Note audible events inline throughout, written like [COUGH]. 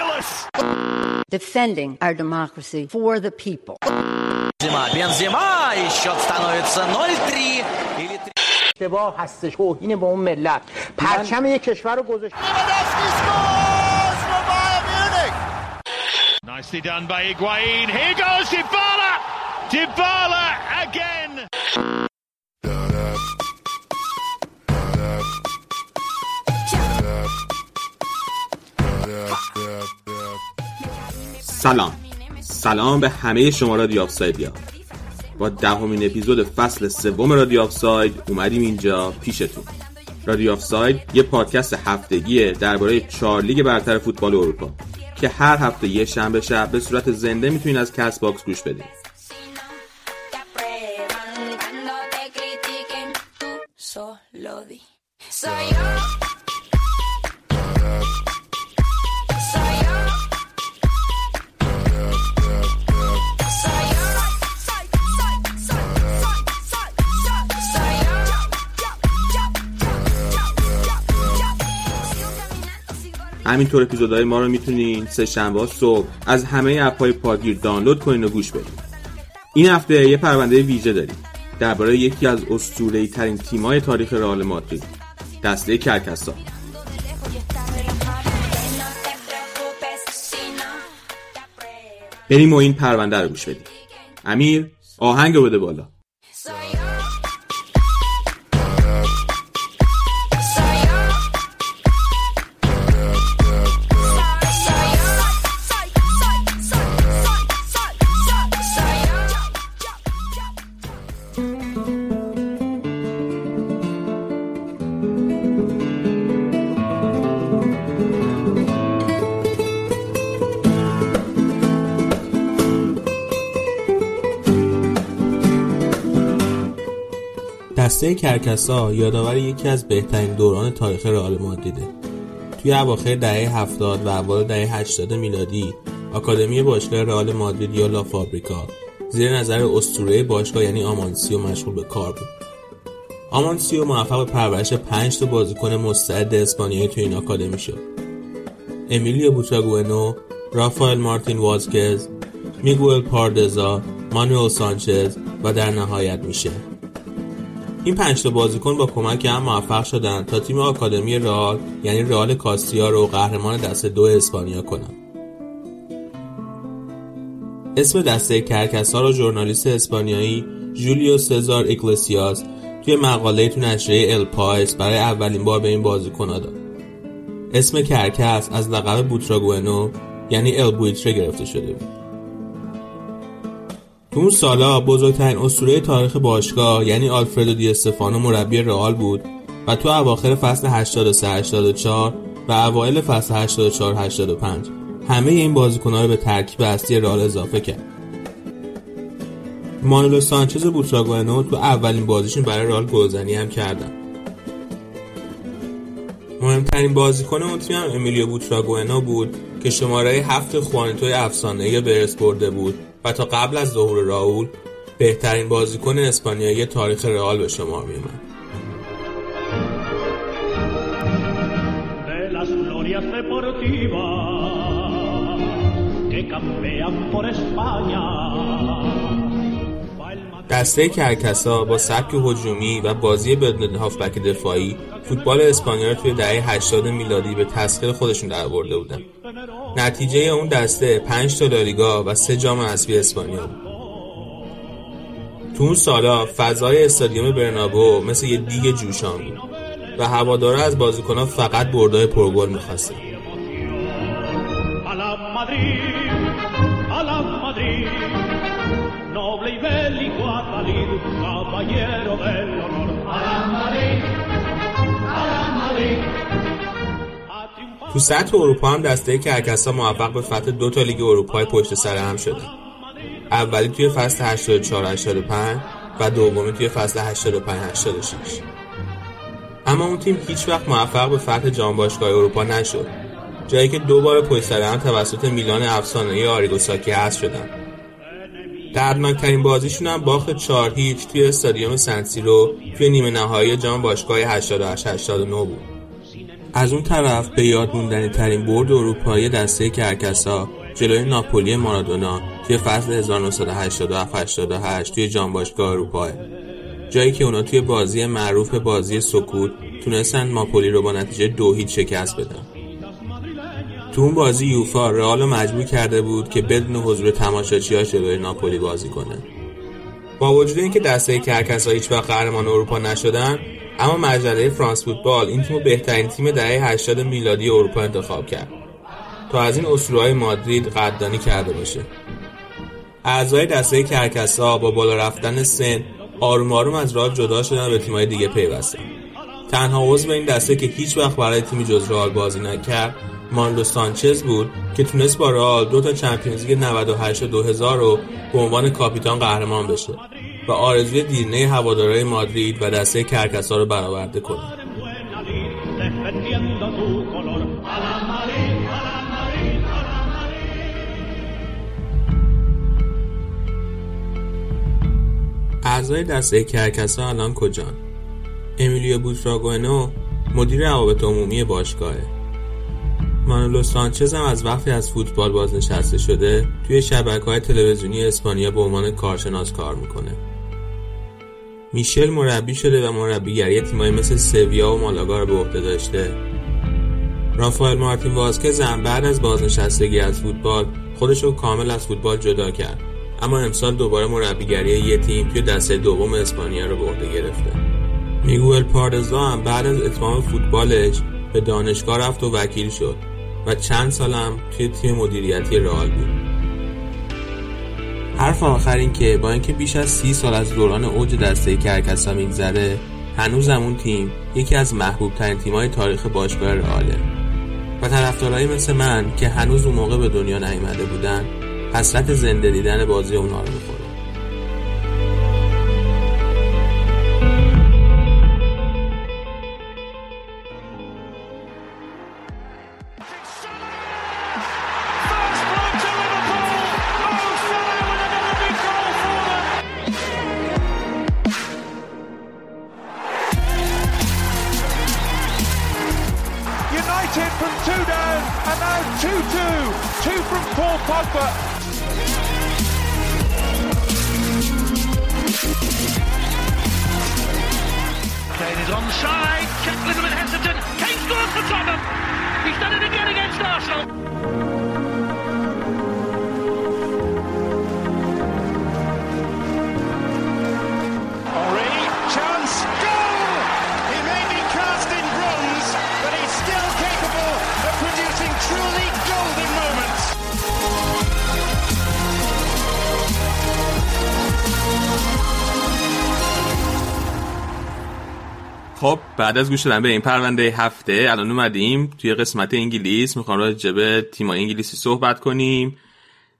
Fabulous! defending our democracy for the people. Бензима, Бензима, и счет становится 0-3. Или 3. اشتباه هستش توهین به اون ملت پرچم یک کشور رو گذاشت Nicely done by Higuain. Here goes Dybala! Dybala again! سلام. سلام به همه شما رادیو آفسایدیا با دهمین اپیزود فصل سوم رادیو آفساید اومدیم اینجا پیشتون. رادیو آفساید یه پادکست هفتگیه درباره چهار لیگ برتر فوتبال اروپا که هر هفته یه شنبه شب به صورت زنده می‌تونید از کست باکس گوش بدید همینطور اپیزودهای ما رو می‌تونین سه شنبه صبح از همه اپهای پادگیر دانلود کنین و گوش بدین. این هفته یه پرونده ویژه داریم. درباره یکی از اسطوره‌ای ترین تیم‌های تاریخ رئال مادرید. دسته کرکسا. بریم و این پرونده رو گوش بدیم. امیر آهنگ رو بده بالا. کرکسا یادآور یکی از بهترین دوران تاریخ رئال مادریده. توی اواخر دهه 70 و اوایل دهه 80 میلادی، آکادمی باشگاه رئال مادرید یا لا فابریکا زیر نظر اسطوره باشگاه یعنی آمانسیو مشغول به کار بود. آمانسیو موفق به پرورش 5 تا بازیکن مستعد اسپانیایی توی این آکادمی شد. امیلیو بوتاگوئنو، رافائل مارتین وازکز، میگوئل پاردزا، مانوئل سانچز و در نهایت میشل. این پنج تا بازیکن با کمک هم موفق شدن تا تیم آکادمی رئال یعنی رئال کاستیا رو قهرمان دسته دو اسپانیا کنن. اسم دسته کرکسا رو ژورنالیست اسپانیایی جولیو سزار ایگلسیاس توی مقاله تو نشریه ال پایس برای اولین بار به این بازیکن‌ها داد. اسم کرکس از لقب بوتراگوئنو یعنی ال بویتره گرفته شده بود. تو اون سالا بزرگترین اسطوره تاریخ باشگاه یعنی آلفردو دی استفانو مربی رئال بود و تو اواخر فصل 83 84 و اوایل فصل 84 85 همه این بازیکن‌ها رو به ترکیب اصلی رئال اضافه کرد. مانولو سانچز بوتراگوئنو تو اولین بازیشون برای رئال گلزنی هم کردن. مهمترین بازیکن اون تیم هم امیلیو بوتراگوئنو بود که شماره هفت خوانیتوی افسانه‌ای برس برده بود و تا قبل از ظهور راول بهترین بازیکن اسپانیایی تاریخ رئال به las glorias deportivas que campean por España. دسته کرکسا با سبک هجومی و بازی بدون هافبک دفاعی فوتبال اسپانیا رو توی دهه 80 میلادی به تسخیر خودشون درآورده بودن. نتیجه اون دسته 5 تا لالیگا و 3 جام حذفی اسپانیا بود. تو اون سالا فضای استادیوم برنابو مثل یه دیگ جوشان بود و هوادارا از بازیکنها فقط بردای پرگل می‌خواستن. Caballero del honor. تو سطح اروپا هم دسته کرکسا موفق به فتح دو تا لیگ اروپای پشت سر هم شده. اولی توی فصل 84 85 و دومی توی فصل 85 86. اما اون تیم هیچ وقت موفق به فتح جام باشگاه اروپا نشد. جایی که دو بار پشت سر هم توسط میلان افسانه‌ای آریگوساکی حذف شدن. دردناکترین بازیشون هم باخت 4 هیچ توی استادیوم سنسیرو توی نیمه نهایی جام باشگاه 88 89 بود. از اون طرف به یاد موندنی ترین برد اروپایی دسته کرکسا جلوی ناپولی مارادونا توی فصل 1987-88 توی جانباشگاه اروپا جایی که اونا توی بازی معروف بازی سکوت تونستن ناپولی رو با نتیجه دو هیچ شکست بدن تو اون بازی یوفا رئال مجبور کرده بود که بدون حضور تماشاچی‌ها جلوی ناپولی بازی کنه. با وجود اینکه دسته کرکسا هیچ وقت قهرمان اروپا نشدن اما مجله فرانس فوتبال این تیم بهترین تیم دهه 80 میلادی اروپا انتخاب کرد تا از این اسطوره‌های مادرید قدردانی کرده باشه. اعضای دسته کرکسا با بالا رفتن سن آروم آروم از راه جدا شدن و به تیم‌های دیگه پیوستن. تنها عضو این دسته که هیچ وقت برای تیمی جز رئال بازی نکرد مانلو سانچز بود که تونست با رئال دو تا چمپیونز لیگ 98 و 2000 رو به عنوان کاپیتان قهرمان بشه و آرزوی دیرینه هوادارهای مادرید و دسته کرکسا رو برآورده کنه اعضای دسته کرکسا الان کجان؟ امیلیو بوتراگونو مدیر روابط عمومی باشگاهه مانولو سانچز هم از وقتی از فوتبال بازنشسته شده توی شبکه های تلویزیونی اسپانیا به عنوان کارشناس کار می‌کنه. میشل مربی شده و مربیگری تیمایی مثل سویا و مالاگا رو به عهده داشته. رافائل مارتین واسکز هم بعد از بازنشستگی از فوتبال خودش رو کامل از فوتبال جدا کرد. اما امسال دوباره مربیگری یه تیم توی دسته دوم اسپانیا رو به عهده گرفته. میگوئل پاردزا هم بعد از اتمام فوتبالش به دانشگاه رفت و وکیل شد. و چند سالم توی تیم مدیریتی رئال بود. حرف آخر این که با اینکه بیش از سی سال از دوران اوج دسته کرکسا میگذره هنوز اون تیم یکی از محبوب ترین تیمای تاریخ باشگاه رئاله. و طرفدارایی مثل من که هنوز اون موقع به دنیا نیامده بودن حسرت زنده دیدن بازی اونا رو بعد از گوش دادن به این پرونده هفته الان اومدیم توی قسمت انگلیس. می‌خوام راجع به تیمای انگلیسی صحبت کنیم.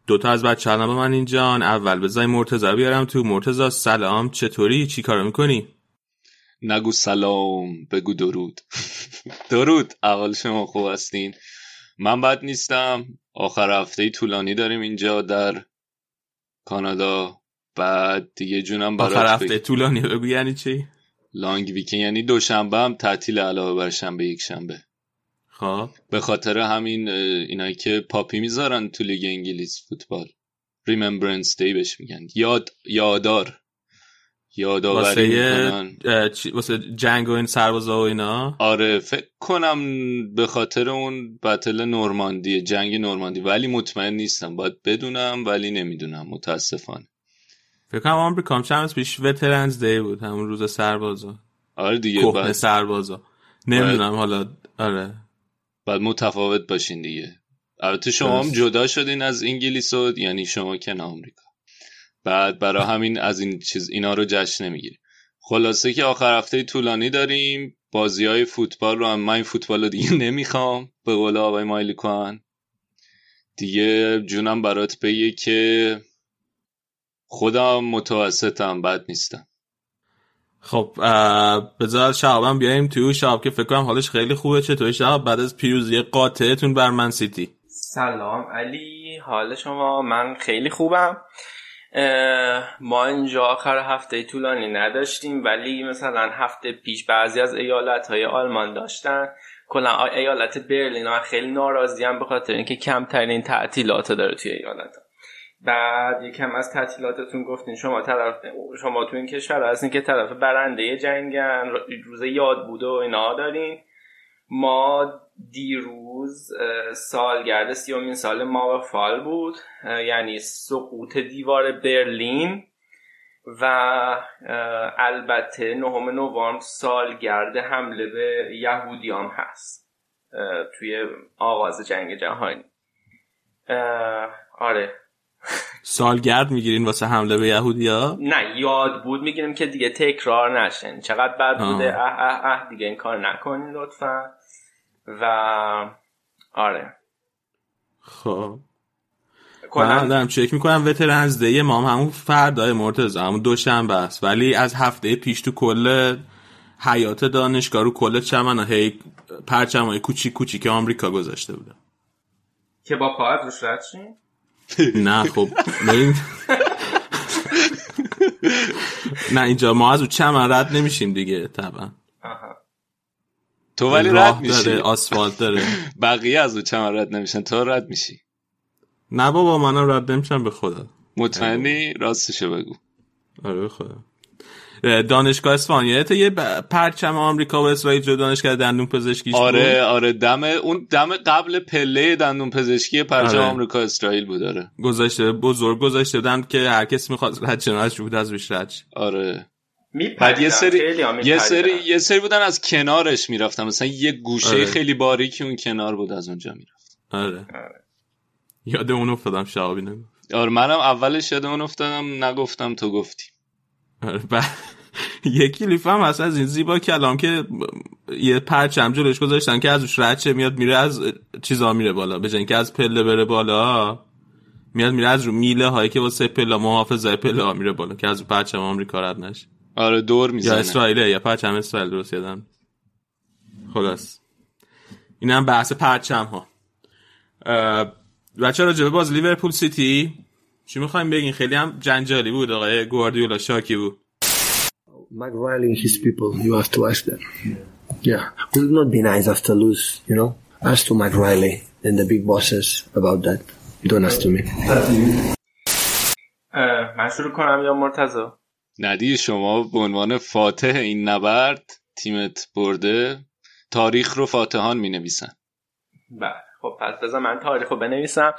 دوتا از بچه با من اینجان اول بذاری رو بیارم تو. مرتضی سلام. چطوری؟ چی کارو می‌کنی؟ نگو سلام بگو درود. [LAUGHS] درود. اول شما خوب هستین. من بد نیستم. آخر هفته طولانی داریم اینجا در کانادا. بعد دیگه جونم برات آخر هفته. طولانی بگو. یعنی چی؟ long weekend یعنی دوشنبه هم تعطیل علاوه بر شنبه یک شنبه. خب. به خاطر همین اینایی که poppy می‌ذارن تو لیگ انگلیس فوتبال. Remembrance Day بهش میگن. یاد یادار یادآوری واسه واسه جنگ و این سربازا و اینا؟ آره فکر کنم به خاطر اون battle نورماندی جنگ نورماندی. ولی مطمئن نیستم. باید بدونم ولی نمی‌دونم. متاسفانه. فکر کنم آمریکا هم چند پیش وترنز دی بود همون روز سربازا. آره دیگه کهنه بعد, سربازا. نمی‌دونم حالا آره. بعد متفاوت باشین دیگه. البته شما هم. جدا شدین از انگلیس و یعنی شما که نه آمریکا. بعد برای همین از این چیز اینا رو جشن نمی‌گیریم خلاصه که آخر هفته طولانی داریم. بازی های فوتبال رو هم من این فوتبال رو دیگه [LAUGHS] نمی‌خوام به قول آقای مایلی کن دیگه جونم برات بگه که خودم متوسطم بد نیستم. خب بذار شعبم بیایم تو شعب که فکر کنم حالش خیلی خوبه. چطوری شعب؟ بعد از پیروزی قاطعتون بر من سیتی. سلام علی حال شما؟ من خیلی خوبم. ما اینجا آخر هفته طولانی نداشتیم ولی مثلا هفته پیش بعضی از ایالت های آلمان داشتن. کلا ایالت برلین من خیلی ناراضی هم به خاطر اینکه کمترین تعطیلات داره توی ایالت. بعد یکم از تعطیلاتتون گفتین شما طرف شما تو این کشور هستین که طرف برنده جنگن روز یاد بود و اینا دارین. ما دیروز سالگرد سیومین سال ما فال بود یعنی سقوط دیوار برلین و البته نهم نوامبر سالگرد حمله به یهودیان هست توی آغاز جنگ جهانی. آره. سالگرد می‌گیرین واسه حمله به یهودیا نه یاد بود می‌گیریم که دیگه تکرار نشن چقدر بد. بوده؟ اه اه اه دیگه این کار نکنین لطفا. و آره. خب. من دارم چک می‌کنم وترنز دی ما هم همون فردای مرتضی همون دوشنبه است. ولی از هفته پیش تو کل حیات دانشگاه رو کل چمن هی پرچم های کوچیک کوچیک آمریکا گذاشته بوده که با پاهت روش رد؟ [LAUGHS] نه خب [LAUGHS] نه اینجا ما از اون چمن رد نمیشیم دیگه طبعا. تو ولی رد میشی داره آسفالت داره. [LAUGHS] بقیه از اون چمن رد نمیشن تو رد میشی. نه بابا منم رد نمیشم به خدا. مطمئنی؟ راستشو بگو. آره به خدا. دانشگاه اصفهان. یادته یه پرچم آمریکا و اسرائیل جو دانشگاه دندون پزشکیش آره بود. آره دم اون دم قبل پله دندون پزشکی پرچم آره. آمریکا اسرائیل بود آره. گذاشته بزرگ گذاشته بودن که هر کسی می‌خواد رد بود از روش رد شه. آره. بعد یه سری یه. سری یه سری بودن از کنارش می‌رفتن. مثلا یه گوشه آره. خیلی باریکی اون کنار بود از اونجا می‌رفت. آره. یاد اون افتادم شعبی نگو آره منم اولش یاد اون افتادم نگفتم تو گفتی. آره یه کلیپ هم هست از این زیبا کلام که یه پرچم جلوش گذاشتن که از شه میاد میره از چیزا میره بالا. به اینکه از پله بره بالا میاد میره از رو میله هایی که واسه پله محافظه پله ها میره بالا که از رو پرچم آمریکا رد نشه. آره دور یا می‌زنه. اسرائیله یا پرچم اسرائیل درست یادم. خلاص. این هم بحث پرچم ها بچه راجبه باز لیورپول سیتی. چی می‌خوایم بگین خیلی هم جنجالی بود آقای گواردیولا شاکی بود Mike Riley and his people, you have to ask them. Yeah. Would not be nice after lose, you know? Ask to Mike Riley and the big bosses about that. Don't ask to me. اه، من شروع کنم یا مرتضی ندی شما به عنوان فاتح این نبرد تیمت برده تاریخ رو فاتحان می نویسن بله خب پس بذار من تاریخ رو بنویسم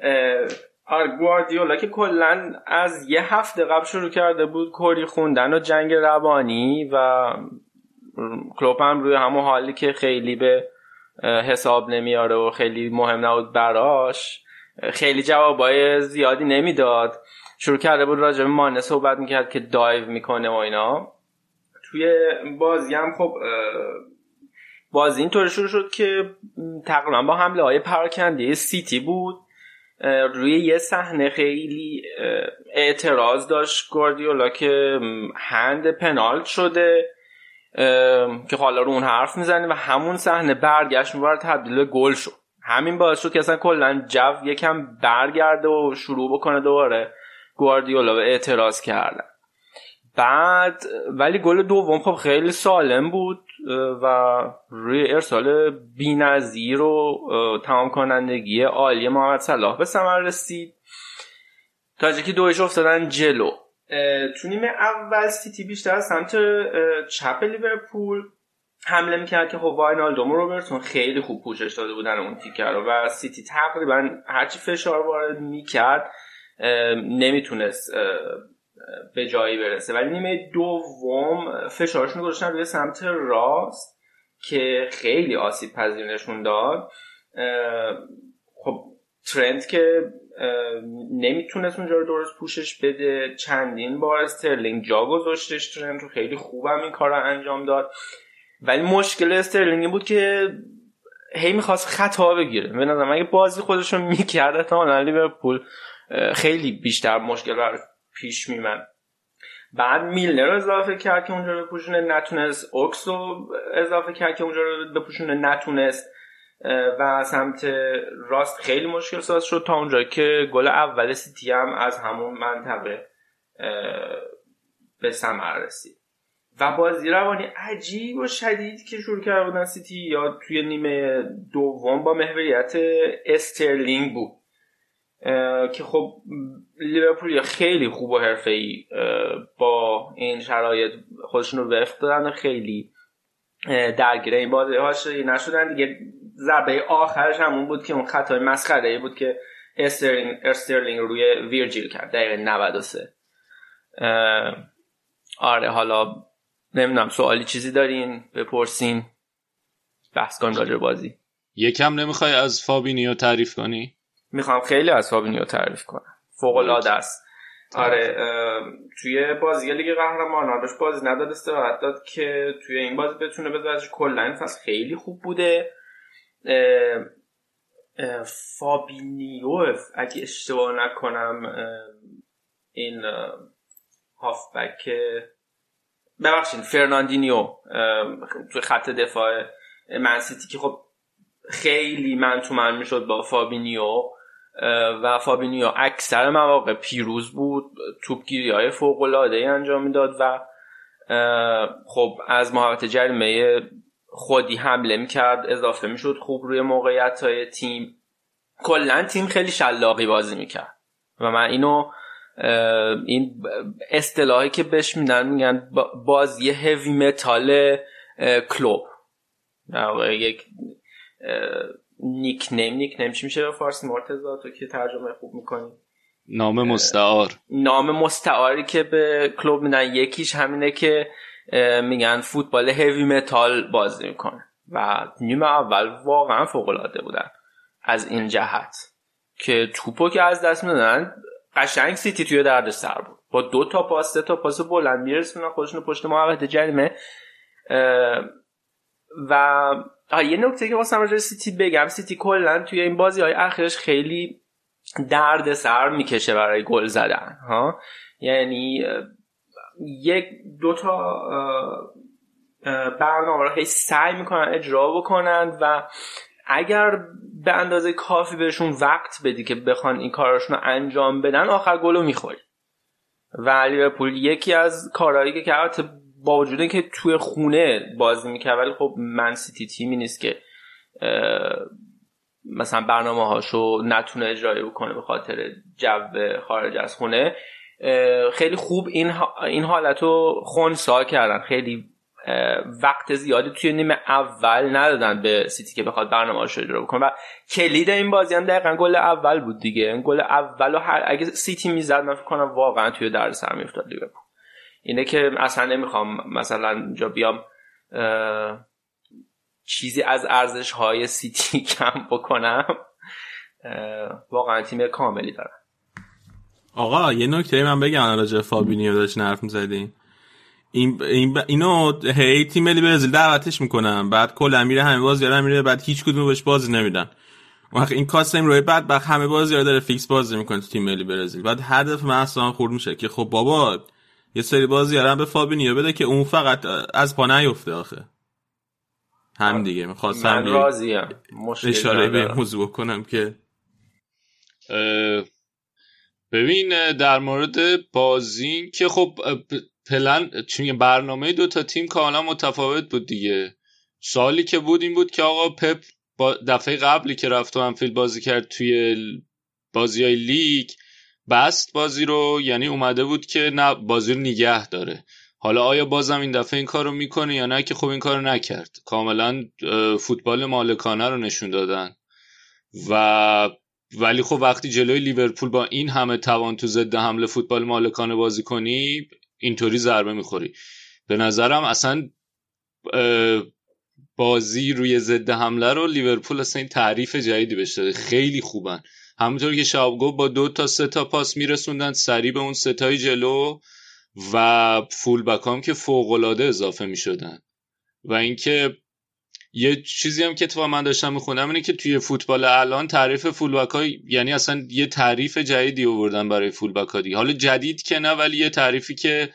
اه، آره گواردیولا که کلا از یه هفته قبل شروع کرده بود کری خوندن و جنگ روانی و کلوپ هم روی همون حالی که خیلی به حساب نمیاره و خیلی مهم نبود براش خیلی جوابای زیادی نمی‌داد. شروع کرده بود راجع به مانه صحبت می‌کرد که دایو می‌کنه و اینا. توی بازی هم خب بازی اینطوری شروع شد که تقریبا با حمله های پراکنده سیتی بود. روی یه صحنه خیلی اعتراض داشت گواردیولا که هند پنالت شده که حالا رو اون حرف می‌زنه و همون صحنه برگشت میباره تبدیل به گل شد. همین باعث شد که اصلا کلا جو یکم برگرده و شروع بکنه دوباره گواردیولا به اعتراض کردن. بعد ولی گل دوم خب خیلی سالم بود. و روی ارسال بی‌نظیر و تمام کنندگی عالی محمد صلاح به ثمر رسید. تا که دویش افتادن جلو. تو نیمه اول سیتی بیشتر از سمت چپ لیورپول حمله می‌کرد که خب واینالدوم و رابرتسون خیلی خوب پوشش داده بودن اون تیکه رو و سیتی تقریبا هرچی فشار وارد می‌کرد نمی‌تونست به جایی برسه. ولی نیمه دوم فشارشون گذاشتن روی سمت راست که خیلی آسیب پذیر نشون داد. خب ترنت که نمی‌تونست اونجا رو درست پوشش بده. چندین بار استرلینگ جا گذاشتش ترنت رو. خیلی خوبم این کار رو انجام داد. ولی مشکل استرلینگ بود که هی می‌خواست خطا بگیره. به نظرم اگه بازی خودشو می‌کرد احتمالا لیورپول خیلی بیشتر مشکل براش پیش میومد بعد میلنر رو اضافه کرد که اونجا رو بپوشونه نتونست اوکس رو اضافه کرد که اونجا رو بپوشونه نتونست و سمت راست خیلی مشکل ساز شد تا اونجا که گل اول سیتی هم از همون منطقه به ثمر رسید. و بازی روانی عجیب و شدید که شروع کرده بودن سیتی یا توی نیمه دوم با محوریت استرلینگ بود. که خب لیورپول یا خیلی خوب و حرفه‌ای با این شرایط خودشون رو وفق دادن و خیلی درگیر این بازی هاش نشدن. دیگه ضربه آخرش همون بود که اون خطای مسخره ای بود که استرلینگ, استرلینگ روی ویرجیل کرد دقیقه 93 اه، آره حالا نمی‌دونم سوالی چیزی دارین؟ بپرسین. بحث کنیم راجع بازی. یکم نمی‌خوای از فابینیو تعریف کنی؟ می‌خوام خیلی از فابینیو تعریف کنم. فوق العاده است. آره اه، توی بازی لیگ قهرمانان بهش بازی نداد استراحت داد که توی این بازی بتونه بذارش کلا این فصل خیلی خوب بوده. اه، اه، فابینیو اگه اشتباه نکنم این هافبک ببخشید فرناندینیو توی خط دفاع من سیتی که خب خیلی man to man می‌شد با فابینیو. و فابینیو اکثر مواقع پیروز بود توپگیری های فوق العاده انجام می‌داد و خب از محوطه جریمه خودی حمله می‌کرد اضافه می‌شد خوب روی موقعیت های تیم. کلا تیم خیلی شلاقی بازی می‌کرد و من اینو این اصطلاحی که بهش میدن میگن با- بازی heavy metal کلوپ. یک nickname nickname چی میشه به فارسی؟ مرتضی تو که ترجمه خوب می‌کنی. نام مستعار. نام مستعاری که به کلوپ میدن. یکیش همینه که میگن فوتبال heavy metal بازی می‌کنه. و نیمه اول واقعا فوق العاده بودن. از این جهت که توپو که از دست می‌دادن قشنگ سیتی توی درد سر بود. با دو تا پاس سه تا پاس بلند میرسونن خودشون پشت محوطه جریمه. و یه نکته که واسه راجع سیتی بگم سیتی کلا توی این بازی های اخیرش خیلی درد سر می‌کشه برای گل زدن ها. یعنی یک دو تا برنامه رو هی سعی می‌کنن اجرا بکنن و اگر به اندازه کافی بهشون وقت بدی که بخوان این کاراشون رو انجام بدن آخر گلو می‌خوری. و لیورپول یکی از کارهایی که کرد با وجود اینکه توی خونه بازی می‌کرد ولی خب من سیتی تیمی نیست که مثلا برنامه هاشو نتونه اجرایی بکنه به خاطر جو خارج از خونه. خیلی خوب این این حالت رو خونسا کردن. خیلی وقت زیادی توی نیمه اول ندادن به سیتی که بخواد برنامه رو اجرا بکنه. و کلید این بازی هم دقیقا گل اول بود دیگه. گل اول رو هر اگه سیتی می‌زد من فکر کنم واقعا توی درد سر میافتاد لیورپول. اینه که اصلا نمی‌خوام مثلا اینجا بیام چیزی از ارزش های سیتی [LAUGHS] کم بکنم. واقعا تیم کاملی دارن آقا یه نکته من بگم راجع فابینیو داشتین حرف می‌زدین. این این. اینو هی تیم ملی برزیل دعوتش می‌کنن بعد کلا میره همه بازی‌ها میره بعد هیچ کدوم بهش بازی نمیدن. وقت این کاسمیرو بعد بعد همه بازی‌ها داره فیکس بازی می‌کنه تو تیم ملی برزیل. بعد هدف من اصلا خورد میشه که خب بابا یه سری بازی هم به فابینیو بده که اون فقط از پا نیفته آخه. هم دیگه می‌خواستم من راضیم اشاره به. موضوع کنم که ببین در مورد بازی که خب پلن چی میگم برنامه دو تا تیم کاملا متفاوت بود دیگه. سوالی که بود این بود که آقا پپ با دفعه قبلی که رفت و انفیلد بازی کرد توی بازی های لیگ بست بازی رو یعنی اومده بود که نه بازی رو نگه داره. حالا آیا بازم این دفعه این کار رو می‌کنه یا نه؟ که خب این کار رو نکرد. کاملا فوتبال مالکانه رو نشون دادن. و ولی خب وقتی جلوی لیورپول با این همه توان تو ضد حمله فوتبال مالکانه بازی کنی اینطوری ضربه می‌خوری. به نظرم اصلا بازی روی ضد حمله رو لیورپول اصلا این تعریف جدیدی بهش خیلی خوبن. همونطور که شاب گفت با دو تا سه تا پاس میرسوندن سریع به اون ستای جلو و فول بک هم که فوق العاده اضافه می‌شدن. و اینکه یه چیزی هم که تو من داشتم میخوندم اینه که توی فوتبال الان تعریف فولبک های یعنی اصلا یه تعریف جدیدی آوردن برای فولبک ها دیگه. حالا جدید که نه ولی یه تعریفی که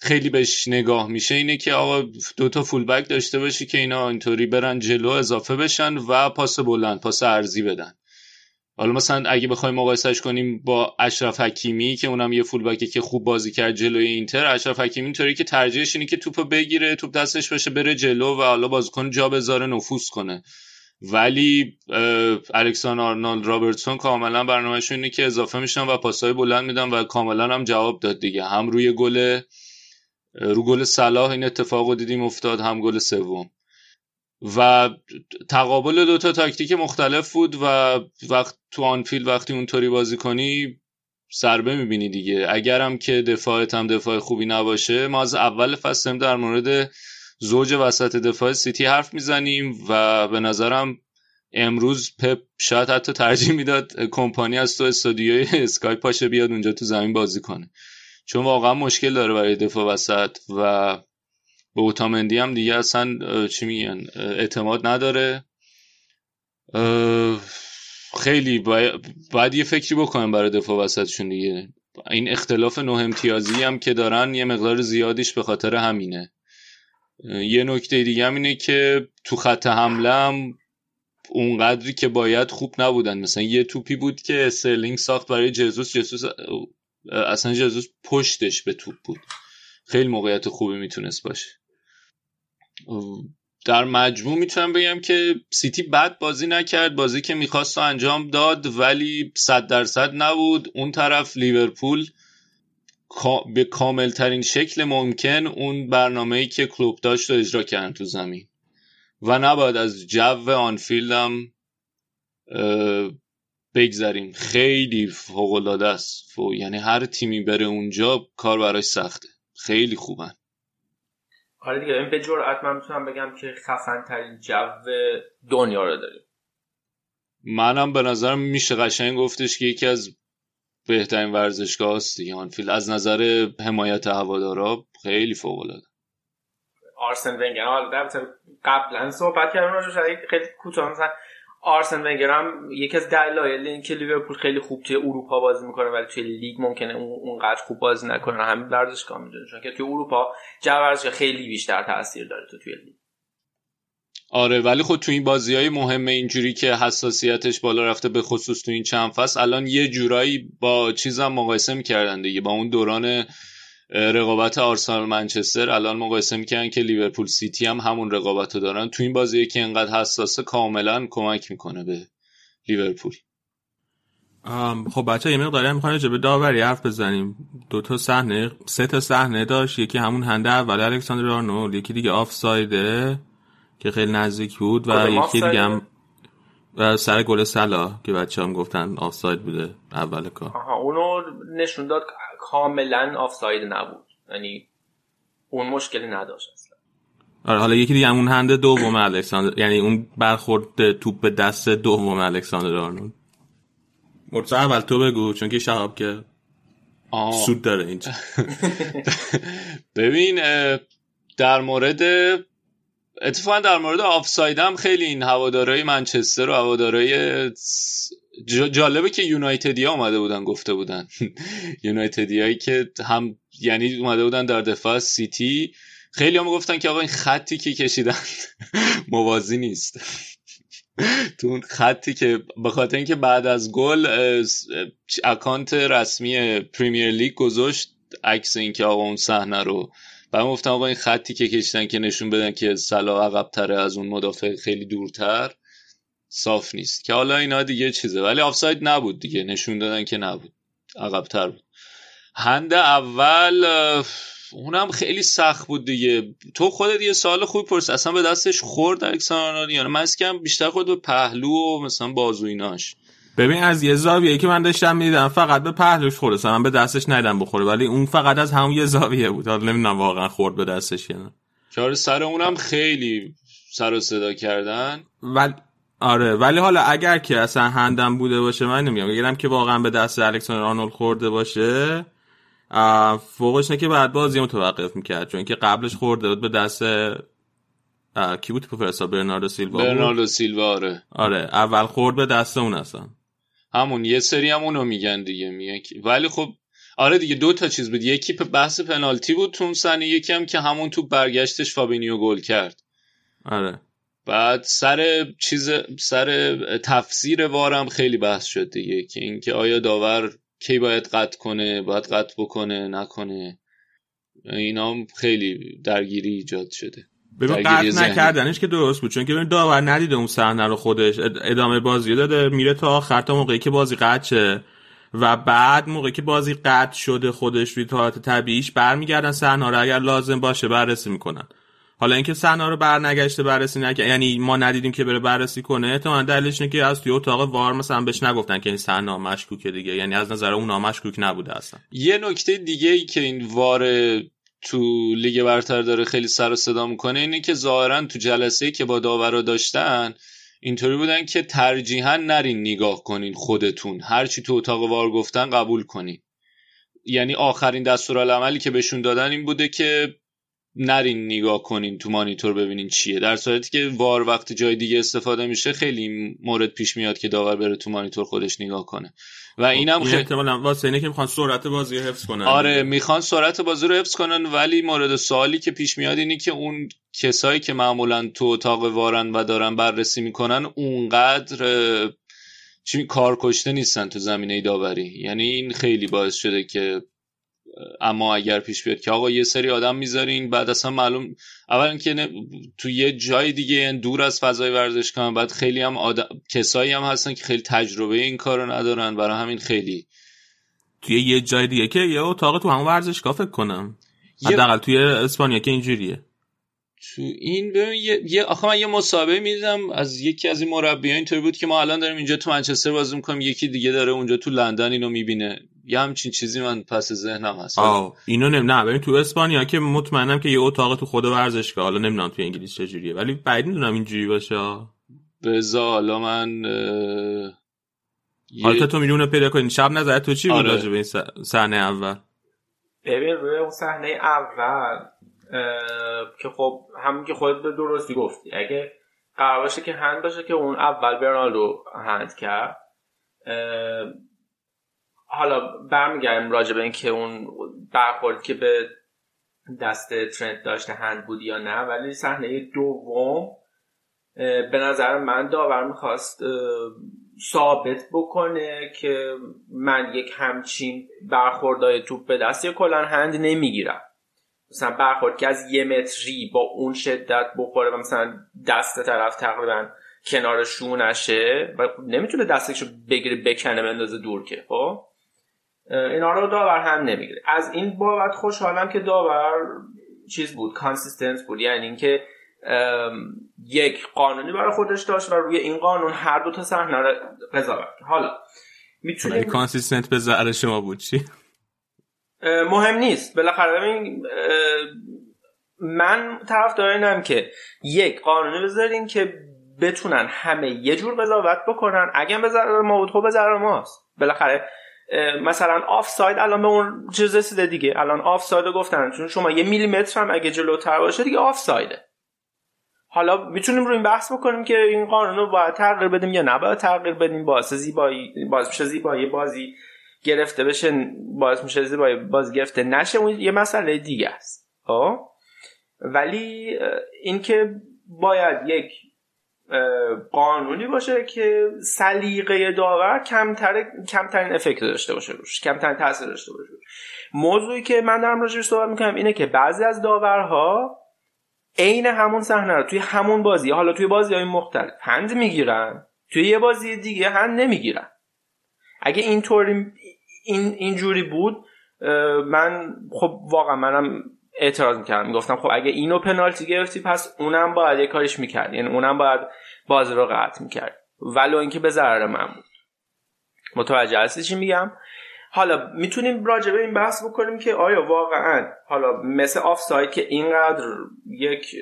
خیلی بهش نگاه میشه اینه که آقا دو تا فول بک داشته باشی که اینا اینطوری برن جلو اضافه بشن و پاس بلند پاس ارزی بدن. حالا مثلا اگه بخوایم مقایسش کنیم با اشرف حکیمی که اونم یه فول بکه که خوب بازی کرد جلوی اینتر اشرف حکیمی اینطوری که ترجیحش اینه که توپو بگیره توپ دستش باشه بره جلو و حالا بازیکن جا بذاره نفوذ کنه. ولی الکسان آرنولد رابرتسون کاملا برنامهشون اینه که اضافه میشن و پاسهای بلند میدن و کاملا هم جواب داد دیگه. هم روی گل رو گل صلاح این اتفاق رو دیدیم افتاد هم گل سوم. و تقابل دوتا تاکتیک مختلف بود و وقت تو آنفیلد وقتی اونطوری بازی کنی ضربه می‌بینی دیگه. اگرم که دفاعت هم دفاع خوبی نباشه ما از اول فصل در مورد زوج وسط دفاع سیتی حرف می‌زنیم و به نظرم امروز پپ شاید حتی ترجیح می‌داد کمپانی از تو استودیوی اسکای پاشه بیاد اونجا تو زمین بازی کنه. چون واقعا مشکل داره برای دفاع وسط و به اوتامندی هم دیگه اصلا چی میگن اعتماد نداره. خیلی باید, یه فکری بکنم برای دفاع وسطشون دیگه. این اختلاف نه امتیازی هم که دارن یه مقدار زیادیش به خاطر همینه. یه نکته دیگه هم اینه که تو خط حمله هم اونقدری که باید خوب نبودن. مثلا یه توپی بود که استرلینگ ساخت برای جزوس جزوس اصلا جزوس پشتش به توپ بود. خیلی موقعیت خوبی می‌تونست باشه. در مجموع می‌تونم بگم که سیتی بد بازی نکرد بازی که می‌خواست انجام داد ولی صد درصد نبود. اون طرف لیورپول به کامل ترین شکل ممکن اون برنامه که کلوب داشت رو اجرا کردن تو زمین. و نباید از جو آنفیلد هم بگذریم. خیلی فوق العاده است یعنی هر تیمی بره اونجا کار براش سخته. خیلی خوبن. آره دیگه این به جرئت من می‌تونم بگم که خفن ترین جو دنیا رو داریم. منم به نظرم میشه قشنگ گفتش که یکی از بهترین ورزشگاه هست دیگه. آنفیلد از نظر حمایت هوادارا خیلی فوق العاده آرسن ونگر. حالا قبلا صحبت کردیم راجعش خیلی کوتاه مثلا آرسن ونگر هم یکی از دلایل این که لیورپول خیلی خوب توی اروپا بازی می‌کنه ولی توی لیگ ممکنه اون اونقدر خوب بازی نکنه. همین ورزشگاه می‌دونه. چون که توی اروپا جو ورزشگاه خیلی بیشتر تاثیر داره تو توی لیگ. آره ولی خود تو این بازی های مهم اینجوری که حساسیتش بالا رفته به خصوص تو این چند فصل الان یه جورایی با چیزم مقایسه می‌کردن دیگه با اون دوران رقابت آرسنال منچستر. الان مقایسه می‌کردن که لیورپول سیتی هم همون رقابت رو دارن. تو این بازی که انقدر حساسه کاملا کمک می‌کنه به لیورپول. خب بچه یه مقداری هم راجع به داوری حرف بزنیم. دو تا صحنه سه تا صحنه داشت. یکی همون هنده اول الکساندر آرنولد یکی دیگه آفسایده که خیلی نزدیک بود و کدوم یکی؟ دیگه هم و سر گل صلاح که بچه هم گفتن آفساید بوده اول کار. آها اونو نشون داد کاملا آفساید نبود. یعنی اون مشکلی نداشت اصلا. آره حالا یکی دیگه همون هنده دوم الکساندر یعنی اون برخورد توپ به دست دوم الکساندر آرنولد. مرتضی اول تو بگو چون که شهاب که آه. سود داره اینجا [LAUGHS] ببین در مورد اتفاقا در مورد آفساید هم خیلی این هوادارهای منچستر و جا- جالبه که یونایتدی ها اومده بودن گفته بودن. [LAUGHS] یونایتدی هایی که هم یعنی اومده بودن در دفاع سیتی. خیلی هم گفتن که آقا این خطی که کشیدن [LAUGHS] موازی نیست. [LAUGHS] تو اون خطی که به خاطر اینکه بعد از گل اکانت رسمی پریمیر لیگ گذاشت عکس اینکه آقا اون صحنه رو. من گفتم آقا این خطی که کشیدن که نشون بدن که صلاح عقب تره از اون مدافع خیلی دورتر. صاف نیست. که حالا اینا دیگه چیزه. ولی آفساید نبود دیگه. نشون دادن که نبود. عقب تر بود. هند اول اونم خیلی سخت بود دیگه. تو خودت یه سوال خوبی پرس. اصلا به دستش خورد الکساندر یعنی من کم بیشتر خود به پهلو و مثلا بازو ایناش. ببین از یه زاویه که من داشتم میدم فقط به پهلوش خورد. اصلا من به دستش ندم بخوره. ولی اون فقط از همون یه زاویه بود. حالا نمی‌دونم واقعا خورد به دستش یا نه. چهار سر اونم خیلی سر و صدا کردن. ولی آره ولی حالا اگر که اصلا هندم بوده باشه من نمیگم اگرم که واقعا به دست الکساندر آرنولد خورده باشه فوقش نه که بعد بازی متوقف می‌کرد. چون که قبلش خورده بود به دست کی بود؟ پروفسور برناردو سیلوا برناردو سیلوا آره. آره اول خورد به دست اون اصلا. همون یه سری هم اونو میگن دیگه میگن ولی خب آره دیگه دو تا چیز بود. یکی پ- بحث پنالتی بود تو اون صحنه یکی هم که همون تو برگشتش فابینیو گل کرد. آره. بعد سر چیز سر تفسیر وارم خیلی بحث شد دیگه که اینکه آیا داور کی باید قطع کنه باید قطع بکنه نکنه اینا خیلی درگیری ایجاد شده. ببین قطع. نکردنش که درست بود چون که ببین داور ندیده اون صحنه رو خودش اد- ادامه بازی داده میره تا آخر تا موقعی که بازی قطع شه. و بعد موقعی که بازی قطع شده خودش روی حالت طبیعیش برمیگردن صحنه رو اگر لازم باشه بررسی می‌کنن. حالا اینکه صحنه رو برنگشته بررسی نکرد یعنی ما ندیدیم که بره بررسی کنه احتمالاً دلیلش اینه که از توی اتاق وار مثلا بهش نگفتن که این صحنه مشکوکه دیگه. یعنی از نظر اون مشکوک نبوده اصلا. یه نکته دیگه ای که این وار تو لیگ برتر داره خیلی سر و صدا می‌کنه اینه که ظاهرا تو جلسه که با داورا داشتن اینطوری بودن که ترجیحاً نرین نگاه کنین خودتون. هرچی تو اتاق وار گفتن قبول کنین. یعنی آخرین دستورالعملی که بهشون دادن این بوده که نرین نگاه کنین تو مانیتور ببینین چیه. در صورتی که وار وقتی جای دیگه استفاده میشه خیلی مورد پیش میاد که داور بره تو مانیتور خودش نگاه کنه. و اینم این خیلی احتمالاً واسه اینه که می‌خوان سرعت بازی رو حفظ کنن. آره می‌خوان سرعت بازی رو حفظ کنن ولی مورد سوالی که پیش میاد اینه که اون کسایی که معمولا تو اتاق وارن و دارن بررسی می‌کنن اونقدر چی کار کشته نیستن تو زمینه داوری. یعنی این خیلی باعث شده که اما اگر پیش بیاد که آقا یه سری آدم می‌ذارین بعد اصلا معلوم اولا که نه- تو یه جای دیگه یعنی دور از فضای ورزشگاه بعد خیلی هم آدم کسایی هم هستن که خیلی تجربه این کارو ندارن برای همین خیلی. توی یه جای دیگه که یه اتاق تو همون ورزشگاه فکر کنم. یه- حداقل توی اسپانیا که اینجوریه. تو این ببین یه, یه آخه من یه مسابقه می‌دیدم از یکی از این مربیان اینطوری بود که ما الان داریم اینجا تو منچستر بازی می‌کنیم یکی دیگه داره اونجا تو لندن اینو می‌بینه. یه همچین چیزی من پس ذهنم هست آه اینو نم نه ببین تو اسپانیا که مطمئنم که یه اتاق تو خود ورزشگاه حالا نمی‌دونم تو انگلیس چجوریه ولی بعید می‌دونم اینجوری باشه آه. بذار حالا من حالا تو می‌دونه پیدا کنی شب نظر تو چی بود آره. راجع به این س- صحنه اول ببین روی اون صحنه اول که خب همون که خودت به درستی گفتی اگه قرار باشه که هند باشه که اون اول برنالدو هند کرد حالا برمیگردیم راجع به اینکه اون برخورد که به دست ترنت داشته هند بود یا نه ولی صحنه دوم به نظر من داور می‌خواست ثابت بکنه که من یک همچین برخوردای توپ به دست کلا هند نمی‌گیرم. مثلا برخورد که از یه متری با اون شدت بخوره و مثلا دست طرف تقریبا کنار شونشه و نمی‌تونه دستشو بگیره بکنه بندازه دور که خب؟ اینا رو داور هم نمی‌گیره. از این بابت خوشحالم که داور چیز بود consistent بود. یعنی اینکه یک قانونی برای خودش داشت و روی این قانون هر دو تا صحنه رو قضاوت. حالا ولی می‌تونیم consistent به ضرر شما بود چی؟ مهم نیست. بالاخره ببین من طرف اینم که یک قانونی بذارین که بتونن همه یه جور قضاوت بکنن. اگه به ضرر ما بود خب به ضرر ماست. بالاخره مثلا آف ساید الان به اون چیز رسیده دیگه. الان آف ساید رو گفتن. چون شما یه میلیمتر هم اگه جلوتر باشه دیگه آف سایده حالا می‌تونیم روی این بحث بکنیم که این قانون رو باید تغییر بدیم یا نباید تغییر بدیم. باعث زیبایی باعث میشه زیبایی بازی گرفته بشه باعث میشه زیبایی بازی گرفته نشه. اون یه مسئله دیگه است. خب؟ ولی اینکه باید یک قانونی باشه که سلیقه داور کمتر کمترین effect داشته باشه روش کمترین تاثیر داشته باشه. موضوعی که من دارم راجعش صحبت می‌کنم اینه که بعضی از داورها عین همون صحنه رو توی همون بازی حالا توی بازی های مختلف هند می‌گیرن توی یه بازی دیگه هند نمی‌گیرن اگه اینطوری این اینجوری بود من خب واقعا منم اعتراض می‌کردم. می‌گفتم خب اگه اینو پنالتی گرفتی پس اونم باید یه کاریش می‌کرد یعنی اونم باید بازی رو قطع می‌کرد. ولو اینکه به ضرر من بود. متوجه هستی چی میگم؟ حالا می‌تونیم راجع به این بحث بکنیم که آیا واقعا حالا مثل آف ساید که اینقدر یک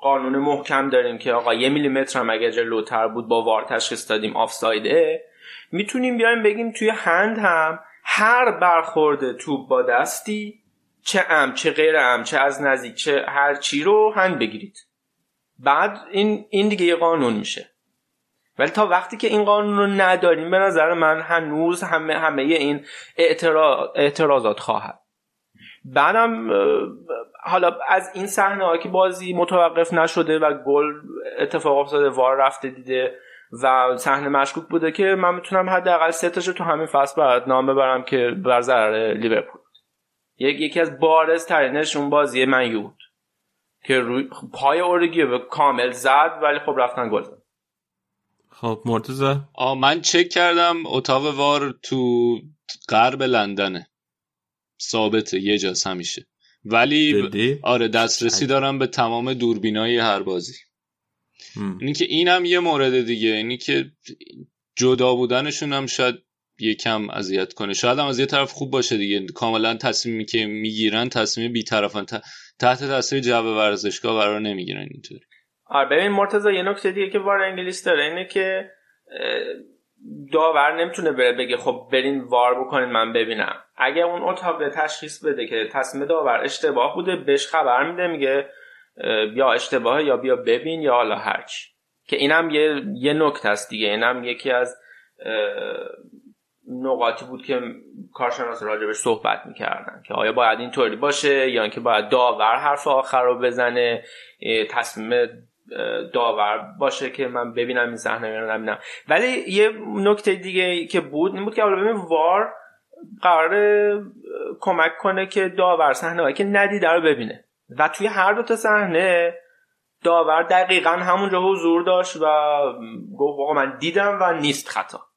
قانون محکم داریم که آقا یه میلیمتر هم اگه جلوتر بود با VAR تشخیص دادیم آف سایده می‌تونیم بیایم بگیم توی هند هم هر برخورد توپ با دستی چه عمد چه غیر عمد چه از نزدیک چه هر چی رو هند بگیرید. بعد این این دیگه یه قانون میشه. ولی تا وقتی که این قانون رو نداریم به نظر من هنوز همه همه این اعتراض اعتراضات خواهد. بعدم حالا از این صحنه که بازی متوقف نشده و گل اتفاق افتاده وار رفته دیده و صحنه مشکوک بوده که من می‌تونم حداقل سه تاشو تو همین فصل برات نام ببرم که بر ضرر لیورپول. یک یکی از بارز ترینش اون بازی من بود. که روی پای اورگی به کامل زد ولی خب رفتن گل زد. خب مرتضی؟ آ من چک کردم اتاق وار تو غرب لندنه ثابته یه جاست همیشه. ولی جدی؟ آره دسترسی دارم به تمام دوربینای هر بازی. اینی که اینم یه مورد دیگه اینی که جدا بودنشون هم شاید یکم اذیت کنه. شاید هم از یه طرف خوب باشه دیگه. کاملا تصمیمی که می‌گیرن تصمیم بیطرفن تحت تاثیر جو ورزشگاه قرار نمی‌گیرن اینطوری. آره ببین مرتضی یه نکته دیگه که وار انگلیس داره اینه که داور نمی‌تونه بره بگه خب برین وار بکنین من ببینم. اگه اون اتاق تشخیص بده که تصمیم داور اشتباه بوده بهش خبر میده میگه اه، یا اشتباهه یا بیا ببین یا حالا هرچی. که اینم یه یه نکته است دیگه. اینم یکی از نقاطی بود که کارشناس راجبش صحبت می‌کردن که آیا باید اینطوری باشه یا اینکه باید داور حرف آخر رو بزنه تصمیم داور باشه که من ببینم این صحنه رو نبینم. ولی یه نکته دیگه که بود این بود که ببین وار قرار کمک کنه که داور صحنه که ندیده رو ببینه. و توی هر دو تا صحنه داور دقیقا همونجا حضور داشت و گفت آقا من دیدم و نیست خطا.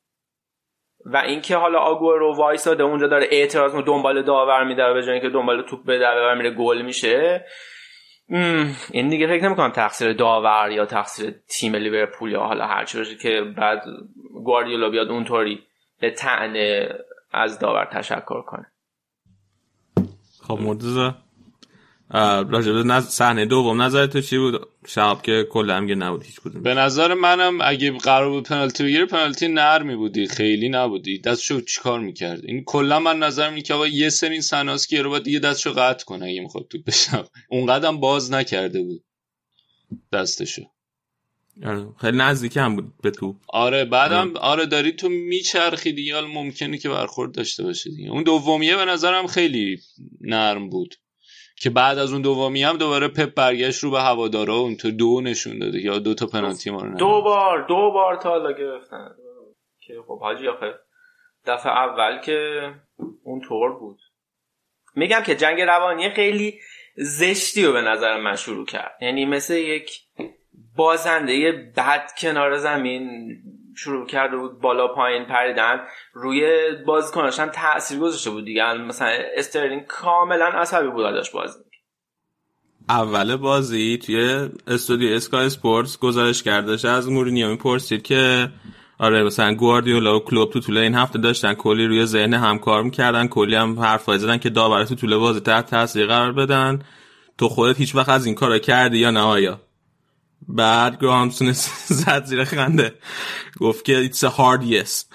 و اینکه حالا آگورو وایساده اونجا داره اعتراض دنبال داور میده به جای اینکه دنبال توپ بده و میره گل میشه. این دیگه فکر نمی‌کنم تقصیر داور یا تقصیر تیم لیورپول یا حالا هرچی باشه که بعد گواردیولا بیاد اونطوری به طعنه از داور تشکر کنه. خب مرتضی؟ راجب نز... صحنه دوم نظر تو چی بود؟ شهاب که کلا هم نبود هیچ کدوم. به نظر منم اگه قرار بود پنالتی بگیره پنالتی نرمی بودی خیلی نبودی. دستشو چیکار می‌کرد این کلا من نظر اینه که آقا یه سری سناس که رو باید دیگه دستشو قطع کنه اگه می‌خواد تو بشه اون هم باز نکرده بود دستشو. آره، خیلی نزدیک هم بود به تو آره بعدم آره. داری تو میچرخی دیگه ممکنه که برخورد داشته باشه دیگه. اون دومیه به نظرم خیلی نرم بود. که بعد از اون دومی هم دوباره پپ برگشت رو به هوادارا و اونطور دو نشون داده یا دو تا پنالتی ما رو. دو بار دو بار تا حالا گرفتن. که خب حاجی آخه دفعه اول که اون طور بود. میگم که جنگ روانی خیلی زشتی رو به نظر من شروع کرد. یعنی مثل یک بازنده بد کنار زمین شروع کرده بود بالا پایین پریدن روی بازیکناش هم تاثیر گذاشته بود دیگه. مثلا استرلینگ کاملا عصبی بود داشت بازی. اول بازی توی استودیو اسکای اسپورتس گزارش کردش از مورینیو می‌پرسید که آره مثلا گواردیولا و کلوپ تو طول این هفته داشتن کلی روی ذهن هم کار می‌کردن. کلی هم حرفای زدن که داور تو طول بازی تحت تاثیر قرار بدن. تو خودت هیچ وقت از این کارا کردی یا نه آیا؟ بعد گرام سونس زد زیر خنده گفت که it's a hard yes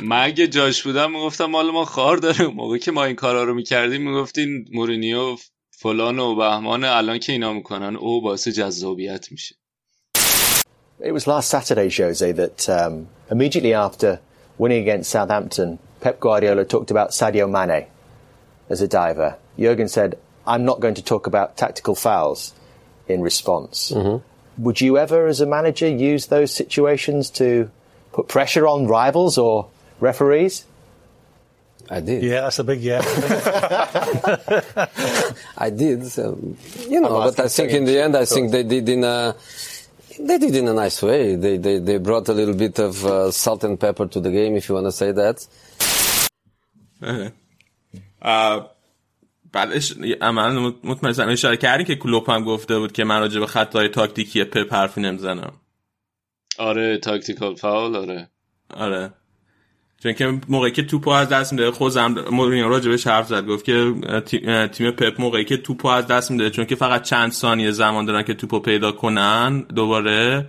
من اگه جاش بودم می‌گفتم مال ما خار داره موقع که ما این کارا رو می‌کردیم می‌گفتین مورینیو فلان و بهمان الان که اینا می‌کنن او باعث جذابیت میشه It was last Saturday, Jose, that um, immediately after winning against Southampton, Pep Guardiola talked about Sadio Mane as a diver. Jurgen said, I'm not going to talk about tactical fouls in response. Mm-hmm. Would you ever, as a manager, use those situations to put pressure on rivals or referees? I did. Yeah, that's a big yeah. [LAUGHS] I did. So, you know, but I think in the end, I think they did in a they did in a nice way. They they they brought a little bit of uh, salt and pepper to the game, if you want to say that. آه، بعدش عملا مطمئن اشاره کردی که کلوپ هم گفته بود که من راجع به خطای تاکتیکی پپ حرفی نمی‌زنم. آره تاکتیکال فاول آره. آره. چون که موقعی که توپو از دست میده خودم مورینیو راجبش حرف زد گفت که تی- تیم پپ موقعی که توپو از دست میده چون که فقط چند ثانیه زمان دارن که توپو پیدا کنن دوباره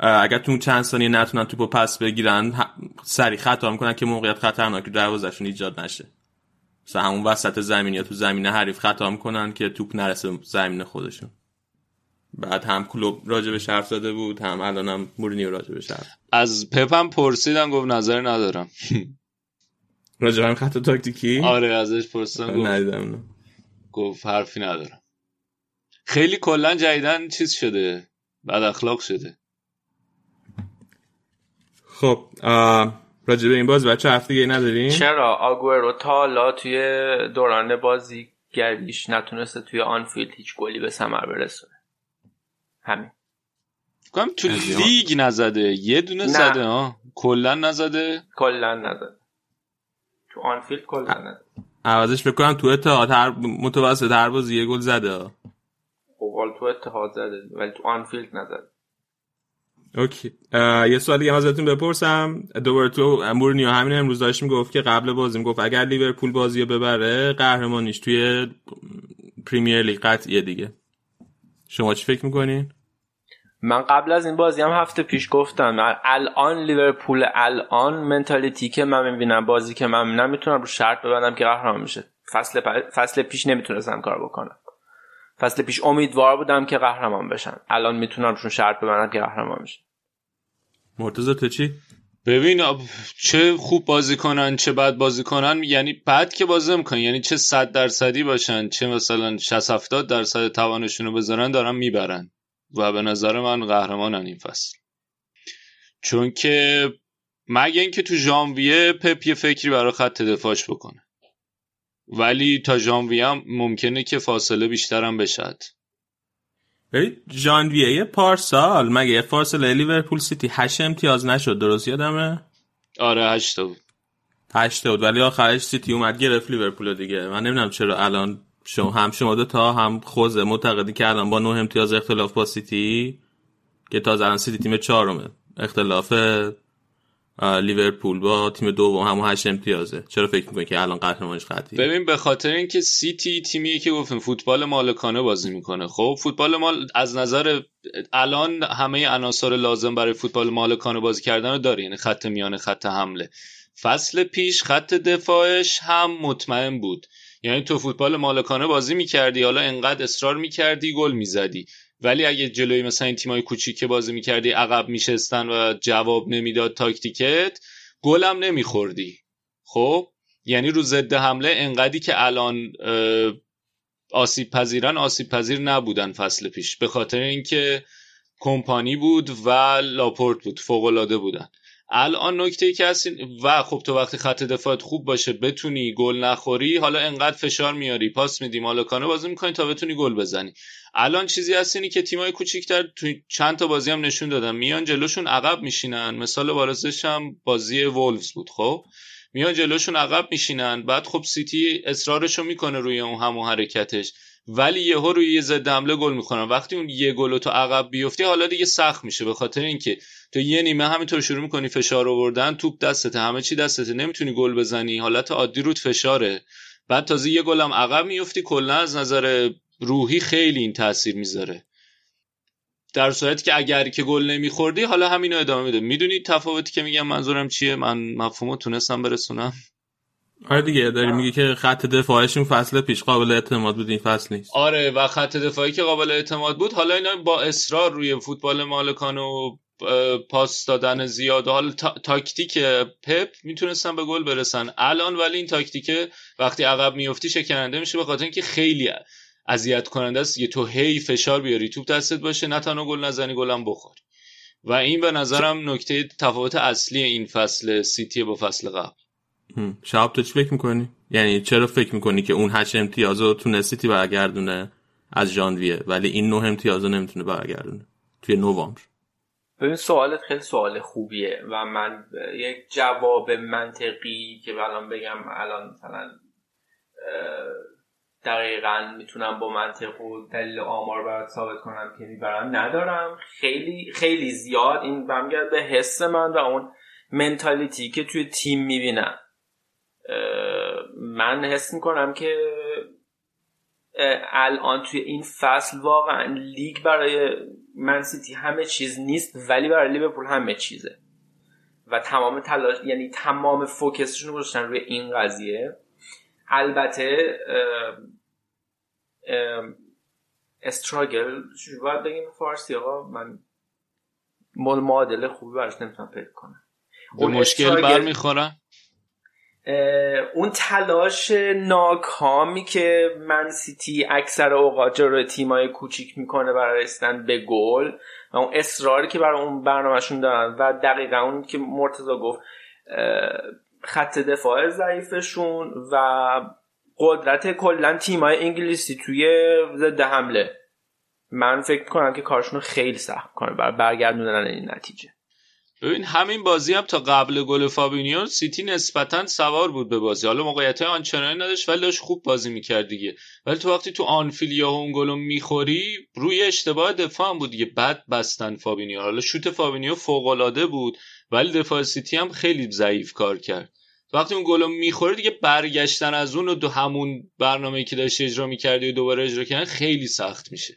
اگر تو چند ثانیه نتونن توپو پس بگیرن سریع خطا می‌کنن که موقعیت خطرناک دروازشون ایجاد نشه. مثلا همون وسط زمین یا تو زمین حریف خطا می‌کنن که توپ نرسه زمین خودشون. بعد هم کلوب راجبش حرف زده بود هم الان هم مورینیو راجبش حرف از پپم پرسیدم گفت نظر ندارم. [LAUGHS] راجب هم خط تاکتیکی؟ آره ازش پرسیدم گفت. ندیدم. گفت حرفی ندارم. خیلی کلا جدیدن چیز شده. بد اخلاق شده. خب آه، راجب این باز بچه هفته دیگه نداریم؟ چرا؟ آگورو تا حالا توی دوران بازی گریش نتونسته توی آنفیلد هیچ گلی به ثمر برسونه. همین. کنم تو لیگ نزده. یه دونه نه. زده ها کلا نزده. کلا نزد تو آنفیلد کلا نزد عوضش فکر کنم تو اتحاد هر متوسط هر بازی یه گل زده. اوال تو اتحاد زده ولی تو آنفیلد نزد اوکی. یه سوال دیگه ازتون بپرسم. دوباره تو مورینیو همین امروز داشت می‌گفت که قبل بازی می‌گفت اگر لیورپول بازی ببره قهرمانیش توی پریمیر لیگ قطعیه دیگه. شما چی فکر می‌کنین؟ من قبل از این بازی هم هفته پیش گفتم. الان لیورپول الان منتالیتی که من می‌بینم بازی که من نمی‌تونم رو شرط ببندم که قهرمان میشه فصل پ- فصل پیش نمی‌تونستم کار بکنم. فصل پیش امیدوار بودم که قهرمان بشن. الان می‌تونم روشون شرط ببندم که قهرمان میشه مرتضی تو چی؟ ببین چه خوب بازی کنن چه بد بازی کنن. یعنی بد که بازی می‌کنن یعنی چه صد درصدی باشن چه مثلا 60 70 درصد توانشون رو بذارن دارن می‌برن. و به نظر من قهرمانن این فصل. چون که مگه اینکه تو ژانویه پپ یه فکری برای خط دفاعش بکنه. ولی تا ژانویه هم ممکنه که فاصله بیشترم بشه. ببین ژانویه پارسال مگه فاصله؟ لیورپول سیتی 8 امتیاز نشد درست یادمه؟ آره هشتا بود. هشته بود ولی آخرش سیتی اومد گرفت لیورپول دیگه. من نمی‌دونم چرا الان شما هم شما دو تا هم خوزه معتقدی که الان با نه امتیاز اختلاف با سیتی که تازه الان سیتی تیم چهارمه. اختلاف لیورپول با تیم دوم همون هشت امتیازه. چرا فکر می‌کنی که الان قهرمانش قطعیه؟ ببین به خاطر اینکه سیتی تیمیه که گفتیم فوتبال مالکانه بازی می‌کنه. خب فوتبال مال از نظر الان همه عناصر لازم برای فوتبال مالکانه بازی کردن رو داره. یعنی خط میانه خط حمله. فصل پیش خط دفاعش هم مطمئن بود. یعنی تو فوتبال مالکانه بازی می‌کردی حالا انقدر اصرار می‌کردی گل می‌زدی. ولی اگه جلوی مثلا این تیمای کوچیک بازی می‌کردی عقب میشستن و جواب نمی‌داد تاکتیکت گلم نمیخوردی. خب؟ یعنی رو ضد حمله انقدری که الان آسیب پذیرن آسیب پذیر نبودن فصل پیش. به خاطر اینکه کمپانی بود و لاپورت بود فوق العاده بودن. الان نکته که هست و خب تو وقتی خط دفاعت خوب باشه بتونی گل نخوری حالا انقدر فشار میاری پاس میدی مالکانه بازی می‌کنی تا بتونی گل بزنی. الان چیزی هست اینی که تیمای کوچیکتر تو چند تا بازی هم نشون دادن. میان جلوشون عقب میشینن. مثال بارزش هم بازی وولفز بود خب؟ میان جلوشون عقب میشینن. بعد خب سیتی اصرارشو می‌کنه روی اون همون حرکتش. ولی یهو روی یه ضد حمله گل می‌کنن وقتی اون یه گل تو عقب بیفتی حالا دیگه سخت میشه به خاطر اینکه تو یه نیمه همینطور شروع می‌کنی فشار آوردن توپ دستته همه چی دستته نمی‌تونی گل بزنی حالت عادی رود فشاره. بعد تازه یه گلم عقب میفتی کلا از نظر روحی خیلی این تاثیر می‌ذاره. در صورتی که اگر که گل نمیخوردی حالا همینو ادامه میده می‌دونی تفاوتی که میگم منظورم چیه؟ من مفهومو تونستم برسونم. آره دیگه داری میگی که خط دفاعشون فصل پیش قابل اعتماد بود این فصل نیست. آره و خط دفاعی که قابل اعتماد بود حالا اینا با اصرار روی فوتبال مالکانه و پاس دادن زیاد و حالا تا- تاکتیک پپ می‌تونستن به گل برسن. الان ولی این تاکتیک وقتی عقب میفتی شکننده میشه به خاطر اینکه خیلی اذیت کننده است. یه تو هی فشار بیاری توپ دستت باشه نه تنها گل نزنی گلم بخوری و این به نظرم نکته تفاوت اصلی این فصل سیتی با فصل قبل. شهاب تو چی فکر می‌کنی؟ یعنی چرا فکر می‌کنی که اون هشت امتیاز رو تونست سیتی برگردونه از ژانویه ولی این نه امتیاز رو نمی‌تونه برگردونه توی نوامبر؟ ببین سوالت خیلی سوال خوبیه و من یک جواب منطقی که الان بگم الان مثلا دقیقا می‌تونم با منطق و دلیل آمار برات ثابت کنم که می‌برم ندارم. خیلی خیلی زیاد. این برمیگرد به حس من و اون منتالیتی که توی تیم می‌بینم. من حس می‌کنم که الان توی این فصل واقعا لیگ برای من سیتی همه چیز نیست ولی برای لیورپول همه چیزه. و تمام تلاش یعنی تمام فوکسشون رو گذاشتن روی این قضیه. البته استراگل باید بگیم فارسی آقا؟ من معادله خوبی براش نمی‌تونم پیدا کنم. اون مشکل برمیخورن اه، اون تلاش ناکامی که من سیتی اکثر اوقات جلوی تیمای کوچیک می‌کنه برای رسیدن به گل و اون اصراری که برای اون برنامهشون دارن و دقیقا اون که مرتضی گفت خط دفاع ضعیفشون و قدرت کلا تیمای انگلیسی توی ضد حمله. من فکر کنم که کارشون خیلی سخت کنه برای برگردوندن این نتیجه. ببین همین بازی هم تا قبل گل فابینیو سیتی نسبتا سوار بود به بازی. حالا موقعیت آنچنانی نداشت ولی داشت خوب بازی می‌کرد دیگه. ولی تو وقتی تو آنفیل یا اون گلو می‌خوری روی اشتباه دفاع هم بود دیگه. بد بستن فابینیو. حالا شوت فابینیو فوق العاده بود ولی دفاع سیتی هم خیلی ضعیف کار کرد. وقتی اون گلو می‌خوره دیگه برگشتن از اون و دو همون برنامه‌ای که داشتی اجرا می‌کردی و دوباره اجرا کردن خیلی سخت میشه.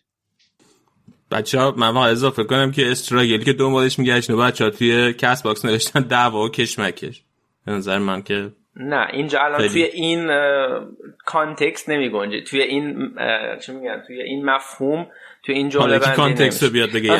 بچه ها من واقعا اضافه کنم که struggle ی که دنبالش میگشت بچه ها توی کست باکس نوشتن دعوا و کشمکش به نظر من که نه اینجا الان. توی این context نمی گنجه توی این چی میگن توی این مفهوم توی این جمله بندی context رو. بیاد بگه [LAUGHS]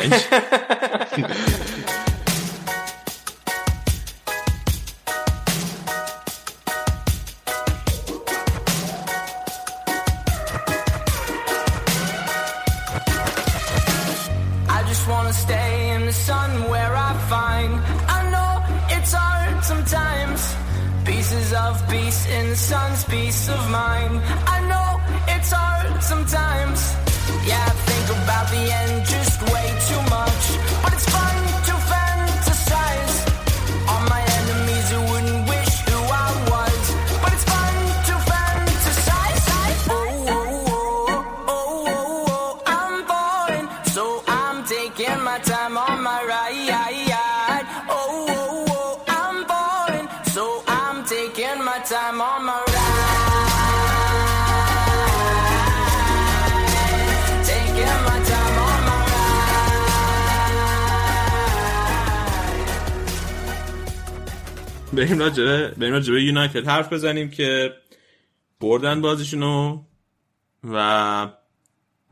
in the sun's peace of mind. I know it's hard sometimes. Yeah, I think about the end just way too بریم راجبه بریم راجبه یونایتد حرف بزنیم که بردن بازیشونو و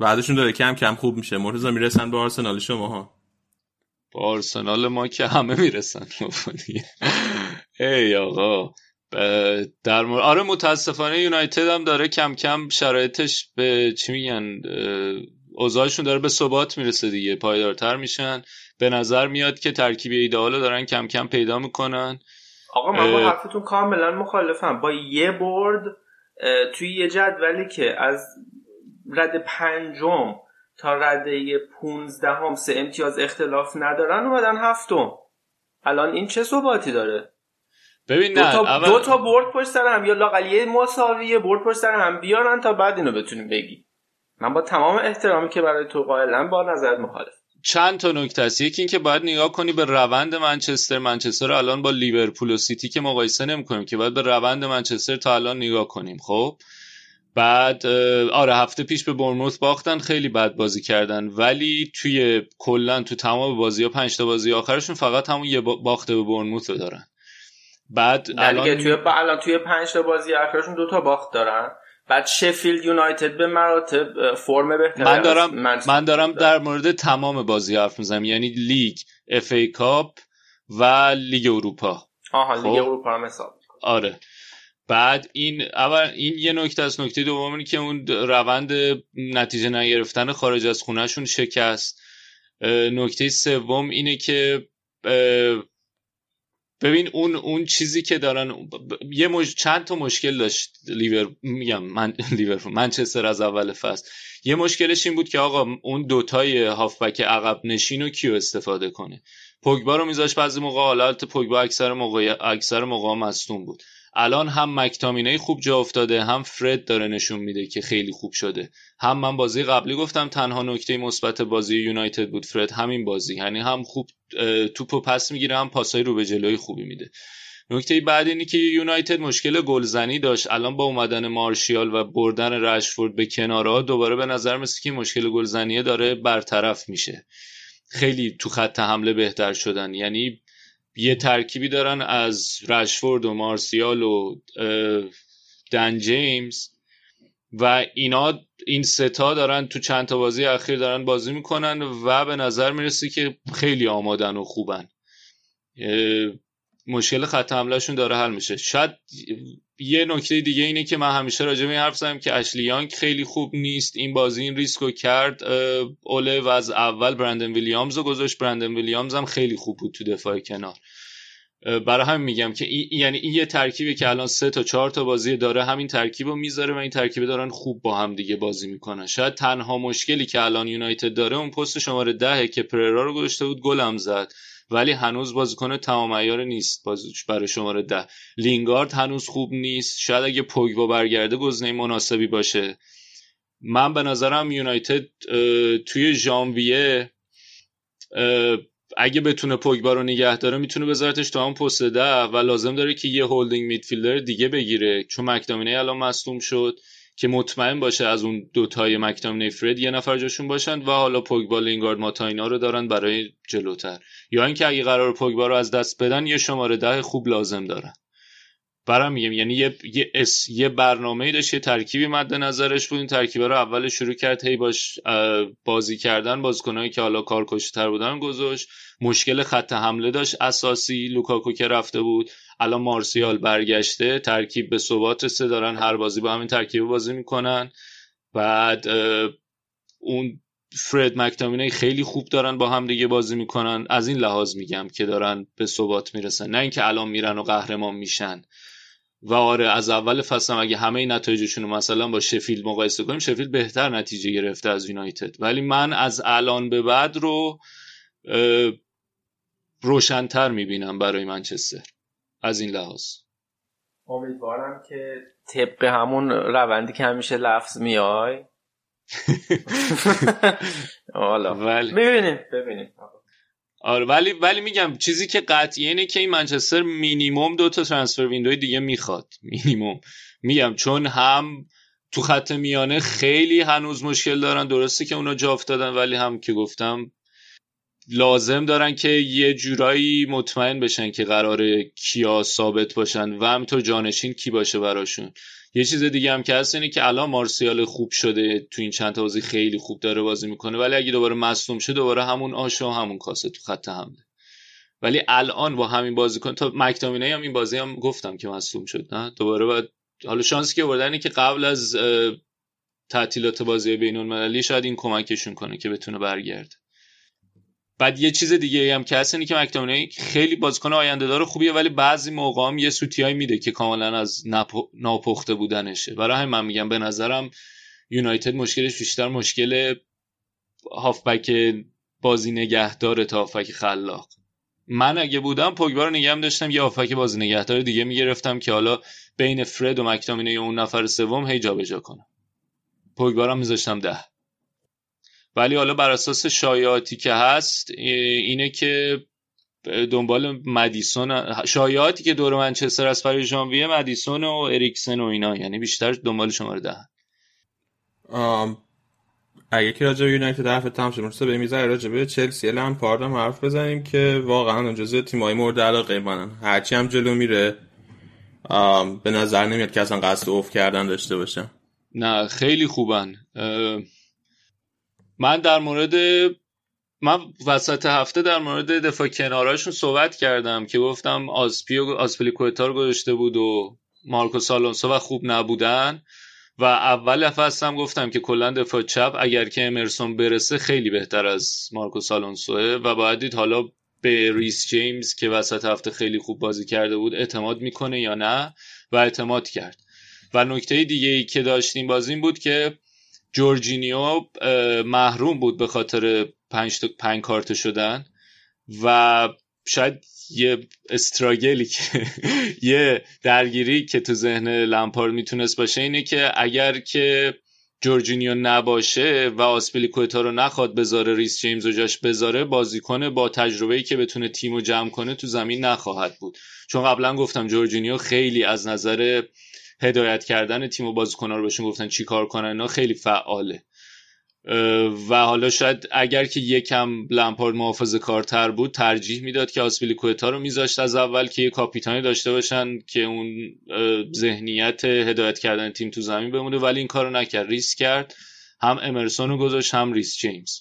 بعدشون داره کم کم خوب میشه. مرتضی می‌رسن به آرسنال شما ها؟ با آرسنال ما که همه می‌رسن. ای آقا در مورد آره متاسفانه یونایتد هم داره کم کم شرایطش به چی میگن اوضاعشون داره به ثبات می‌رسه دیگه. پایدارتر میشن. به نظر میاد که ترکیب ایدئال رو دارن کم کم پیدا می‌کنن. آقا من با. حرفتون کاملا مخالفم. با یه برد توی یه جدولی که از رد پنجم تا رده پونزدهم سه امتیاز اختلاف ندارن اومدن هفتم. الان این چه ثباتی داره؟ ببین دو نه تا, اول- دو تا برد پشت سر هم یا لاقل یه مساویه برد پشت سر هم بیارن تا بعد اینو بتونیم بگی من با تمام احترامی که برای تو قائلم با نظرت مخالف. چند تا نکته است. یکی اینکه باید نگاه کنی به روند منچستر. منچستر رو الان با لیورپول و سیتی که مقایسه نمی‌کنیم که باید به روند منچستر تا الان نگاه کنیم. خب؟ بعد آره هفته پیش به برنموث باختن خیلی بد بازی کردن. ولی توی کلا تو تمام بازی ها پنج تا بازی آخرشون فقط همون یه با- باخته به برنموث رو دارن. بعد الان توی الان توی پنج تا بازی اخرشون دو تا باخت دارن. بعد شفیلد یونایتد به مراتب فرم بهتری من دارم منچستر من دارم در مورد تمام بازی حرف می‌زنم. یعنی لیگ اف ای کاپ و لیگ اروپا. آها خب. لیگ اروپا هم حساب آره. بعد این اول این یه نکته از نکته دوم که اون روند نتیجه نگرفتن خارج از خونهشون شکست. نکته سوم اینه که ببین اون اون چیزی که دارن یه مش... چند تا مشکل داشت لیور میگم من [LAUGHS] لیورپول منچستر از اول فصل. یه مشکلش این بود که آقا اون دوتای هافبک عقب نشین رو کیو استفاده کنه؟ پوگبا رو میذاش بعضی موقع حالت پوگبا اکثر موقع اکثر موقع مصدوم بود. الان هم مکتامینه خوب جا افتاده هم فرد داره نشون میده که خیلی خوب شده. هم من بازی قبلی گفتم تنها نکته مثبت بازی یونایتد بود فرد همین بازی. یعنی هم خوب توپو پس می‌گیره هم پاسای رو به جلوی خوبی میده. نکته بعد اینی که یونایتد مشکل گلزنی داشت. الان با اومدن مارشیال و بردن رشفورد به کنارها دوباره به نظر مثل که مشکل گلزنی داره برطرف میشه. خیلی تو خط حمله بهتر شدن. یعنی یه ترکیبی دارن از رشفورد و مارسیال و دن جیمز و اینا این ستا دارن تو چند تا بازی اخیر دارن بازی می‌کنن و به نظر می‌رسه که خیلی آمادن و خوبن. مشکل خط حملهشون داره حل میشه. شاید یه نکته دیگه اینه که من همیشه راجع به این حرف زدم که اشلی یانگ خیلی خوب نیست. این بازی این ریسکو کرد. اوله و از اول برندن ویلیامز رو گذاشت. برندن ویلیامز هم خیلی خوب بود تو دفاع کنار. برای همین میگم که این یعنی این یه ترکیبی که الان سه تا چهار تا بازی داره همین ترکیب رو می‌ذاره و این ترکیب دارن خوب با هم دیگه بازی می‌کنن. شاید تنها مشکلی که الان یونایتد داره اون پست شماره دهه که پررا رو گذاشته بود گلم زد. ولی هنوز بازیکن تمام عیار نیست. برای شماره ده. لینگارد هنوز خوب نیست. شاید اگه پوگبا برگرده گزینه مناسبی باشه. من به نظرم یونایتد توی ژانویه اگه بتونه پوگبا رو نگه داره می‌تونه بذارتش تا اون پست ده. و لازم داره که یه هولدینگ میدفیلدر دیگه بگیره. چون مکدامینه الان مصدوم شد. که مطمئن باشه از اون دوتای مکدامینه فرد یه نفر جاشون باشن و حالا پوگبا لینگارد ماتاینا رو دارن برای جلوتر. یا اینکه اگه قرار پوگبا رو از دست بدن یه شماره ده خوب لازم دارن. برام میگم یعنی یه یه, اس... یه برنامه داشت یه ترکیبی مد نظرش بود. این ترکیب رو اول شروع کرد هی باش بازی کردن بازیکنایی که حالا کارکشتر بودن گذاشت. مشکل خط حمله داشت. اساسی لوکاکو که رفته بود. الان مارسیال برگشته ترکیب به ثبات سه دارن هر بازی با همین ترکیب بازی می‌کنن. بعد اون فرد مکتامینه خیلی خوب دارن با هم دیگه بازی می‌کنن. از این لحاظ میگم که دارن به ثبات می‌رسن. نه اینکه الان میرن و قهرمان میشن. و آره از اول فصل اگه همه نتایجشون رو مثلا با شفیلد مقایسه کنیم شفیلد بهتر نتیجه گرفته از یونایتد. ولی من از الان به بعد رو روشنتر می‌بینم برای منچستر. از این لحاظ. امیدوارم که طبق همون روندی که همیشه لفظ میای. [LAUGHS] حالا. ولی ببینیم ببینیم. آره ولی ولی میگم چیزی که قطعیه اینه که این منچستر مینیمم دو تا ترانسفر ویندوی دیگه می‌خواد. مینیمم. میگم چون هم تو خط میانه خیلی هنوز مشکل دارن درسته که اونا جا افتادن ولی هم که گفتم لازم دارن که یه جورایی مطمئن بشن که قرار کیا ثابت باشن و همینطور جانشین کی باشه براشون. یه چیز دیگه هم که هست اینه که الان مارسیال خوب شده تو این چند بازی خیلی خوب داره بازی می‌کنه ولی اگه دوباره مصدوم شه دوباره همون آش و همون کاسه تو خط حمله. ولی الان با همین بازیکن تا مکتامینه هم این بازی هم گفتم که مصدوم شد نه؟ دوباره بعد حالا شانسی که آوردن که قبل از تعطیلات بازی بین المللی شاید این کمکشون کنه که بتونه برگرده. بعد یه چیز دیگه هم که هست اینه که مکتامینه خیلی بازیکن آینده دار خوبیه ولی بعضی موقع هم یه سوتیای میده که کاملا از ناپخته بودنشه. برای همین من میگم به نظرم یونایتد مشکلش بیشتر مشکل هافبک بازی نگهدار تا هافبک خلاق. من اگه بودم پوگبا رو نگهم داشتم یه هافبک بازی نگهدار دیگه می‌گرفتم که حالا بین فرد و مکتامینه اون نفر سوم هی جابجا کنم. پوگبا رو میذاشتم ده. ولی حالا بر اساس شایعاتی که هست اینه که دنبال مدیسون شایعاتی که دور منچستر از برای ژانویه مدیسون و اریکسن و اینا یعنی بیشتر دنبال شماره ده. اگه که راجع به یونایتد حرف تمام شد مرسا به می‌ذاره راجع به چلسی لمپارد هم حرف بزنیم که واقعا جزو تیمای مورد علاقه منن. هرچی هم جلو میره به نظر نمیاد که اصلا قصد اوف کردن داشته باشه نه خیلی خوبن. من در مورد من وسط هفته در مورد دفاع کناراشون صحبت کردم که گفتم آسپی و آسپلیکوتا رو گذاشته بود و مارکو سالونسو و خوب نبودن و اول فصل هم گفتم که کلا دفاع چپ اگر که امرسون برسه خیلی بهتر از مارکو سالونسوه و باید دید حالا به ریس جیمز که وسط هفته خیلی خوب بازی کرده بود اعتماد می‌کنه یا نه و اعتماد کرد. و نکته دیگه ای که داشتیم بازی بود که جورجینیو محروم بود به خاطر پنج, پنج کارت شدن و شاید یه struggle ی که [LAUGHS] یه درگیری که تو ذهن لمپارد می‌تونست باشه اینه که اگر که جورجینیو نباشه و آسپلیکوتا رو نخواد بذاره ریس جیمز و جاش بذاره بازیکن با تجربه‌ای که بتونه تیم رو جمع کنه تو زمین نخواهد بود. چون قبلا گفتم جورجینیو خیلی از نظر هدایت کردن تیم و بازیکن‌ها رو بهشون گفتن چی کار کنن اینا خیلی فعاله. و حالا شاید اگر که یکم لمپارد محافظه کارتر بود ترجیح می‌داد که آسپیلیکوتا رو میذاشت از اول که یه کاپیتانی داشته باشن که اون ذهنیت هدایت کردن تیم تو زمین بمونه. ولی این کارو نکرد ریسک کرد. هم امرسون رو گذاشت هم ریس جیمز.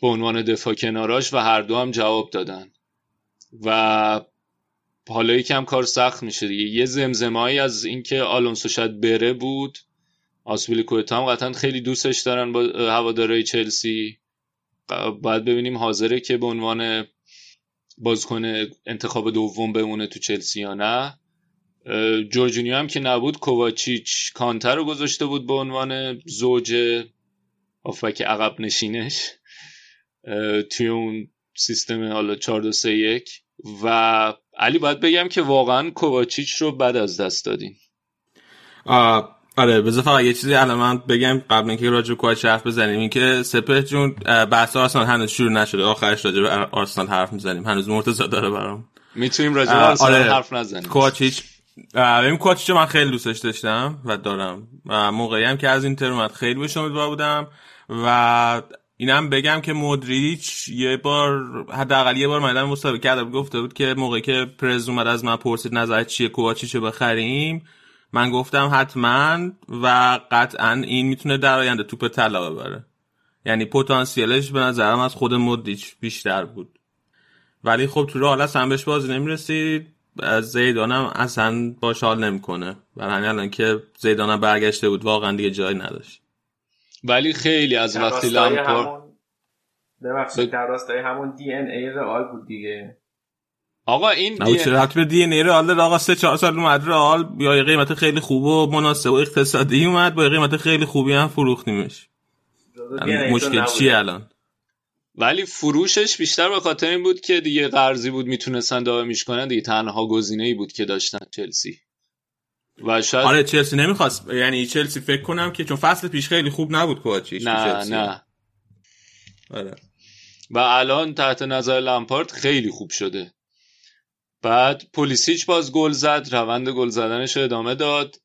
به عنوان دفاع کناراش و هر دو هم جواب دادن. و حالا یکم کار سخت میشه دیگه. یه زمزمایی از اینکه آلونسو شاید بره بود. آسپیلیکوتا هم قطعا خیلی دوستش دارن با هوادارهای چلسی. باید ببینیم حاضره که به عنوان بازیکن انتخاب دوم بمونه تو چلسی یا نه. جورجینیو هم که نبود کوواچیچ کانتر رو گذاشته بود به عنوان زوج آفک عقب نشینش. توی اون سیستم حالا 4 2 3 1 و علی باید بگم که واقعا کوواچیچ رو بد از دست دادیم. آره بذار فقط یه چیزی الان من بگم قبل اینکه راجع به حرف بزنیم اینکه سپه جون بحث آرسنال هنوز شروع نشده. آخرش راجع به آرسنال حرف می‌زنیم. هنوز مرتضی داره برام. می‌تونیم راجع به آرسنال آره. حرف نزنیم. کوچیچ ببین کوچیچ من خیلی دوستش داشتم و دارم. موقعی هم که از اینتر اومد خیلی بهش امیدوار بودم و اینم بگم که مودریچ یه بار حداقل یه بار من مسابقه کردم گفته بود که موقعی که پرز اومد از من پرسید نظر چیه کوواچیچو بخریم من گفتم حتما و قطعا این می‌تونه در آینده توپ طلا ببره. یعنی پتانسیلش به نظرم از خود مودریچ بیشتر بود. ولی خب تو راه هم بهش بازی نمی‌رسید. زیدانم اصلا باش حال نمی‌کنه. برای همین الان که زیدانم برگشته بود واقعا دیگه جایی نداشت. ولی خیلی از وقتی لامپارد ببخشید در راستای همون دی ان ای رئال بود دیگه. آقا این نه به دی ان ای رئال آقا 3 4 سال اومد رئال یا قیمت خیلی خوب و مناسب و اقتصادی اومد با قیمت خیلی خوبی هم فروختیمش. مشکل چیه الان؟ ولی فروشش بیشتر به خاطر این بود که دیگه قرضی بود می‌تونستن داومیش کنن دیگه تنها گزینه ای بود که داشتن چلسی. و شاید آره چلسی نمی‌خواست. یعنی چلسی فکر کنم که چون فصل پیش خیلی خوب نبود کوچیش نه نه. آره. و الان تحت نظر لامپارد خیلی خوب شده. بعد پولیسیچ باز گل زد روند گل زدنش رو ادامه داد.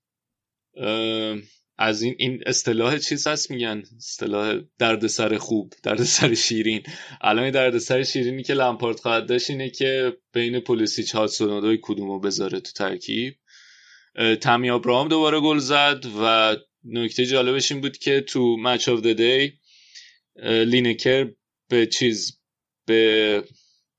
از این این اصطلاح چیز هست میگن؟ اصطلاح دردسر خوب دردسر شیرین. الان دردسر شیرینی که لامپارد خواهد داشت اینه که بین پولیسیچ ها سونادوی کدومو بذاره تو ترکیب. تامی ابراهام دوباره گل زد و نکته جالبش این بود که تو مچ آف دی لینکر به چیز به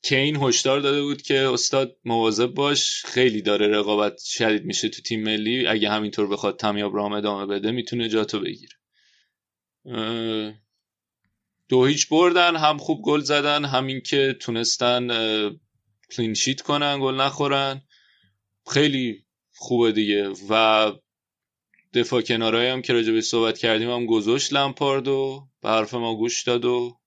کین هشدار داده بود که استاد مواظب باش خیلی داره رقابت شدید میشه تو تیم ملی اگه همینطور بخواد تامی ابراهام ادامه بده می‌تونه جاتو بگیره. دو هیچ بردن هم خوب گل زدن همین که تونستن کلینشیت کنن گل نخورن. خیلی خوبه دیگه. و دفاع کنارایی هم که راجبه صحبت کردیم هم گذاشت لمپارد و به حرف ما گوش داد و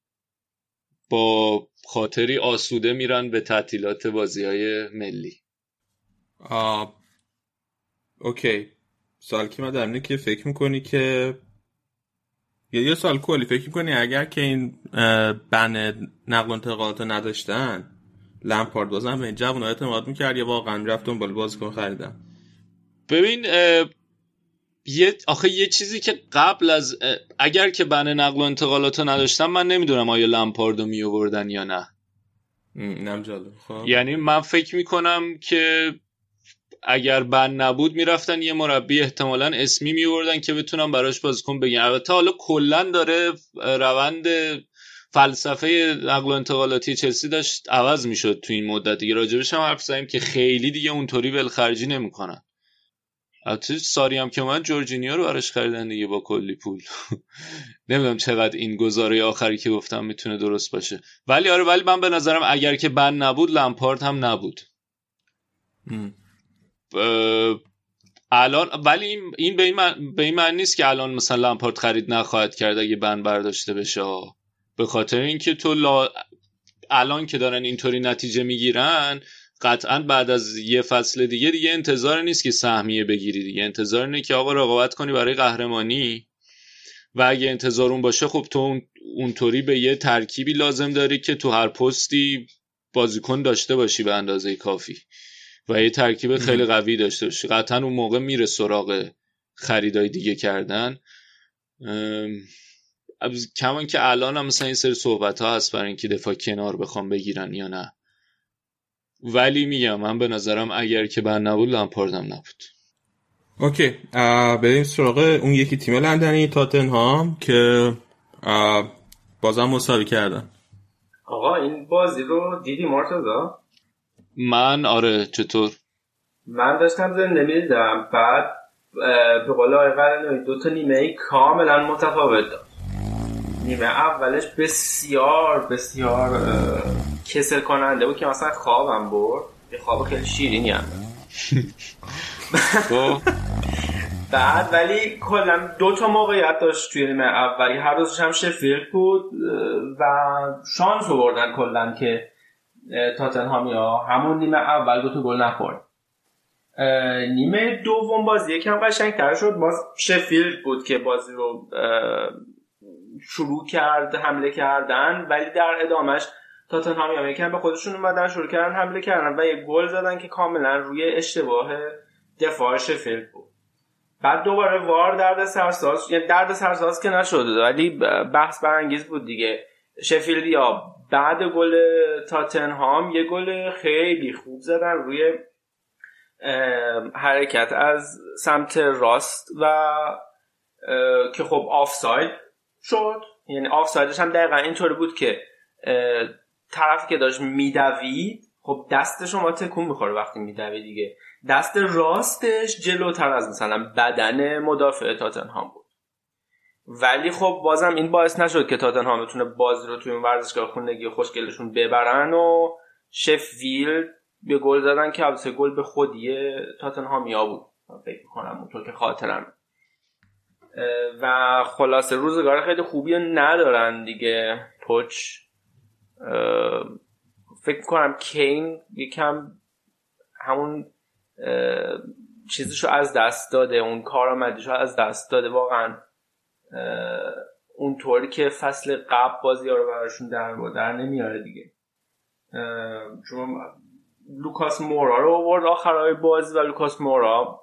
با خاطری آسوده میرن به تعطیلات بازی های ملی. آه. اوکی. سال که من در که فکر می‌کنی که یا یه سال کلی فکر می‌کنی اگر که این بن نقل و انتقالات نداشتن لمپارد بازم به این جوان اعتماد می‌کرد یا واقعا می‌رفت دنبال بازیکن خریدن؟ ببین یه آخه یه چیزی که قبل از اگر که بن نقل و انتقالات نداشتم من نمی‌دونم آیا لمپاردو می آوردن یا نه. نم خب. یعنی من فکر می‌کنم که اگر بن نبود می‌رفتن یه مربی احتمالا اسمی میوردن که بتونم براش بازیکن بگن البته حالا کلا داره روند فلسفه نقل و انتقالاتی چلسی داشت عوض می‌شد تو این مدت دیگه. راجبش هم حرف زدیم که خیلی دیگه اونطوری ولخرجی نمی‌کنن. البته ساری هم که من جورجینیو رو براش خریدن دیگه با کلی پول. [LAUGHS] نمی‌دونم چقدر این گزاره آخری که گفتم می‌تونه درست باشه. ولی آره ولی من به نظرم اگر که بند نبود لمپارت هم نبود. الان ولی این, این به این, من... به این معنی نیست که الان مثلا لمپارت خرید نخواهد کرد اگه بند برداشته بشه. به خاطر اینکه تو لا... الان که دارن اینطوری نتیجه می‌گیرن قطعا بعد از یه فصل دیگه دیگه انتظار نیست که سهمیه بگیری دیگه. انتظار اینه که آقا رقابت کنی برای قهرمانی. و اگه انتظار اون باشه خب تو اونطوری به یه ترکیبی لازم داری که تو هر پستی بازیکن داشته باشی به اندازه کافی. و یه ترکیب خیلی قوی داشته باشی. قطعا اون موقع میره سراغ خریدای دیگه کردن. کمان که الان هم مثلا این سری صحبت ها هست برای اینکه دفاع کنار بخوام بگیرن یا نه. ولی میگم من به نظرم اگر که بند نبود لامپاردم نبود. اوکی بریم سراغ اون یکی تیم لندنی تاتنهام که بازم مساوی کردن. آقا این بازی رو دیدی مرتضا من آره چطور؟ من داشتم زنده می‌دیدم بعد به قول آقای دو تا نیمه ای کاملا متفاوت. نیمه اولش بسیار بسیار کسل کننده بود که مثلا خوابم برد. یه خواب خیلی شیرینی هم [LAUGHS] خب. بعد ولی کلا دو تا موقعیت داشت توی نیمه اولی هر روزش هم شفیلد بود و شانس آوردن کلا که تاتنهام یا همون نیمه اول دو تا گل نخورد. نیمه دوم بازی یکم قشنگتر شد. باز شفیلد بود که بازی رو شروع کرد حمله کردن ولی در ادامش تاتنهام یکم به خودشون اومدن شروع کردن حمله کردن و یه گل زدن که کاملا روی اشتباه دفاع شفیلد بود. بعد دوباره وار درد سرساز یعنی درد سرساز که نشد ولی بحث برانگیز بود دیگه. شفیلد یا بعد گل تاتنهام یه گل خیلی خوب زدن روی حرکت از سمت راست و که خب آفساید. شد. یعنی آفسایدش هم دقیقا اینطوری بود که طرفی که داشت میدوید خب دست شما تکون می‌خوره وقتی میدوید دیگه. دست راستش جلوتر از مثلا بدن مدافع تاتنهام بود. ولی خب بازم این باعث نشد که تاتنهام بتونه بازی رو توی اون ورزشگاه خونگی خوشگلشون ببرن و شفیلد به گل زدن که البته گل به خودی تاتنهامیا بود. فکر می‌کنم اونطور که خاطرم و خلاصه روزگار خیلی خوبی ندارن دیگه. پچ فکر کنم کین یکم همون چیزشو از دست داده اون کارآمدیشو از دست داده واقعا. اونطوری که فصل قبل بازی ها رو براشون در در نمیاره دیگه. چون لوکاس مورا رو آورد آخرهای بازی و لوکاس مورا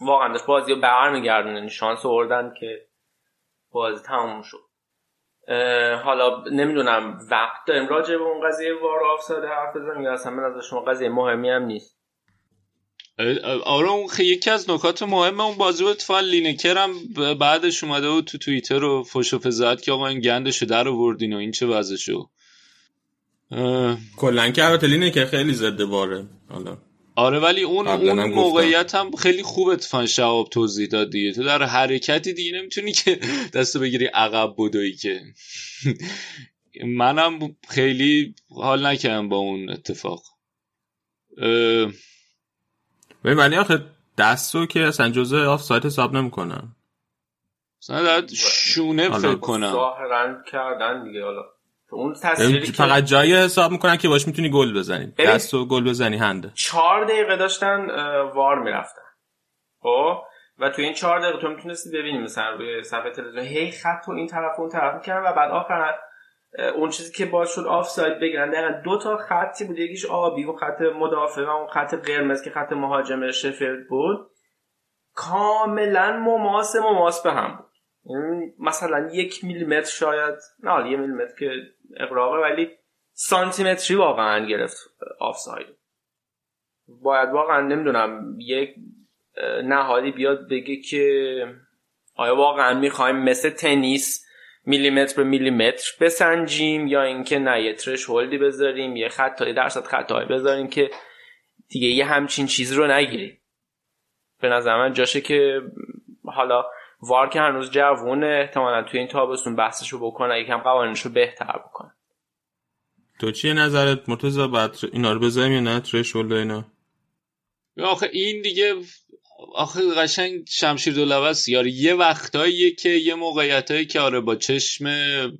واقعا داشت بازی رو برمیگردون یعنی شانس آوردن که بازی تموم شد. حالا نمی‌دونم وقت داریم راجع به اون قضیه وار آفساید حرف بزنیم یا اصلا من از شما قضیه مهمی هم نیست؟ آره اون یکی از نکات مهم اون بازی بود اتفاقا لینکر هم بعدش اومده بود تو توییتر رو فوش و فزاد که آقا این گندشو در آوردین و این چه وضعشو کلا که البته لینکر خیلی زده باره حالا. آره ولی اون اون موقعیت هم خیلی خوب اتفاقا شواب توضیح داد دیگه. تو در حرکتی دیگه نمی‌تونی که دستو بگیری عقب بدوی که. منم خیلی حال نکردم با اون اتفاق. به معنی آخه دستو که اصلا جزء آف سایت حساب نمی‌کنن مثلا در شونه فکر کنم. ظاهرا کردن دیگه حالا. اون تصویری که فقط جایی حساب می‌کنن که باش می‌تونی گل بزنی. دستو گل بزنی هنده چهار دقیقه داشتن وار می‌رفتن. خب؟ و تو این چهار دقیقه تو می‌تونستی ببینی مثلا روی صفحه تلویزیون. هی خط و این طرف و اون طرف می‌کردن و بعد آخر اون چیزی که باز شد آف ساید بگیرن. دقیقا دو تا خطی بود یکیش آبی و خط مدافع و اون خط قرمز که خط مهاجم شفیلد بود. کاملا مماس مماس به هم بود. یعنی مثلا یک میلیمتر شاید نه یه میلیمتر که اقراقه ولی سانتیمتری واقعا گرفت آفساید. باید واقعا نمی‌دونم یک نهادی بیاد بگه که آیا واقعا می‌خوایم مثل تنیس میلیمتر به میلیمتر بسنجیم یا اینکه نه یه هولدی بذاریم یه خطایی درصد خطایی بذاریم که دیگه یه همچین چیز رو نگیریم. به نظر من جاشه که حالا وار که هنوز جوونه احتمالا توی این تابستون بحثش رو بکنه یکم قوانینش رو بهتر بکنه تو چیه نظرت؟ مرتضی بعد اینا رو بذاریم یا نه؟ ترشولد اینا؟ آخه این دیگه آخه قشنگ شمشیر دولوست یار یه وقتاییه که یه موقعیتایی که آره با چشم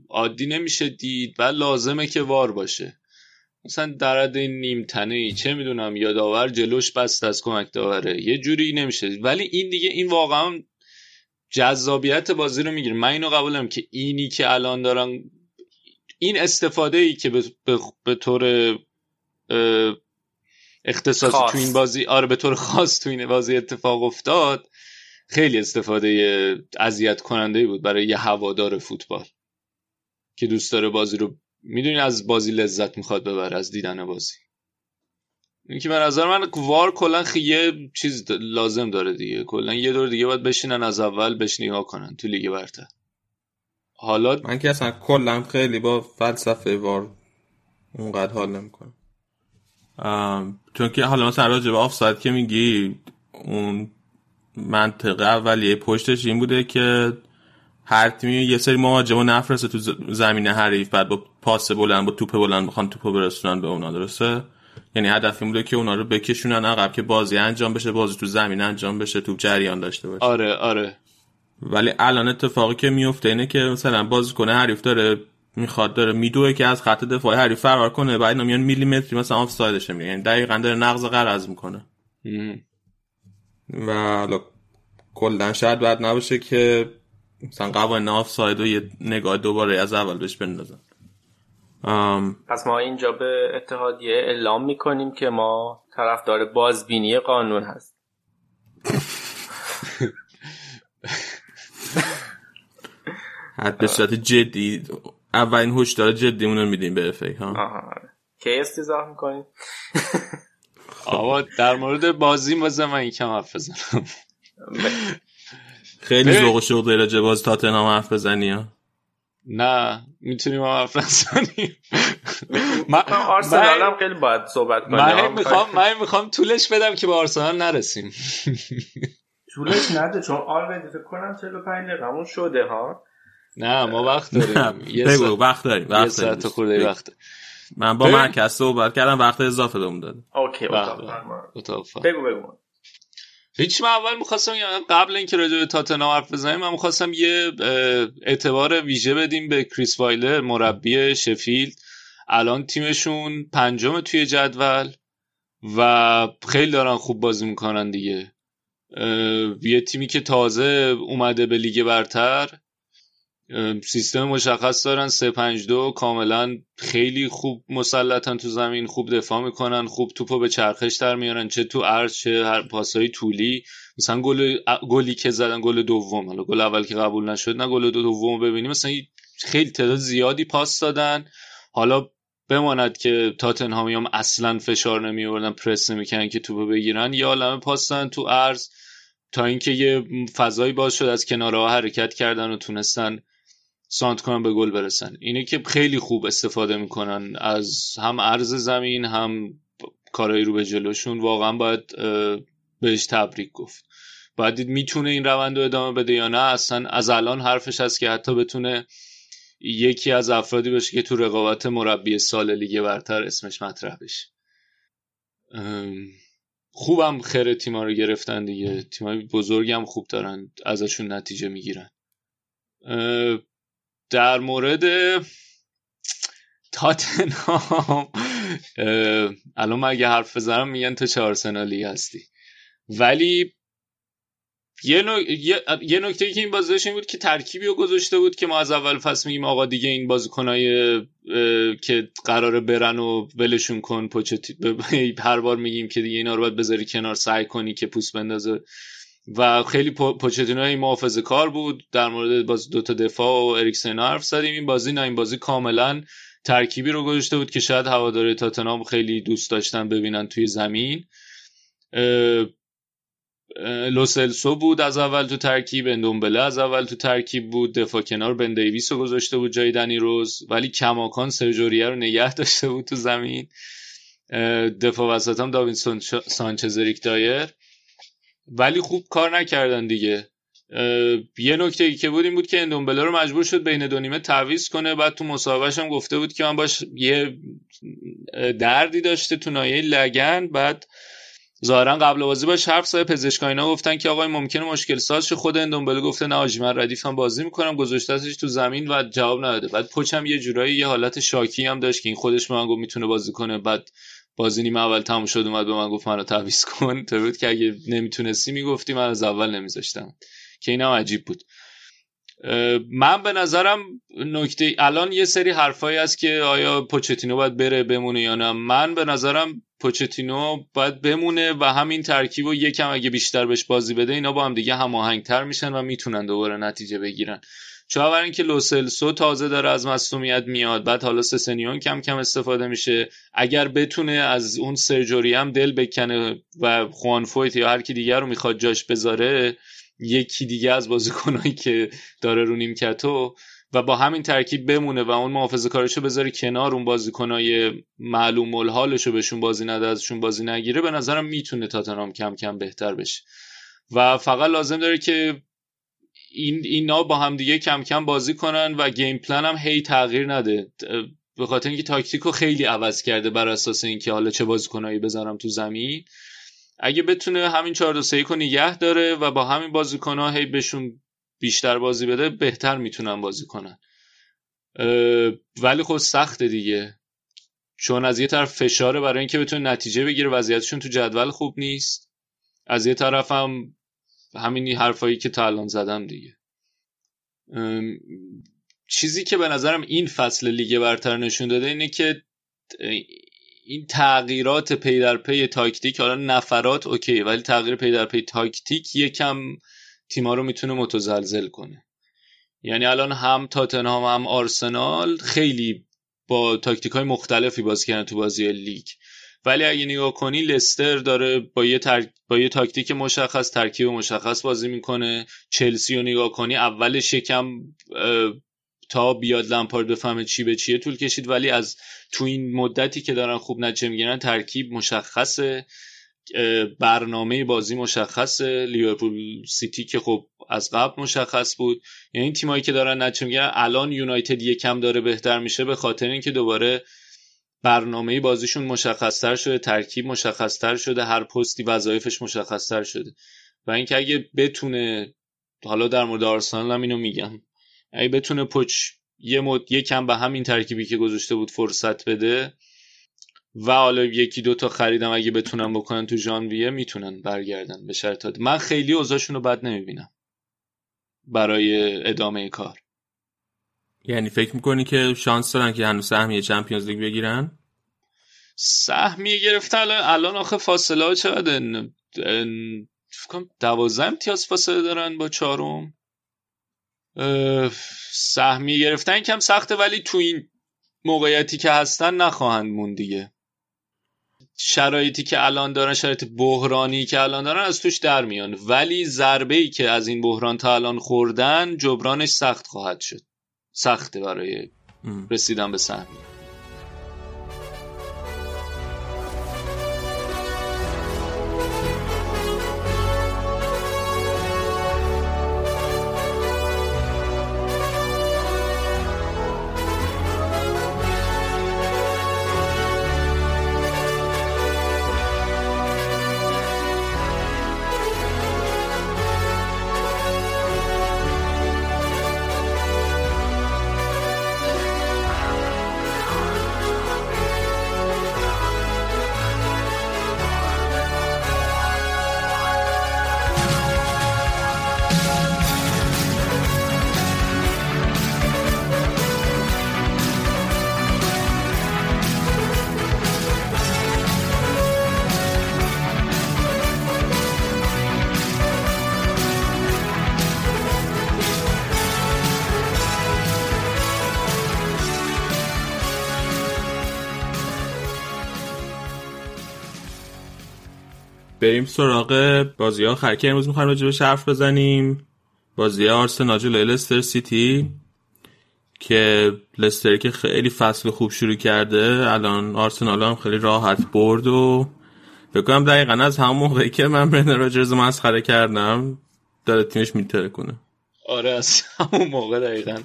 عادی نمیشه دید و لازمه که وار باشه. مثلا درد این نیم تنه ای چه می‌دونم یادآور جلوش بست از کمک داوره. یه جوری نمیشه. ولی این دیگه این واقعا جذابیت بازی رو می‌گیره من اینو قبولم که اینی که الان دارن این استفاده ای که به, به طور اختصاصی تو این بازی آره به طور خاص تو این بازی اتفاق افتاد خیلی استفاده اذیت کننده بود برای یه هوادار فوتبال که دوست داره بازی رو می‌دونی از بازی لذت می‌خواد ببره از دیدن بازی. این که به نظر من وار کلا یه چیز لازم داره دیگه. کلا یه دور دیگه باید بشینن از اول بهش نگاه کنن تو لیگ برتر. حالا من که اصلا کلا خیلی با فلسفه وار اونقدر حال نمی‌کنم. چون که حالا مثلا راجع به آفساید که میگی اون منطقه اولیه پشتش این بوده که هر تیمی یه سری مهاجمو نفرسته تو زمین حریف بعد با پاس بلند با توپ بلند بخوان توپو برسونن به اونا درسته؟ یعنی هدف این بوده که اونا رو بکشونن عقب که بازی انجام بشه بازی تو زمین انجام بشه تو جریان داشته باشه. آره آره. ولی الان اتفاقی که میفته اینه که مثلا بازیکن حریف داره می‌خواد داره میدوه که از خط دفاعی حریف فرار کنه بعد میان میلیمتری مثلا آفسایدش میگه یعنی دقیقاً داره نقض قرض می‌کنه. و حالا کلا شاید بعد نباشه که مثلا قوانین آفساید و یه نگاه دوباره از اول بهش بندازن. پس ما اینجا به اتحادیه اعلام می‌کنیم که ما طرفدار بازبینی قانون هست حتی به صورت جدی اولین هشدار جدی رو میدیم به افی ها؟ آره. کی استیزاه می‌کنیم؟ [LAUGHS] آقا در مورد بازی واسه من یکم حرف بزنم. خیلی ذوق و شوق داره راجع باز تاتنهام حرف بزنی ها؟ نه می‌تونیم هم حرف نزنیم. من آرسنال هم خیلی باید صحبت کنیم من می‌خوام من می‌خوام طولش بدم که به آرسنال نرسیم. طولش نده چون آلردی فکر کنم 45 دقیقه. شده ها؟ نه ما وقت داریم. بگو وقت داریم یه وقت ساعت خورده وقت. من با مرکز صحبت کردم وقت اضافه بهم داد اوکی بگو بگو. هیچ من اول می‌خواستم قبل اینکه راجع به تاتنهام حرف بزنیم من می‌خواستم یه اعتبار ویژه بدیم به کریس وایلدر مربی شفیلد. الان تیمشون پنجم توی جدول و خیلی دارن خوب بازی می‌کنن دیگه. یه تیمی که تازه اومده به لیگ برتر. سیستم مشخص دارن 352 کاملا خیلی خوب مسلطن تو زمین خوب دفاع می‌کنن خوب توپو به چرخش در میارن چه تو عرض چه هر پاسای طولی. مثلا گل گلی که زدن گل دوم حالا گل اول که قبول نشد نه گل دو دوم ببینیم. مثلا خیلی تعداد زیادی پاس دادن. حالا بماند که تاتنهامی هم اصلا فشار نمی آوردن پرس نمی‌کنن که توپو بگیرن. یا عالمه پاس تو عرض تا اینکه یه فضایی باز شد از کنارها حرکت کردن و تونستن سانت کنن به گل برسن. اینه که خیلی خوب استفاده می‌کنن از هم عرض زمین هم کارایی رو به جلوشون. واقعا باید بهش تبریک گفت. باید دید می‌تونه این روند رو ادامه بده یا نه؟ اصلا از الان حرفش هست که حتی بتونه یکی از افرادی باشه که تو رقابت مربی سال لیگ برتر اسمش مطرح بشه. خوبم خیر تیما رو گرفتن دیگه. تیمای بزرگی هم خوب دارن ازشون نتیجه می‌گیرن. در مورد تاتنهام الان من اگه حرف بزنم میگن تو چه آرسنالی هستی ولی یه. نکته که این بازیش این بود که ترکیبی رو گذاشته بود که ما از اول فصل میگیم آقا دیگه این بازیکنای که قراره برن و ولشون کن پوچتی هر بار میگیم که دیگه اینا رو باید بذاری کنار سعی کنی که پوست بندازه و خیلی پوچتینو این محافظه کار بود. در مورد باز دوتا دفاع و اریکسن حرف زدیم. این بازی نه این بازی کاملا ترکیبی رو گذاشته بود که شاید هواداره تاتنهام خیلی دوست داشتن ببینن توی زمین. لوسلسو بود از اول تو ترکیب اندومبله از اول تو ترکیب بود. دفاع کنار بن دیویس رو گذاشته بود جای دنی روز. ولی کماکان سرجوریه رو نگه داشته بود تو زمین. دفاع وسط هم داوینسون سانچز ریک دایر ولی خوب کار نکردن دیگه. یه نکته ای که بود این بود که اندومبله رو مجبور شد بین دو نیمه تعویض کنه. بعد تو مصاحبهش هم گفته بود که من باش یه دردی داشته تو نایه لگن. بعد ظاهرا قبل بازی باش حرف زد. پزشکاینا گفتن که آقای ممکنه مشکل ساز شه. خود اندومبله گفته نه آجی من ردیفم بازی می‌کنم. گذاشتهش تو زمین و جواب نداده. بعد پچم یه جورایی یه حالت شاکی هم داشت که این خودش من گفت می‌تونه بازی کنه. بعد بازی نیمه اول تموم شد اومد به من گفت منو تعویض کن. [LAUGHS] تو بود که اگه نمی‌تونستی می‌گفتی من از اول نمیذاشتم. که اینم عجیب بود. من به نظرم نکته الان یه سری حرفایی هست که آیا پوچتینو باید بره بمونه یا نه. من به نظرم پوچتینو باید بمونه و همین ترکیب و یکم اگه بیشتر بهش بازی بده اینا با هم دیگه هماهنگتر میشن و می‌تونن دوباره نتیجه بگیرن. چون اول اینکه لوسلسو تازه داره از مصونیت میاد بعد حالا سسنیون کم کم استفاده میشه. اگر بتونه از اون سرجوری هم دل بکنه و خوان فویت یا هر کی دیگر رو می‌خواد جاش بذاره یکی دیگه از بازیکنایی که داره رو نیمکتو و با همین ترکیب بمونه و اون محافظه کارشو بذاره کنار اون بازیکنای معلوم الحالشو بهشون بازی نده ازشون بازی نگیره به نظرم می‌تونه تاتنهام کم کم بهتر بشه. و فقط لازم داره که این اینا با هم دیگه کم کم بازی کنن و گیم پلن هم هی تغییر نده. به خاطر اینکه تاکتیکو خیلی عوض کرده بر اساس اینکه حالا چه بازیکنایی بذارم تو زمین. اگه بتونه همین 4 2 3 نگه داره و با همین بازیکن‌ها هی بهشون بیشتر بازی بده بهتر می‌تونن بازی کنن. ولی خب سخته دیگه. چون از یه طرف فشاره برای اینکه بتونه نتیجه بگیره وضعیتشون تو جدول خوب نیست. از یه طرف هم همین حرفایی که تا الان زدم دیگه. چیزی که به نظرم این فصل لیگ برتر نشون داده اینه که این تغییرات پی در پی تاکتیک حالا نفرات اوکی ولی تغییر پی در پی تاکتیک یکم تیما رو می‌تونه متزلزل کنه. یعنی الان هم تاتنهام هم آرسنال خیلی با تاکتیک های مختلفی بازی کردن تو بازی لیگ. ولی اگه نگاه کنی لستر داره با یه, تر... با یه تاکتیک مشخص ترکیب مشخص بازی می‌کنه. چلسی رو نگاه کنی اولش یکم تا بیاد لمپارد بفهمه چی به چیه طول کشید. ولی از تو این مدتی که دارن خوب نتیجه می‌گیرن ترکیب مشخصه. برنامه بازی مشخصه. لیورپول سیتی که خب از قبل مشخص بود. یعنی تیمایی که دارن نتیجه می‌گیرن الان یونایتد یکم داره بهتر میشه به خاطر اینکه دوباره برنامه بازیشون مشخصتر شده ترکیب مشخصتر شده هر پستی وظایفش مشخصتر شده. و اینکه اگه بتونه حالا در مورد آرسنال هم اینو میگم. اگه بتونه پچ یه مد یکم به همین ترکیبی که گذاشته بود فرصت بده و حالا یکی دو تا خریدم اگه بتونن بکنن تو ژانویه می‌تونن برگردن به شرط من خیلی اوضاعشون رو بد نمی‌بینم برای ادامه کار. یعنی فکر می‌کنی که شانس دارن که هنوز سهمیه چمپیونز لیگ بگیرن؟ سهمیه گرفته. الان آخه فاصله ها چقدر؟ فکر دوازده امتیاز فاصله دارن با چهارم. سهمیه گرفتن کم سخته ولی تو این موقعیتی که هستن نخواهند مون دیگه. شرایطی که الان دارن شرایط بحرانی که الان دارن از توش در میان. ولی ضربه ای که از این بحران تا الان خوردن جبرانش سخت خواهد شد. سخته برای رسیدن به سهمیه بریم سراغ بازی ها خرکی امروز می‌خوایم راجبش حرف بزنیم. بازی آرسنال جلوی لستر سیتی که لستر که خیلی فصل خوب شروع کرده الان آرسنال هم خیلی راحت برد و بکنم دقیقا از همون موقعی که من برن راجرز مسخره کردم داره تیمش میتره کنه. آره از همون موقع دقیقا.